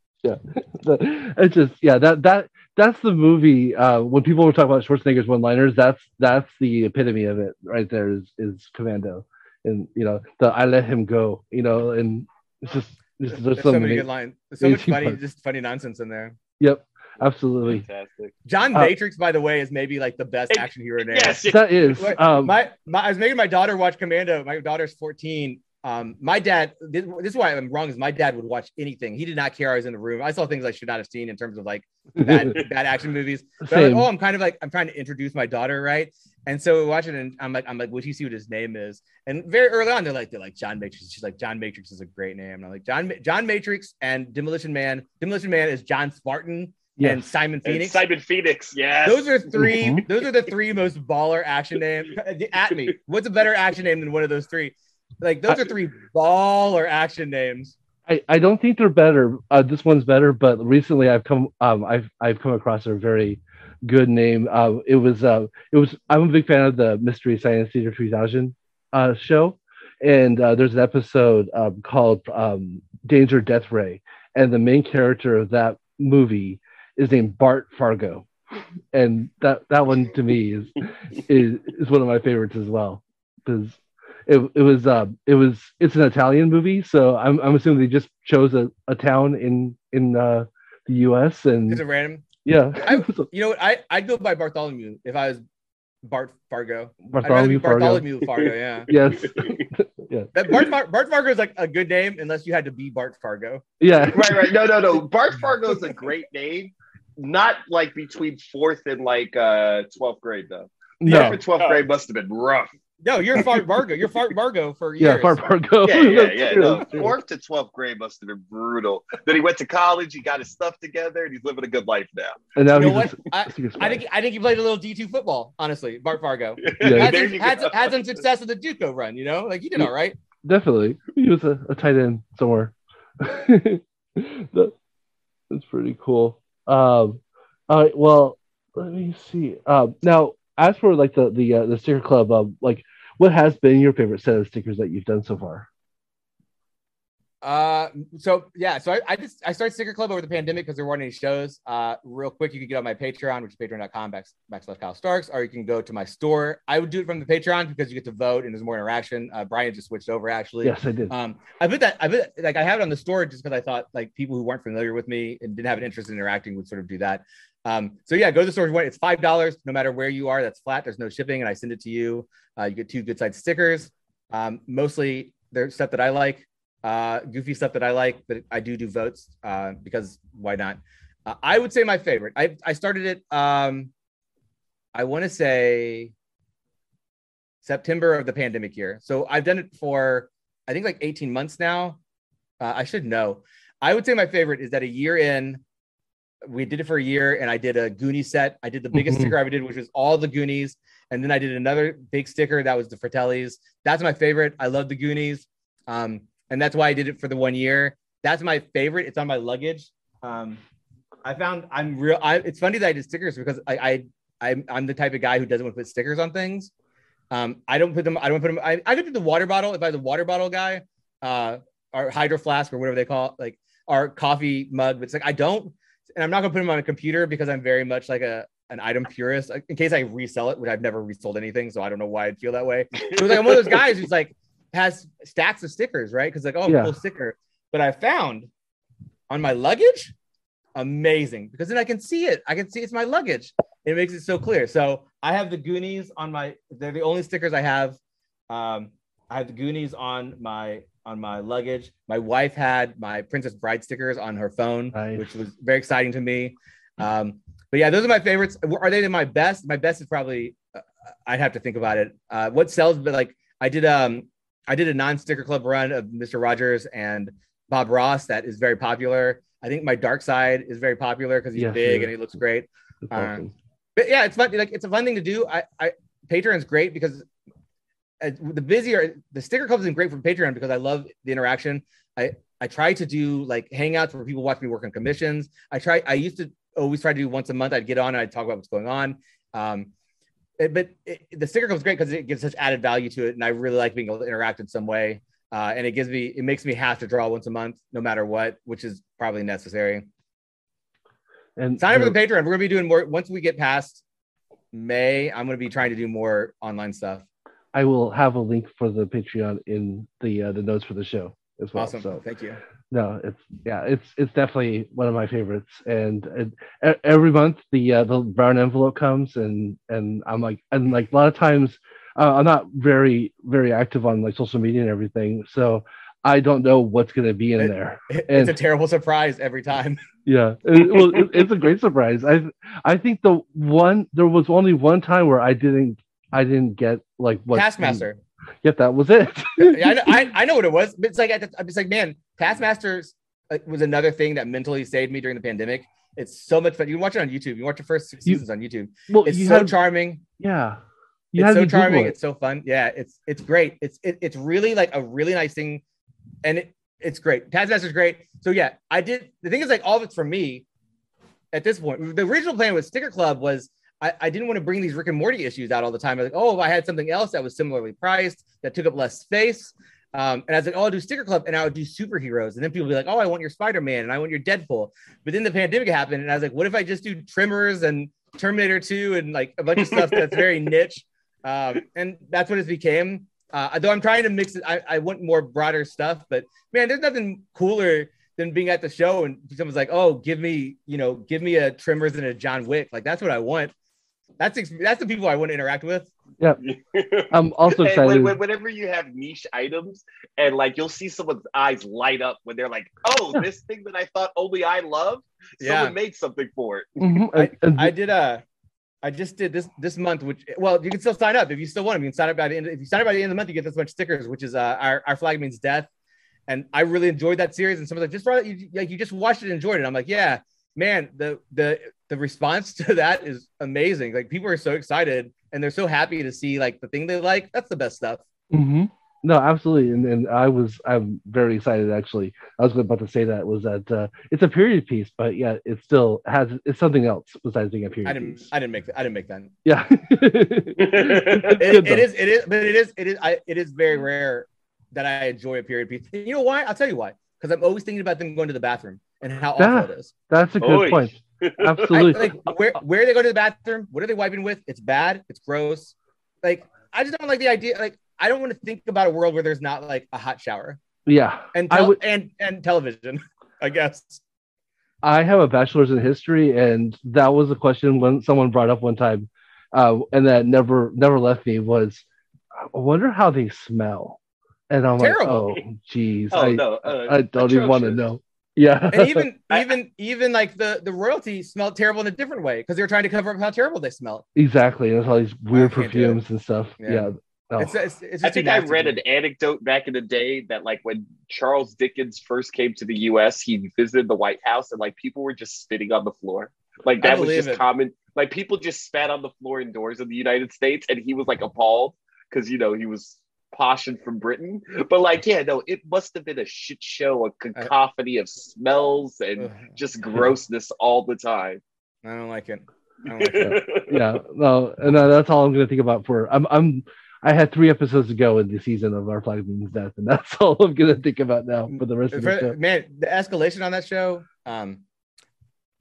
it's just yeah that that that's the movie. Uh, when people were talking about Schwarzenegger's one-liners, that's that's the epitome of it right there. Is is Commando, and you know the I let him go. You know, and it's just it's, there's, There's so so many many. good lines. There's so much funny, parts. just funny nonsense in there. Yep, absolutely. Fantastic. John Uh, Matrix, by the way, is maybe like the best It- action hero name. Yes, That is um, my, my I was making my daughter watch Commando. My daughter's 14. Um, my dad, this, this is why I'm wrong, is my dad would watch anything. He did not care I was in the room. I saw things I should not have seen in terms of like bad, bad action movies. But I'm like, oh, I'm kind of like I'm trying to introduce my daughter, right? And so we watch it, and I'm like, I'm like, would you see what his name is? And very early on, they're like, they're like John Matrix. She's like, John Matrix is a great name. And I'm like, John John Matrix and Demolition Man. Demolition Man is John Spartan Yes. and Simon And Phoenix. Simon Phoenix, yes. Those are 3 Mhm. Those are the three most baller action names. At me, what's a better action name than one of those three? Like those are three baller action names. I, I don't think they're better. Uh, this one's better, but recently I've come um I've I've come across a very good name. Uh, it was uh it was I'm a big fan of the Mystery Science Theater 3000 uh show, and uh, there's an episode um, called um, Danger Death Ray, and the main character of that movie is named Bart Fargo, and that that one to me is is is one of my favorites as well because it, it was uh it was it's an Italian movie, so I'm I'm assuming they just chose a, a town in in uh, the U.S. and Just a random. yeah, I- You know what? I I'd go by Bartholomew if I was Bart Fargo. I'd Bartholomew Fargo. Bartholomew Fargo. Yeah. Yes, That Bart, Far- Bart Fargo is like a good name unless you had to be Bart Fargo. yeah, right, right. No, no, no. Bart Fargo is a great name. Not like between fourth and like uh 12th grade though. no, Fourth and 12th grade must have been rough. No, you're Fart Margo. You're Fart Margo for years. Yeah, Fart Fargo. Yeah, yeah, That's yeah. No, fourth to twelfth grade must have been brutal. Then he went to college. He got his stuff together, and he's living a good life now. And now You know he's what? just- I, I think I think he played a little D two football. Honestly, Bart Fargo Yeah. had, some, had, some, had some success with the JUCO run. You know, like he did all right. definitely he was a, a tight end somewhere. That- that's pretty cool. Um, all right, well, let me see. Um, now, as for like the the uh, the sticker club, um, like what has been your favorite set of stickers that you've done so far? Uh, so yeah, so I, I just I started Sticker Club over the pandemic because there weren't any shows. Uh, real quick, you can get on my Patreon, which is patreon.com back, backslash Kyle Starks, or you can go to my store. I would do it from the Patreon because you get to vote and there's more interaction. Uh, Brian just switched over actually. Yes, I did. Um, I put that I put like I have it on the store just because I thought like people who weren't familiar with me and didn't have an interest in interacting would sort of do that. Um, so yeah, go to the store. if you want. It's five dollars no matter where you are. That's flat. There's no shipping, and I send it to you. Uh, you get two good side stickers. Um, mostly they're stuff that I like, uh, goofy stuff that I like, but I do do votes uh, because why not? Uh, I would say my favorite. I I started it. Um, I want to say September of the pandemic year. So I've done it for I think like 18 months now. Uh, I should know. I would say my favorite is that a year in, we did it for a year and I did a Goonie set. I did the biggest Mhm. sticker I ever did, which was all the Goonies. And then I did another big sticker that was the Fratellis. That's my favorite. I love the Goonies. Um, and that's why I did it for the one year. That's my favorite. It's on my luggage. Um, I found I'm real. I, it's funny that I did stickers because I, I I'm, I'm the type of guy who doesn't want to put stickers on things. Um, I don't put them. I don't put them. I, I could do the water bottle if I was a water bottle guy, uh, or hydro flask or whatever they call it, like our coffee mug. But it's like I don't, and I'm not gonna put them on a computer because I'm very much like a an item purist. In case I resell it, which I've never resold anything, so I don't know why I'd feel that way. It was like I'm one of those guys who's like has stacks of stickers, right? Because like oh, Yeah. cool sticker. But I found on my luggage, amazing because then I can see it. I can see it's my luggage. It makes it so clear. So I have the Goonies on my. They're the only stickers I have. Um, I have the Goonies on my on my luggage. My wife had my Princess Bride stickers on her phone, which was very exciting to me. Um, but yeah, those are my favorites. Are they my best? My best is probably. Uh, I'd have to think about it. Uh, what sells? But like I did. Um, I did a non-sticker club run of Mr. Rogers and Bob Ross that is very popular. I think my dark side is very popular because he's Yes, big he and he looks great. Uh. But yeah, it's fun. Like it's a fun thing to do. I, I Patreon's great because uh, the busier the sticker club isn't great for Patreon because I love the interaction. I I try to do like hangouts where people watch me work on commissions. I try. I used to always try to do once a month. I'd get on and I'd talk about what's going on. Um, but it, the sticker is great because it gives such added value to it, and I really like being able to interact in some way. Uh, and it gives me it makes me have to draw once a month, no matter what, which is probably necessary. And Sign up for the- the Patreon. We're gonna be doing more once we get past May. I'm gonna be trying to do more online stuff. I will have a link for the Patreon in the uh, the notes for the show as well. Awesome. So Thank you. No, it's yeah, it's it's definitely one of my favorites. And, every month the uh, the brown envelope comes, and and I'm like, and like a lot of times uh, I'm not very very active on like social media and everything, so I don't know what's gonna be in It- there. It's And- a terrible surprise every time. Yeah, it, well, it, it's a great surprise. I I think the one there was only one time where I didn't I didn't get like what Taskmaster. Yep, that was it. yeah, I know, I, I know what it was. But it's like I'm just like, man, Taskmasters was another thing that mentally saved me during the pandemic. It's so much fun. You can watch it on YouTube. You watch the first six You- seasons on YouTube. well, It's you so had- charming. yeah, you it's so charming. it. It's so fun. Yeah, it's it's great. It's it, it's really like a really nice thing, and it, it's great. Taskmaster's is great. So yeah, I did. The thing is, like all of it's for me. At this point, the original plan with Sticker Club was I, I didn't want to bring these Rick and Morty issues out all the time. I was like, oh, if I had something else that was similarly priced that took up less space. Um, and I was like, oh, I'll do Sticker Club, and I would do superheroes, and then people would be like, oh, I want your Spider Man, and I want your Deadpool. But then the pandemic happened, and I was like, what if I just do Tremors and Terminator 2 and like a bunch of stuff that's very niche? Um, and that's what it became. Uh, though I'm trying to mix it, I, I want more broader stuff, but man, there's nothing cooler than being at the show and someone's like, "Oh, give me, you know, give me a Tremors and a John Wick." Like that's what I want. That's ex- that's the people I want to interact with. Yeah, I'm also excited. when- when- whenever you have niche items and like you'll see someone's eyes light up when they're like, "Oh, Yeah. this thing that I thought only I loved, Yeah. someone made something for it." Mhm, and- and I did a, I just did this this month, which well, you can still sign up if you still want them. You can sign up by the end. If you sign up by the end of the month, you get this bunch of stickers, which is uh, our our flag means death. And I really enjoyed that series. And someone's like, just brought you like you just watched it and enjoyed it. I'm like, yeah, man, the the the response to that is amazing. Like people are so excited and they're so happy to see like the thing they like. That's the best stuff. Mm-hmm. No, absolutely, and, and I was I'm very excited actually. I was about to say that was that uh, it's a period piece, but yeah, it still has it's something else besides being a period I didn't piece. I didn't make that. I didn't make that. yeah, It, Good, it though. is it is but it is it is I it is very rare that I enjoy a period piece. You know why? I'll tell you why. Because I'm always thinking about them going to the bathroom and how awful it is. That's a good Oy. point. I, Absolutely. like where where they go to the bathroom, what are they wiping with? It's bad, it's gross. Like I just don't like the idea. Like I don't want to think about a world where there's not like a hot shower yeah, and I tel- would- and and television. I guess. I have a bachelor's in history, and that was a question when someone brought up one time, uh, and that never never left me was, I wonder how they smell, and I'm Terrible. like, oh, geez, Oh, I, no, uh, I don't even want to know. Yeah, And even even even like the the royalty smelled terrible in a different way because they were trying to cover up how terrible they smelled. exactly. And there's all these weird can't do it. perfumes and stuff. Yeah. Yeah, Oh. It's, it's, it's just I think I read an anecdote back in the day that like when Charles Dickens first came to the US, he visited the White House and like people were just spitting on the floor. Like that was just it. common. Like people just spat on the floor indoors in the United States and he was like appalled because you know he was posh and from Britain. But like, yeah, no, it must have been a shit show, a cacophony of smells and Ugh, just grossness all the time. I don't like it. I don't like it. yeah, no, and uh, that's all I'm gonna think about for. I'm I'm I had three episodes to go in the season of Our Flag Means Death, and that's all I'm gonna think about now for the rest of the For- show. man, the escalation on that show. Um,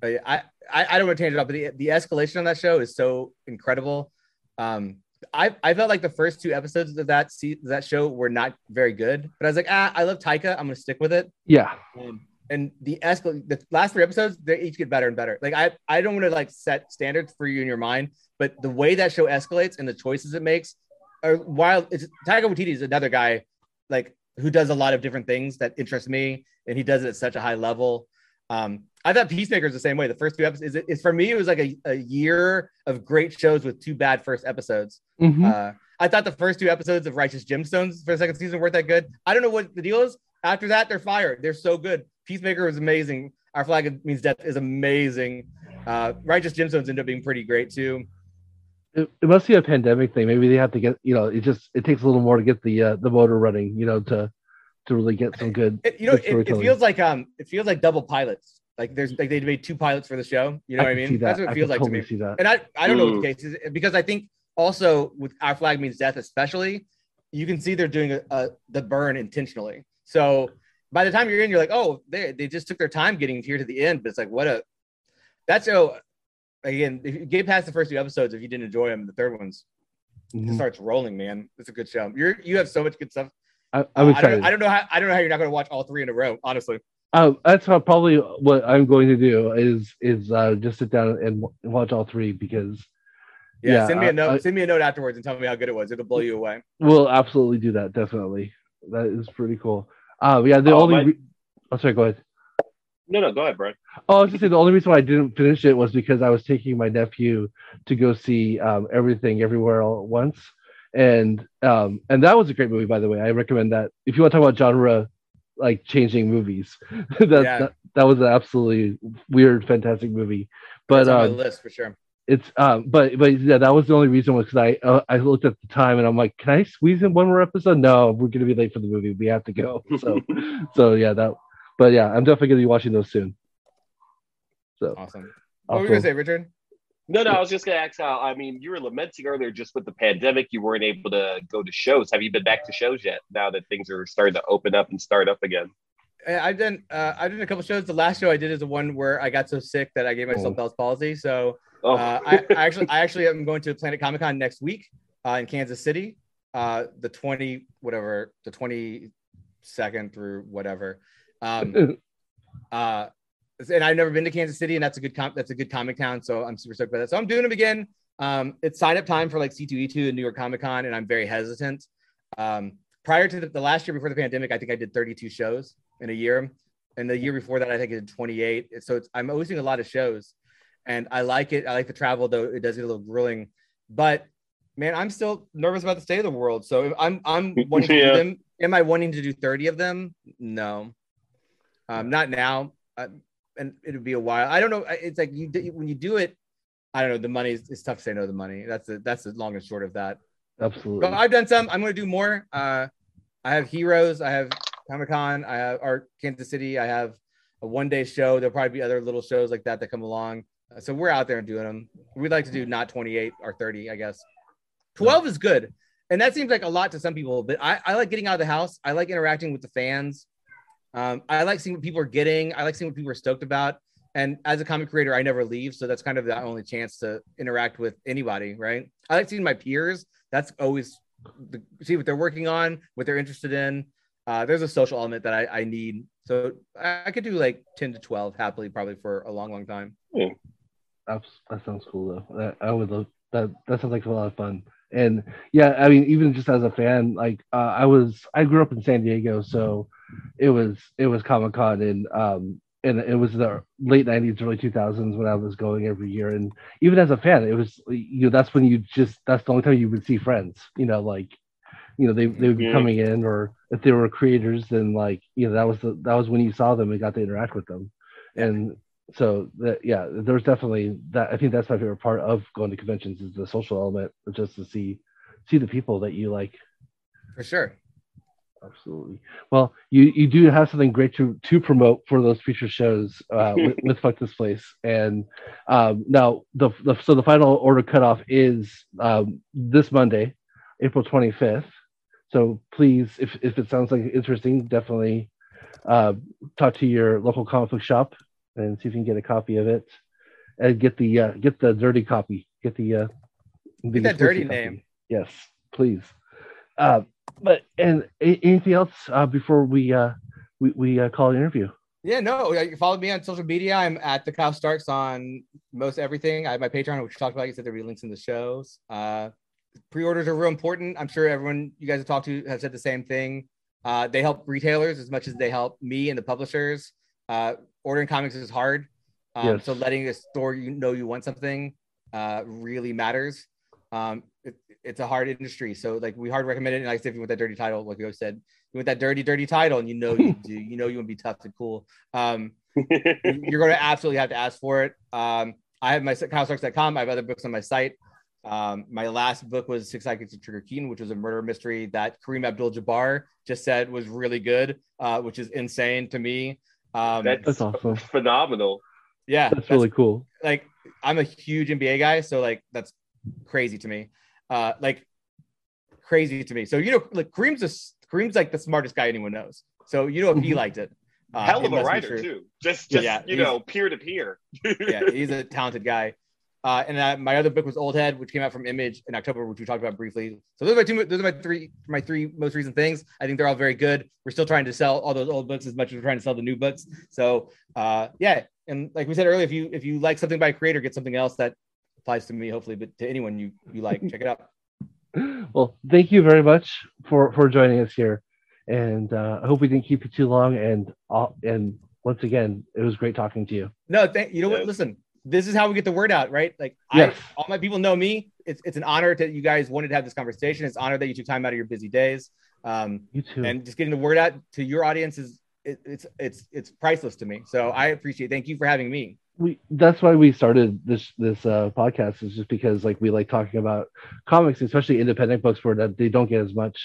I I, I don't want to change it up, but the, the escalation on that show is so incredible. Um, I I felt like the first two episodes of that se- that show were not very good, but I was like, ah, I love Taika. I'm gonna stick with it. Yeah, Um, and the escal the last three episodes, they each get better and better. Like I I don't want to like set standards for you in your mind, but the way that show escalates and the choices it makes are wild. It's Taika Waititi is another guy like who does a lot of different things that interest me, and he does it at such a high level. Um, I thought Peacemaker is the same way. The first two episodes is, is for me, it was like a, a year of great shows with two bad first episodes. Mhm. Uh, I thought the first two episodes of Righteous Gemstones for the second season weren't that good. I don't know what the deal is. After that, they're fired. They're so good. Peacemaker was amazing. Our flag means death is amazing. Uh, Righteous Gemstones ended up being pretty great too. it, it must be a pandemic thing. Maybe they have to get you know. It just it takes a little more to get the uh, the motor running. You know to to really get some good. It, you know, Good it, it feels like um, it feels like double pilots. Like there's like they made two pilots for the show. You know what I mean? that. That's what I it feels like totally to me. See that. And I, I don't know what the case is because I think also with our flag means death, especially, you can see they're doing a, a, the burn intentionally. So by the time you're in, you're like, oh, they, they just took their time getting here to the end. But it's like, what a that's so again, if you get past the first two episodes, if you didn't enjoy them, the third one's it Mhm. starts rolling, man. It's a good show. You're you have so much good stuff. I, Uh, I'm I excited. don't, I don't know how I don't know how you're not going to watch all three in a row, honestly. Uh, that's how probably what I'm going to do is is uh, just sit down and w- watch all three because Yeah, Yeah, send me a note. I- send me a note afterwards and tell me how good it was. It'll blow you away. we'll absolutely do that. Definitely, that is pretty cool. Uh, yeah, the Oh, only. my- Re- oh, sorry. Go ahead. No, no, go ahead, Brian. Oh, I was just saying the only reason why I didn't finish it was because I was taking my nephew to go see um, everything everywhere all at once, and um, and that was a great movie by the way. I recommend that if you want to talk about genre like changing movies. that, Yeah. that that was an absolutely weird, fantastic movie. But on um, my list for sure. it's um, but but yeah, that was the only reason was because I uh, I looked at the time and I'm like, can I squeeze in one more episode? No, we're gonna be late for the movie. We have to go. So so yeah, that. But yeah, I'm definitely gonna be watching those soon. So Awesome. What were you gonna say, Richard? No, no, I was just gonna ask how. I mean, you were lamenting earlier just with the pandemic, you weren't able to go to shows. Have you been back to shows yet? Now that things are starting to open up and start up again. I've done uh, I've done a couple shows. The last show I did is the one where I got so sick that I gave myself Oh. Bell's palsy. So Oh, uh, I, I actually I actually am going to Planet Comic Con next week uh, in Kansas City, uh, the twenty whatever the twenty second through whatever. Um, uh, and I've never been to Kansas City, and that's a good com- that's a good comic town. So I'm super stoked about that. So I'm doing them again. Um, it's sign up time for like C2E2 and New York Comic Con, and I'm very hesitant. Um, prior to the, the last year before the pandemic, I think I did 32 shows in a year, and the year before that, I think I did 28. So it's, I'm hosting a lot of shows, and I like it. I like the travel, though it does get a little grueling. But man, I'm still nervous about the state of the world. So I'm I'm wanting to do them. Am I wanting to do 30 of them? No, um, not now. Uh, and it'll be a while. I don't know. It's like you when you do it. I don't know. The money is it's tough to say no to the money. That's the that's the long and short of that. Absolutely. But I've done some. I'm going to do more. Uh, I have Heroes. I have Comic Con. I have Art Kansas City. I have a one day show. There'll probably be other little shows like that that come along. Uh, so we're out there and doing them. We'd like to do not 28 or 30, I guess. 12 is good. And that seems like a lot to some people, but I, I like getting out of the house. I like interacting with the fans. Um, I like seeing what people are getting. I like seeing what people are stoked about. And as a comic creator, I never leave. So that's kind of the only chance to interact with anybody, right? I like seeing my peers. That's always the, see what they're working on, what they're interested in. Uh, there's a social element that I, I need. So I, I could do like 10 to 12 happily, probably for a long, long time. Abs- That sounds cool though. That, I would love that. That sounds like a lot of fun. And yeah, I mean, even just as a fan, like uh, I was, I grew up in San Diego, so it was it was Comic Con and um and it was the late '90s, early 2000s when I was going every year. And even as a fan, it was you know that's when you just that's the only time you would see friends. You know, like you know they they would be Mhm. coming in, or if they were creators, then like you know that was the that was when you saw them and got to interact with them. And so that yeah there's definitely that i think that's my favorite part of going to conventions is the social element just to see see the people that you like For sure. Absolutely. Well you you do have something great to to promote for those future shows uh with, with fuck this place. And um now the, the so the final order cutoff is um this monday april 25th so please if if it sounds like interesting definitely uh talk to your local comic book shop and see if you can get a copy of it. And get the uh, get the dirty copy. Get the uh the Get that dirty copy. name. yes please. Uh but and anything else uh before we uh we, we uh, call an interview Yeah, no, you follow me on social media. I'm at the Kyle Starks on most everything. I have my Patreon, which we talked about. You said there'll be links in the shows. Uh, pre-orders are real important. I'm sure everyone you guys have talked to have said the same thing. Uh, they help retailers as much as they help me and the publishers. Uh, ordering comics is hard. Um, Yes. So letting a store you know you want something uh, really matters. Um, it, it's a hard industry, so like we hard recommend it. And like I said, if you want that dirty title, like we always said, you want that dirty, dirty title, and you know you do, you know you want to be tough and cool. Um, you're going to absolutely have to ask for it. Um, I have my KyleStarks.com. I have other books on my site. Um, my last book was Six Sidekicks of Trigger Keaton, which was a murder mystery that Kareem Abdul-Jabbar just said was really good, uh, which is insane to me. Um, That's, That's awesome. phenomenal. yeah, that's really cool like I'm a huge NBA guy, so like that's crazy to me. Uh, like crazy to me. So you know, like Kareem's a, Kareem's like the smartest guy anyone knows. So you know if he Mhm. liked it. Uh, Hell of a writer too. Just, just Yeah, you know, peer to peer. yeah, he's a talented guy. Uh, and uh, my other book was Old Head, which came out from Image in October, which we talked about briefly. So those are my two. Those are my three. My three most recent things. I think they're all very good. We're still trying to sell all those old books as much as we're trying to sell the new books. So uh, yeah, and like we said earlier, if you if you like something by a creator, get something else that applies to me, hopefully, but to anyone you you like, check it out. well thank you very much for for joining us here and uh i hope we didn't keep you too long and uh, and once again it was great talking to you No, thank you know what? Listen, this is how we get the word out, right? Like, Yes. I, all my people know me. It's it's an honor that you guys wanted to have this conversation. It's an honor that you took time out of your busy days. Um, you too and just getting the word out to your audience is it, it's it's it's priceless to me. So I appreciate. Thank you for having me. we that's why we started this this uh podcast is just because like we like talking about comics especially independent books where that they don't get as much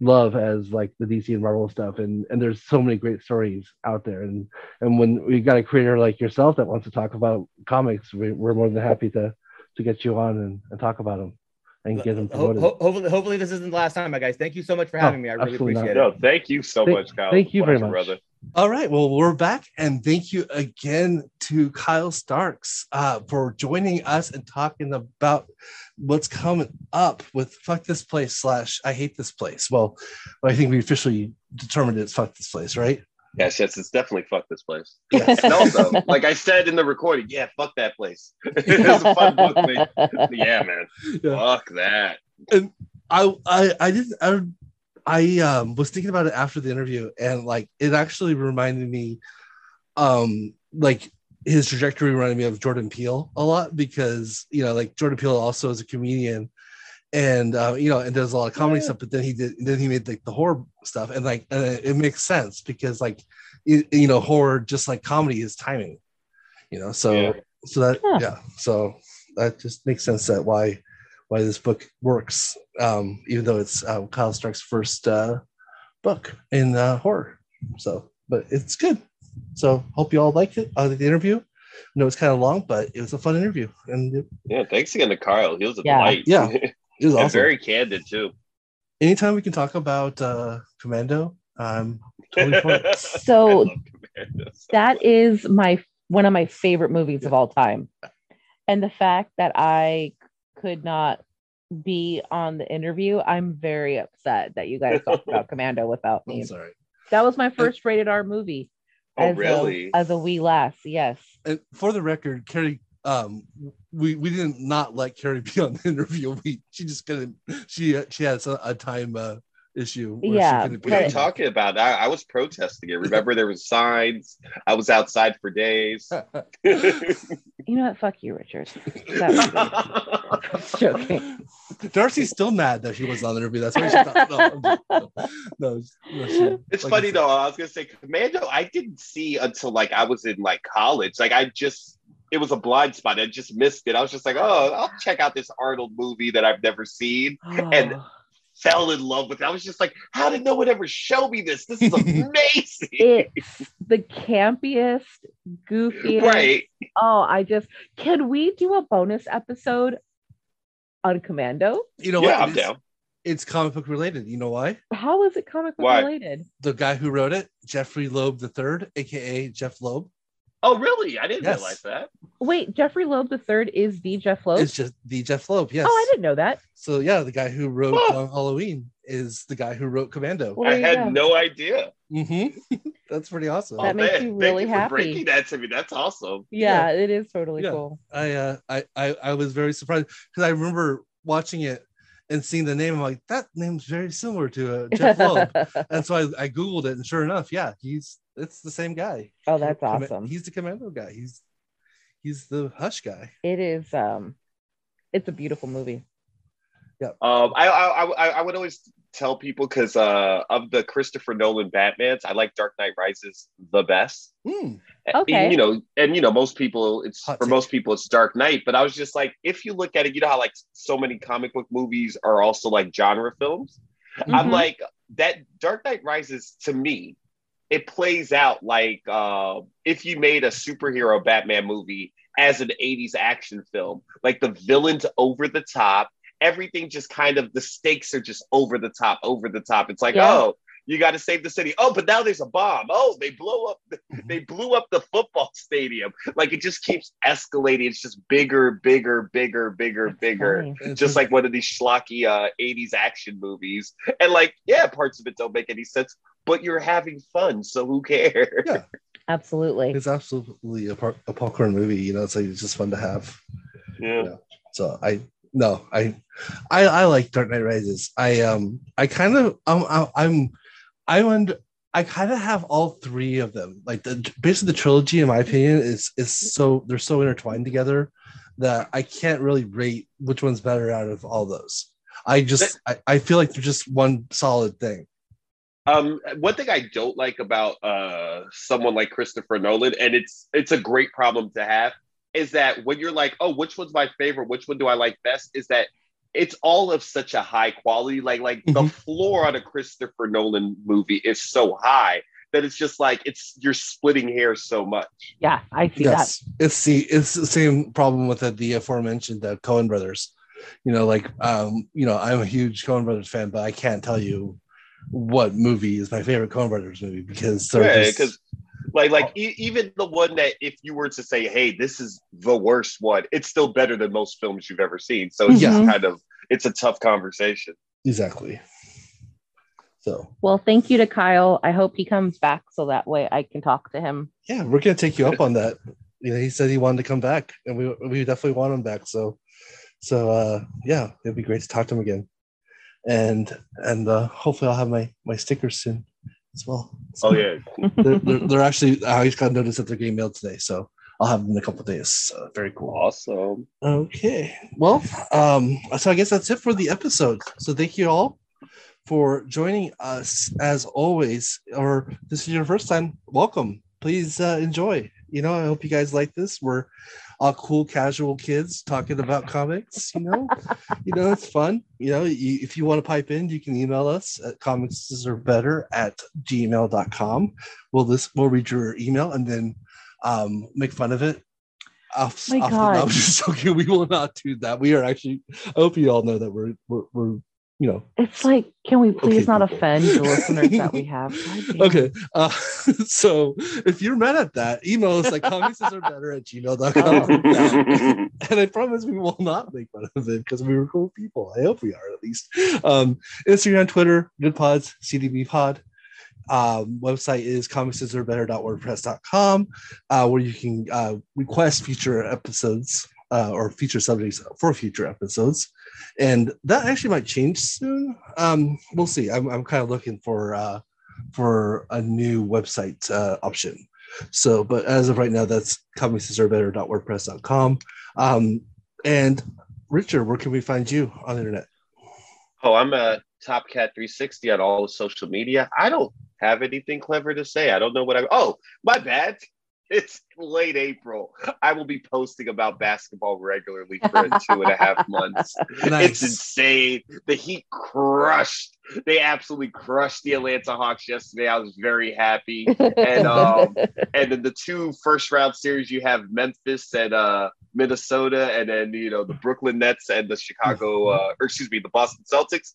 love as like the dc and marvel stuff and and there's so many great stories out there and and when we got a creator like yourself that wants to talk about comics we, we're more than happy to to get you on and, and talk about them and get them promoted ho- hopefully, hopefully this isn't the last time, my guys. Thank you so much for having me. I really appreciate not. appreciate No, thank you so Thank- much, Kyle. thank you very much. brother. All right. Well, we're back, and thank you again to Kyle Starks uh, for joining us and talking about what's coming up with "Fuck This Place" slash "I Hate This Place." Well, I think we officially determined it's "Fuck This Place," right? Yes, yes, it's definitely fuck this place. Yes. And also, like I said in the recording, yeah, fuck that place. it's a fun book. man. Yeah, man. Yeah. Fuck that. And I I I didn't I, I um was thinking about it after the interview and like it actually reminded me um like his trajectory reminded me of Jordan Peele a lot because you know, like Jordan Peele also is a comedian, and uh, you know, and does a lot of comedy Yeah. stuff. But then he did, then he made like the horror stuff, and like uh, it makes sense because like you, you know, horror just like comedy is timing, you know. So Yeah. so that Huh. yeah, so that just makes sense that why why this book works, um, even though it's uh, Kyle Stark's first uh, book in uh, horror. So, but it's good. So hope you all liked it. I Uh, the interview. I know it's kind of long, but it was a fun interview, and it, Yeah, thanks again to Kyle. He was a Yeah. delight. Yeah. it was and awesome. very candid too. Anytime we can talk about uh, Commando, um, totally for it. So I that is my one of my favorite movies of all time and the fact that i could not be on the interview i'm very upset that you guys talked about commando without I'm me sorry. that was my first rated r movie Oh, as really? a, as a wee lass yes And for the record, Carrie, um, we we didn't not let Carrie be on the interview. We she just couldn't. She she had a, a time uh, issue. Yeah, couldn't are you Right. on. talking about? I, I was protesting it. Remember, there was signs. I was outside for days. you know what fuck you richard That was good. Just joking Darcy's still mad that she was on the interview. That's why she thought. No, no, no, no, she- It's like funny said- though. I was gonna say Commando. I didn't see until like I was in like college. Like I just, it was a blind spot. I just missed it. I was just like, oh, I'll check out this Arnold movie that I've never seen. And- Oh, Fell in love with it. I was just like, how did no one ever show me this? This is amazing. it's the campiest goofiest right. oh i just can we do a bonus episode on commando You know yeah, what? I'm down. It's comic book related. You know why? how is it comic book Why? related The guy who wrote it, Jeffrey Loeb III, aka Jeph Loeb, Oh, really? I didn't Yes. realize that. Wait, Jeffrey Loeb the third is the Jeph Loeb. It's just the Jeph Loeb. Yes. Oh, I didn't know that. So yeah, the guy who wrote Huh. Long Halloween is the guy who wrote Commando. Well, I there had go. no idea. hmm That's pretty awesome. That makes man, you thank really for happy. breaking that to me. That's awesome. Yeah, it is totally Yeah. cool. I uh I I, I was very surprised because I remember watching it and seeing the name. I'm like, that name's very similar to uh, Jeph Loeb. and so I, I googled it, and sure enough, yeah, he's it's the same guy. oh, that's Comma- awesome. He's the Commando guy. He's he's the Hush guy. It is. Um, it's a beautiful movie. Yeah. Um, I, I I I would always tell people because uh, of the Christopher Nolan Batmans, I like Dark Knight Rises the best. Hmm. Okay. And, you know, and you know, most people, it's Hot for take. most people, it's Dark Knight. But I was just like, if you look at it, you know how like so many comic book movies are also like genre films. I'm Mhm. like that. Dark Knight Rises to me, it plays out like uh, if you made a superhero Batman movie as an 80s action film, like the villains over the top. Everything just kind of the stakes are just over the top, over the top. It's like, Yeah. oh, you got to save the city. Oh, but now there's a bomb. Oh, they blow up. They blew up the football stadium. Like it just keeps escalating. It's just bigger, bigger, bigger, bigger, That's bigger funny. Just like one of these schlocky uh, 80s action movies. And like, yeah, parts of it don't make any sense, but you're having fun, so who cares? Yeah. Absolutely. it's absolutely a, par- a popcorn movie. You know, it's like it's just fun to have. Yeah. So I no, I I I like Dark Knight Rises. I um I kind of um, I- I'm I'm under I kind of have all three of them. Like the basically the trilogy, in my opinion, is is so they're so intertwined together that I can't really rate which one's better out of all those. I just I, I feel like they're just one solid thing. Um, one thing I don't like about uh, someone like Christopher Nolan, and it's it's a great problem to have, is that when you're like, oh, which one's my favorite? Which one do I like best? Is that it's all of such a high quality. Like like the Mhm. floor on a Christopher Nolan movie is so high that it's just like it's you're splitting hairs so much. Yeah, I see yes, it's the it's the same problem with the, the aforementioned uh, Coen brothers. You know, like um, you know, I'm a huge Coen brothers fan, but I can't tell you what movie is my favorite Coen brothers movie because they're Yeah, just- because like like e- even the one that if you were to say, hey, this is the worst one, it's still better than most films you've ever seen. So it's Yeah. just kind of it's a tough conversation. exactly. So. Well, thank you to Kyle. I hope he comes back so that way I can talk to him. yeah, we're gonna take you up on that. You know, he said he wanted to come back, and we we definitely want him back. So, so uh, yeah, it'd be great to talk to him again, and and uh, hopefully I'll have my my stickers soon as well. So Oh yeah. they're, they're, they're actually I just got notice that they're getting mailed today, so I'll have them in a couple days. So very cool. Awesome. Okay. Well, um, so I guess that's it for the episode. So thank you all for joining us as always. Or this is your first time, welcome. Please uh, enjoy. You know, I hope you guys like this. We're all cool, casual kids talking about comics. You know, you know it's fun. You know, you, if you want to pipe in, you can email us at comics are better at gmail.com. We'll this we'll read your email and then um, make fun of it. Off, My off the- God. no, I'm just joking. We will not do that. We are actually. I hope you all know that we're we're, we're you know. It's like, can we please Okay, not people. offend the listeners that we have? Okay uh, so if you're mad at that email us like comics are better at gmail.com and i promise we will not make fun of it because we were cool people. I hope we are at least. Um instagram twitter good pods cdb pod. Um, website is comicsarebetter.wordpress.com uh, where you can uh, request future episodes uh, or future subjects for future episodes and that actually might change soon um, we'll see i'm, I'm kind of looking for uh, for a new website uh, option. So, but as of right now, that's comicsarebetter.wordpress.com. Um, and Richard, where can we find you on the internet? Oh, I'm a Top Cat 360 on all the social media. I don't have anything clever to say. I don't know what I. Oh, my bad. It's late April. I will be posting about basketball regularly for two and a half months. It's insane. The Heat crushed. They absolutely crushed the Atlanta Hawks yesterday. I was very happy. And um, and then the two first round series you have Memphis and uh, Minnesota, and then you know the Brooklyn Nets and the Chicago, uh, or excuse me, the Boston Celtics.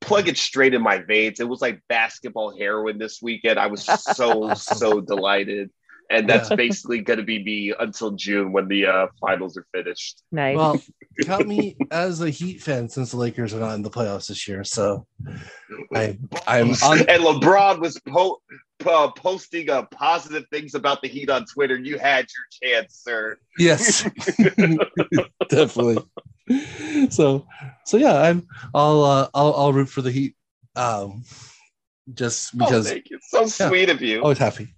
Plug it straight in my veins. It was like basketball heroin this weekend. I was so so delighted, and that's Yeah. basically going to be me until June when the uh, finals are finished. nice. well, count me as a Heat fan since the Lakers are not in the playoffs this year. So I, I'm on. and LeBron was po- uh, posting uh, positive things about the Heat on Twitter. You had your chance, sir. Yes, definitely. So, so yeah, I'm. I'll. Uh, I'll. I'll root for the Heat. Um, just because oh, thank you. So sweet of you. always happy.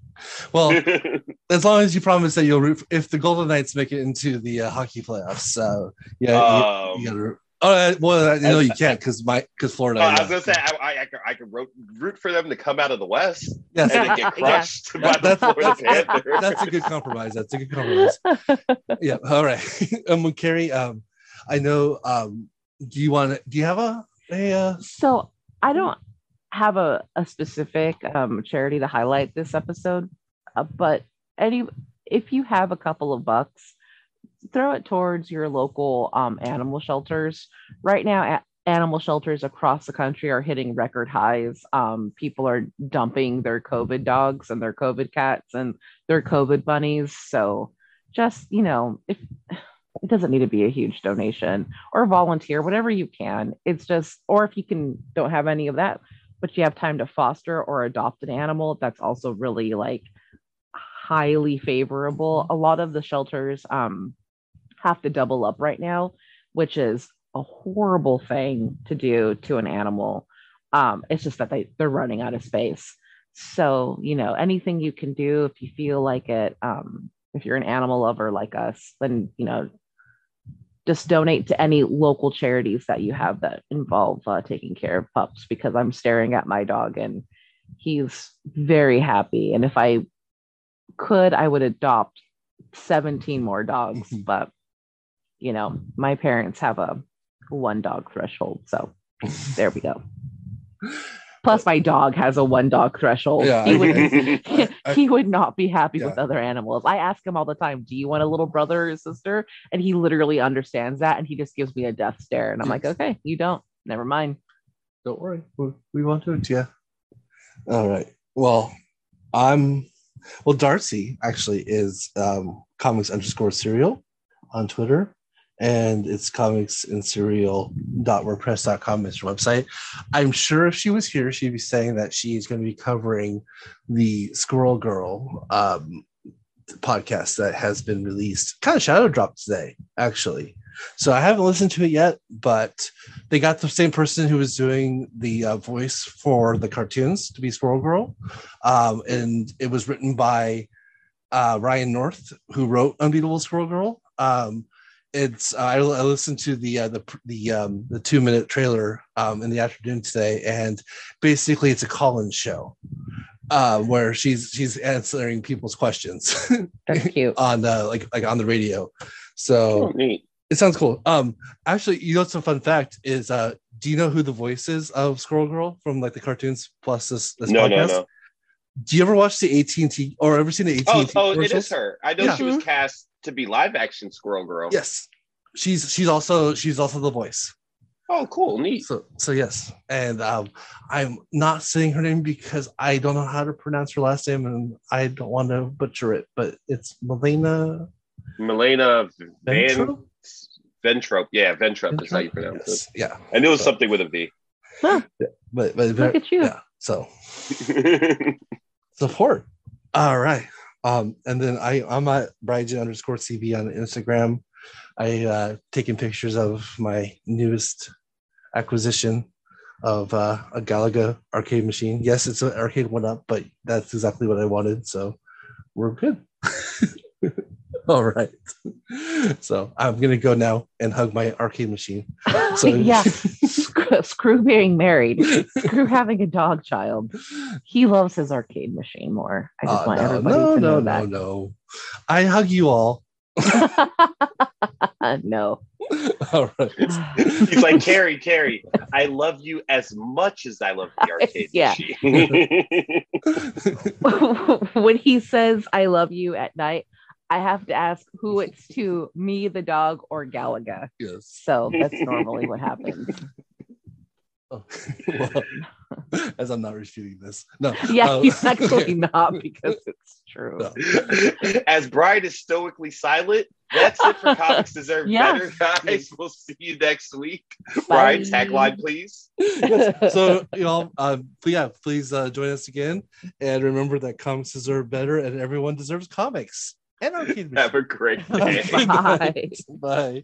Well, as long as you promise that you'll root for, if the Golden Knights make it into the uh, hockey playoffs. So yeah, Um, you, you gotta. root- Oh uh, well, I know you can't because my because Florida. Uh, I I was gonna say I, I, I could, I could root, root for them to come out of the West yes, and get crushed by the That's- Florida that's- Panthers. that's a good compromise. That's a good compromise. yeah. All right. um, Carrie, um, I know. Um, do you want to? Do you have a a? Uh, so I don't have a, a specific um, charity to highlight this episode, uh, but any if you have a couple of bucks, throw it towards your local um, animal shelters. Right now, a- animal shelters across the country are hitting record highs. Um, people are dumping their COVID dogs and their COVID cats and their COVID bunnies. So just you know, if it doesn't need to be a huge donation or volunteer, whatever you can. It's just, or if you can don't have any of that, but you have time to foster or adopt an animal, that's also really like highly favorable. A lot of the shelters um have to double up right now, which is a horrible thing to do to an animal. Um, it's just that they, they're running out of space. So, you know, anything you can do if you feel like it, um, if you're an animal lover like us, then, you know, just donate to any local charities that you have that involve uh, taking care of pups because I'm staring at my dog and he's very happy. And if I could, I would adopt 17 more dogs, but you know, my parents have a one dog threshold. So there we go. Plus, my dog has a one dog threshold. Yeah, he I- would I- he would not be happy Yeah. with other animals. I ask him all the time, "Do you want a little brother or sister?" And he literally understands that, and he just gives me a death stare. And I'm like, "Okay, you don't. Never mind." Don't worry, we, we won't do it. Yeah. All right. Well, I'm. Well, Darcy actually is um, comics underscore serial on Twitter, and it's comics and serial.wordpress.com is her website. I'm sure if she was here, she'd be saying that she's going to be covering the Squirrel Girl um, podcast that has been released, kind of shadow dropped today, actually. So I haven't listened to it yet, but they got the same person who was doing the uh, voice for the cartoons to be Squirrel Girl, um, and it was written by uh, Ryan North, who wrote Unbeatable Squirrel Girl. Um, it's uh, I, I listened to the uh, the the um, the two minute trailer um, in the afternoon today, and basically it's a call-in show uh, where she's she's answering people's questions That's cute. on uh, like like on the radio. Oh, So neat. it sounds cool. Um, actually, you know, what's a fun fact is uh, do you know who the voice is of Squirrel Girl from like the cartoons plus this this No, podcast? no, no. Do you ever watch the AT and T or ever seen the AT Oh, and T? oh, it is her. I know Yeah. she was cast to be live action Squirrel Girl. Yes, she's she's also she's also the voice. Oh, cool, neat. So so yes, and um, I'm not saying her name because I don't know how to pronounce her last name, and I don't want to butcher it. But it's Melena Milena Van Vayntrub. Vayntrub. Yeah, Vayntrub is how you pronounce Yes, Yeah, it. I knew it was something with a V. Yeah, but but Look at you. yeah. So support. All right. Um, and then I I'm at Brygen underscore CB on Instagram. I uh taking pictures of my newest acquisition of uh, a Galaga arcade machine. Yes, it's an arcade one up, but that's exactly what I wanted. So we're good. All right. So I'm gonna go now and hug my arcade machine. So yeah. Screw, screw being married. Screw having a dog child. He loves his arcade machine more. I just Uh, want no, everybody no, to no, know no, that. no. I hug you all. no. All right. He's like, Carrie, Carrie, I love you as much as I love the arcade Yeah. machine. when he says I love you at night, I have to ask who it's to, me, the dog, or Galaga. yes. So that's normally what happens. Oh, well, as I'm not refuting this. No. Yeah, um, he's actually not because it's true. no. As Brian is stoically silent, that's it for Comics Deserve Yeah. Better, guys. We'll see you next week. Brian, tagline, please. Yes. So you know, um, but yeah, please uh, join us again, and remember that comics deserve better, and everyone deserves comics and arcade. Have a great day. Bye. Bye.